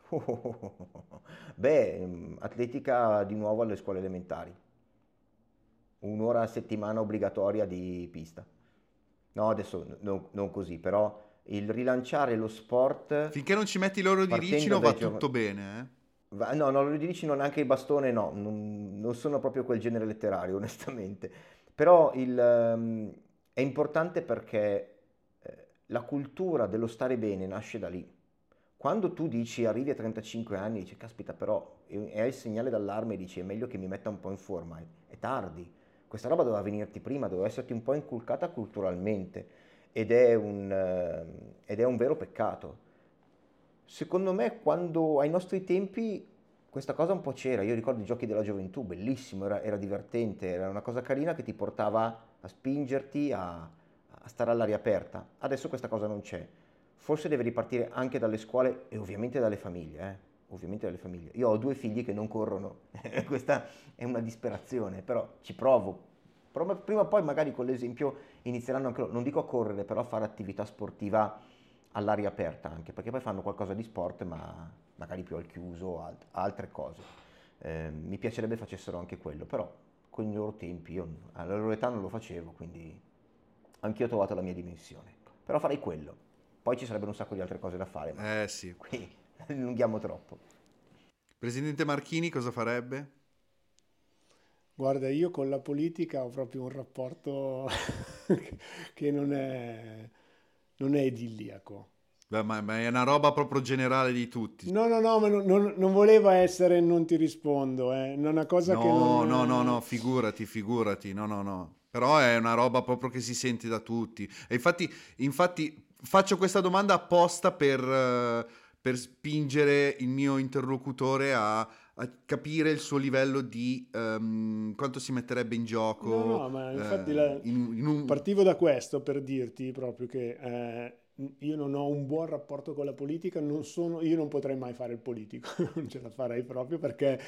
beh, atletica di nuovo alle scuole elementari. Un'ora a settimana obbligatoria di pista. No, adesso no, non così, però il rilanciare lo sport. Finché non ci metti l'oro di Ricino va tutto bene. Eh? No, no, lo dici non anche il bastone, no, non, non sono proprio quel genere letterario, onestamente. Però il, um, è importante perché eh, la cultura dello stare bene nasce da lì. Quando tu dici arrivi a 35 anni, dici caspita però, hai il segnale d'allarme dici è meglio che mi metta un po' in forma, è, è tardi. Questa roba doveva venirti prima, doveva esserti un po' inculcata culturalmente ed è un, uh, ed è un vero peccato. Secondo me quando ai nostri tempi questa cosa un po' c'era, io ricordo i giochi della gioventù, bellissimo, era, era divertente, era una cosa carina che ti portava a spingerti, a, a stare all'aria aperta. Adesso questa cosa non c'è. Forse deve ripartire anche dalle scuole e ovviamente dalle famiglie. Eh? Ovviamente dalle famiglie. Io ho due figli che non corrono, questa è una disperazione, però ci provo. Prima o poi magari con l'esempio inizieranno anche loro, non dico a correre, però a fare attività sportiva all'aria aperta anche, perché poi fanno qualcosa di sport ma magari più al chiuso, alt- altre cose. Eh, mi piacerebbe facessero anche quello, però con i loro tempi, io alla loro età non lo facevo, quindi anch'io ho trovato la mia dimensione. Però farei quello. Poi ci sarebbero un sacco di altre cose da fare. Ma eh sì. Qui allunghiamo troppo. Presidente Marchini cosa farebbe? Guarda, io con la politica ho proprio un rapporto che non è, non è idilliaco. Beh, ma, ma, è una roba proprio generale di tutti. No, no, no, ma non, non, non voleva essere non ti rispondo, eh. è una cosa no, che non... No, no, no, figurati, figurati, no, no, no. Però è una roba proprio che si sente da tutti. E infatti, infatti faccio questa domanda apposta per, per spingere il mio interlocutore a, a capire il suo livello di um, quanto si metterebbe in gioco. No, no, ma infatti eh, la... in, in un... partivo da questo per dirti proprio che... Eh, io non ho un buon rapporto con la politica, non sono, io non potrei mai fare il politico, non ce la farei proprio perché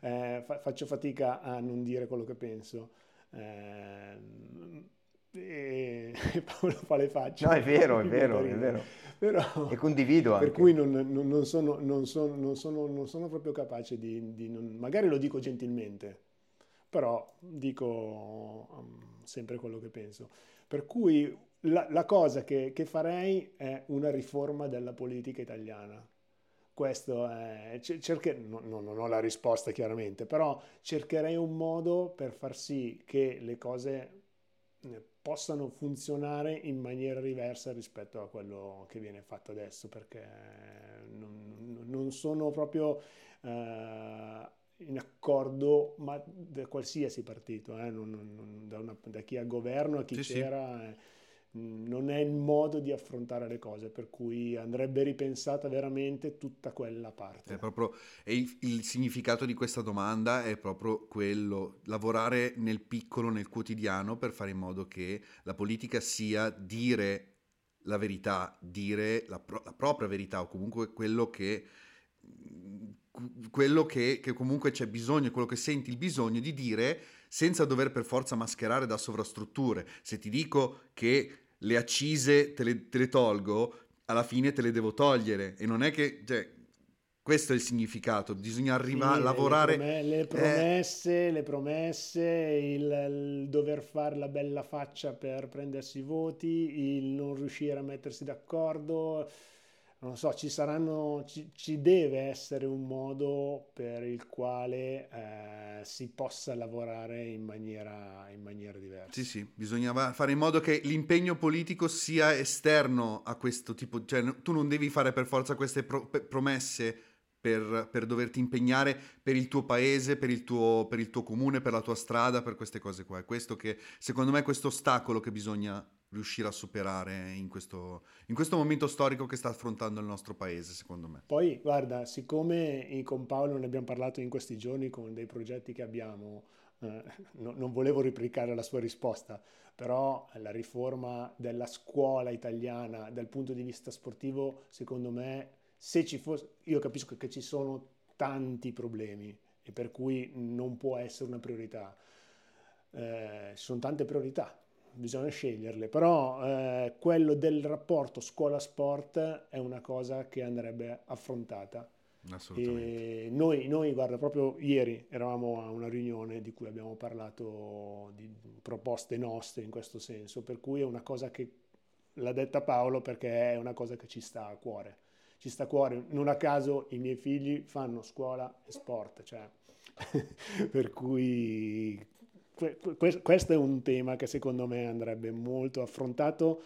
eh, fa, faccio fatica a non dire quello che penso. E, Paolo fa le facce. No, è vero, è vero, è vero. Però, e condivido anche. Per cui non, non, non, sono, non, sono, non, sono, non sono proprio capace di... di magari lo dico gentilmente, però dico um, sempre quello che penso. Per cui la, la cosa che, che, farei è una riforma della politica italiana. Questo è, cerche, no, no, non ho la risposta chiaramente, però cercherei un modo per far sì che le cose possano funzionare in maniera diversa rispetto a quello che viene fatto adesso, perché non, non sono proprio uh, in accordo, ma da qualsiasi partito, eh, non, da, una, da, chi è a governo a chi sì, c'era. Sì. Eh, non è il modo di affrontare le cose, per cui andrebbe ripensata veramente tutta quella parte. È proprio, e il, il, significato di questa domanda è proprio quello, lavorare nel piccolo, nel quotidiano, per fare in modo che la politica sia dire la verità, dire la, pro, la propria verità o comunque quello che quello che, che, comunque c'è bisogno, quello che senti il bisogno di dire senza dover per forza mascherare da sovrastrutture. Se ti dico che le accise te le, te le, tolgo, alla fine te le devo togliere. E non è che... Cioè, questo è il significato, bisogna arrivare sì, a lavorare. Le, le promesse, eh... le promesse il, il, dover fare la bella faccia per prendersi i voti, il non riuscire a mettersi d'accordo non so, ci saranno, ci, ci, deve essere un modo per il quale eh, si possa lavorare in maniera, in maniera, diversa. Sì, sì, bisogna fare in modo che l'impegno politico sia esterno a questo tipo, cioè tu non devi fare per forza queste pro- promesse per, per, doverti impegnare per il tuo paese, per il tuo, per il tuo comune, per la tua strada, per queste cose qua. È questo che, secondo me, è questo ostacolo che bisogna riuscire a superare in questo, in questo, momento storico che sta affrontando il nostro paese, secondo me. Poi, guarda, siccome con Paolo ne abbiamo parlato in questi giorni con dei progetti che abbiamo, eh, no, non volevo replicare la sua risposta, però la riforma della scuola italiana dal punto di vista sportivo, secondo me, se ci fosse, io capisco che ci sono tanti problemi e per cui non può essere una priorità. Eh, ci sono tante priorità, bisogna sceglierle, però eh, quello del rapporto scuola-sport è una cosa che andrebbe affrontata. Assolutamente. E noi, noi, guarda, proprio ieri eravamo a una riunione di cui abbiamo parlato di proposte nostre in questo senso, per cui è una cosa che l'ha detta Paolo perché è una cosa che ci sta a cuore. ci sta a cuore. Non a caso i miei figli fanno scuola e sport, cioè, per cui questo è un tema che secondo me andrebbe molto affrontato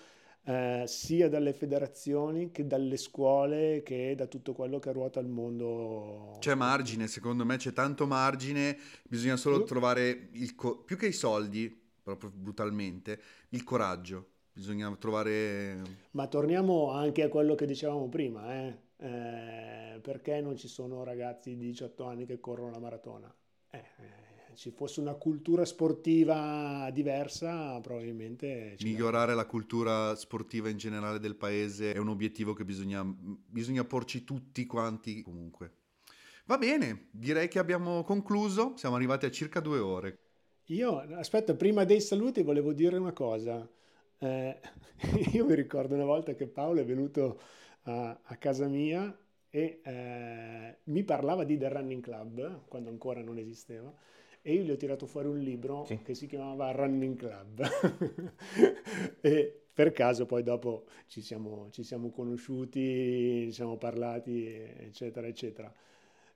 eh, sia dalle federazioni che dalle scuole che da tutto quello che ruota il mondo. C'è margine, secondo me c'è tanto margine, bisogna solo Io... trovare il co- più che i soldi, proprio brutalmente, il coraggio. Bisogna trovare... Ma torniamo anche a quello che dicevamo prima, eh? Eh, perché non ci sono ragazzi di 18 anni che corrono la maratona? Eh, eh ci fosse una cultura sportiva diversa, probabilmente... Migliorare la cultura sportiva in generale del paese è un obiettivo che bisogna, bisogna porci tutti quanti comunque. Va bene, direi che abbiamo concluso, siamo arrivati a circa due ore. Io, aspetta, prima dei saluti volevo dire una cosa. Eh, io mi ricordo una volta che Paolo è venuto a, a casa mia e eh, mi parlava di The Running Club, quando ancora non esisteva, e io gli ho tirato fuori un libro sì. che si chiamava Running Club e per caso poi dopo ci siamo, ci siamo conosciuti, ci siamo parlati eccetera eccetera.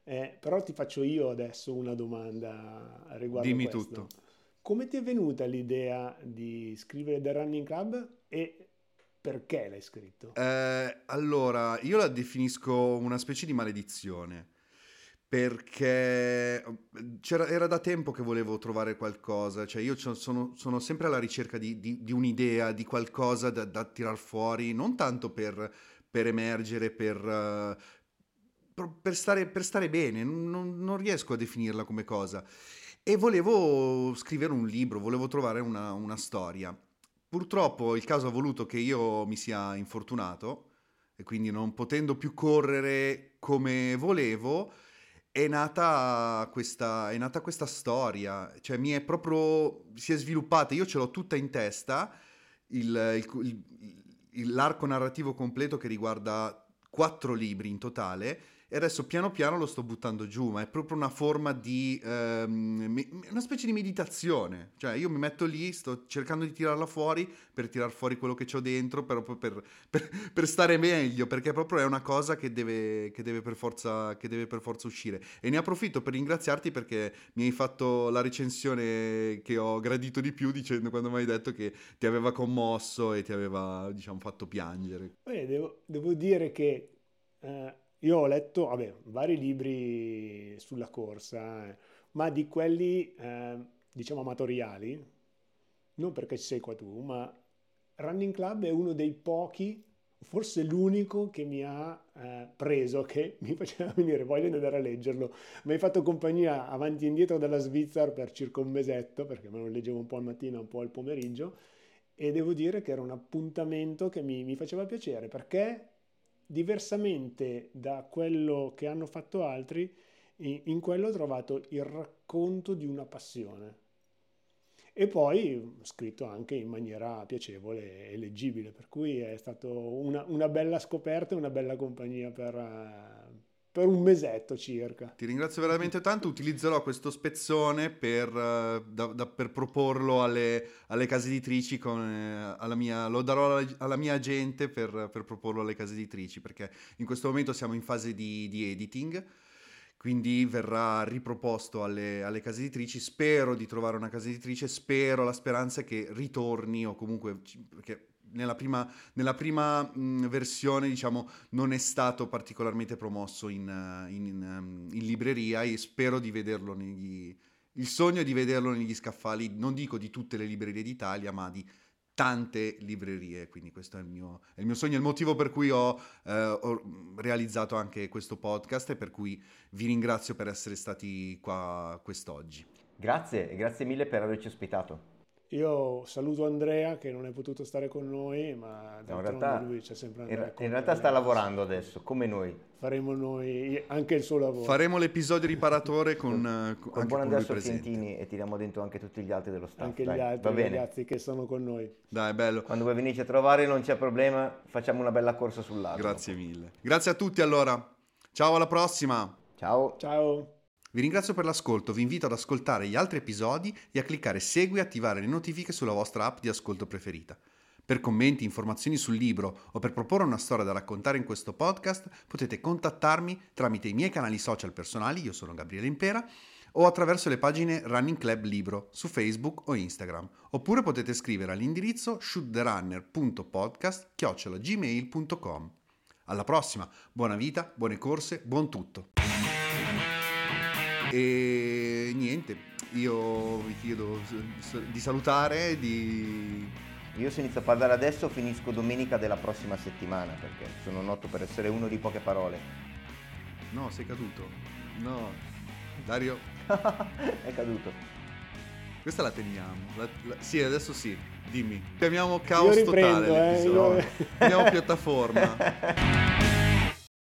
Eh, però ti faccio io adesso una domanda riguardo Dimmi questo. tutto. Come ti è venuta l'idea di scrivere The Running Club e perché l'hai scritto? Eh, allora, io la definisco una specie di maledizione perché era da tempo che volevo trovare qualcosa, cioè io sono, sono sempre alla ricerca di, di, di un'idea, di qualcosa da, da tirar fuori, non tanto per, per emergere, per, uh, per, stare, per, stare, bene, non, non, riesco a definirla come cosa. E volevo scrivere un libro, volevo trovare una, una storia. Purtroppo il caso ha voluto che io mi sia infortunato e quindi non potendo più correre come volevo, è nata, questa, è nata questa storia, cioè mi è proprio, si è sviluppata, io ce l'ho tutta in testa, il, il, il, l'arco narrativo completo che riguarda quattro libri in totale e adesso piano piano lo sto buttando giù, ma è proprio una forma di... Um, una specie di meditazione, cioè io mi metto lì, sto cercando di tirarla fuori per tirar fuori quello che ho dentro, per, per, per, per, stare meglio, perché proprio è una cosa che deve, che, deve forza, che deve, per forza, uscire. E ne approfitto per ringraziarti perché mi hai fatto la recensione che ho gradito di più dicendo quando mi hai detto che ti aveva commosso e ti aveva, diciamo, fatto piangere. Beh, devo, devo dire che... Eh io ho letto vabbè, vari libri sulla corsa, eh, ma di quelli eh, diciamo amatoriali, non perché ci sei qua tu, ma Running Club è uno dei pochi, forse l'unico che mi ha eh, preso, che mi faceva venire voglia di andare a leggerlo. Mi hai fatto compagnia avanti e indietro dalla Svizzera per circa un mesetto, perché me lo leggevo un po' al mattino, un po' al pomeriggio, e devo dire che era un appuntamento che mi, mi faceva piacere, perché diversamente da quello che hanno fatto altri, in quello ho trovato il racconto di una passione. E poi scritto anche in maniera piacevole e leggibile, per cui è stata una, una, bella scoperta e una bella compagnia per, per un mesetto circa. Ti ringrazio veramente tanto, utilizzerò questo spezzone per, uh, da, da, per proporlo alle, alle, case editrici, con, eh, mia, lo darò alla, alla mia gente per, per, proporlo alle case editrici, perché in questo momento siamo in fase di, di editing, quindi verrà riproposto alle, alle, case editrici, spero di trovare una casa editrice, spero, la speranza è che ritorni o comunque, perché nella prima, nella prima mh, versione diciamo, non è stato particolarmente promosso in, in, in, in, libreria e spero di vederlo negli... Il sogno è di vederlo negli scaffali, non dico di tutte le librerie d'Italia, ma di tante librerie, quindi questo è il mio, è il mio sogno, il motivo per cui ho, eh, ho, realizzato anche questo podcast e per cui vi ringrazio per essere stati qua quest'oggi. Grazie grazie mille per averci ospitato. Io saluto Andrea che non è potuto stare con noi, ma no, in realtà, lui c'è sempre Andrea. In, in realtà sta lavorando adesso, come noi. Faremo noi anche il suo lavoro. Faremo l'episodio riparatore con, con, con, con buon Andrea Sorrentini e tiriamo dentro anche tutti gli altri dello staff. Anche Dai, gli altri ragazzi che sono con noi. Dai, bello. Quando vuoi venirci a trovare non c'è problema, facciamo una bella corsa sul lago. Grazie mille. Grazie a tutti allora. Ciao, alla prossima. Ciao. Ciao. Vi ringrazio per l'ascolto, vi invito ad ascoltare gli altri episodi e a cliccare segui e attivare le notifiche sulla vostra app di ascolto preferita. Per commenti, informazioni sul libro o per proporre una storia da raccontare in questo podcast potete contattarmi tramite i miei canali social personali, io sono Gabriele Impera, o attraverso le pagine Running Club Libro su Facebook o Instagram, oppure potete scrivere all'indirizzo shoottherunner.podcast@gmail.com. Alla prossima, buona vita, buone corse, buon tutto. E niente, io vi chiedo di salutare, di io se inizio a parlare adesso finisco domenica della prossima settimana perché sono noto per essere uno di poche parole. No, sei caduto. No. Dario. È caduto. Questa la teniamo. La, la, sì, adesso sì. Dimmi. Chiamiamo caos riprendo, totale eh, io... Chiamiamo piattaforma.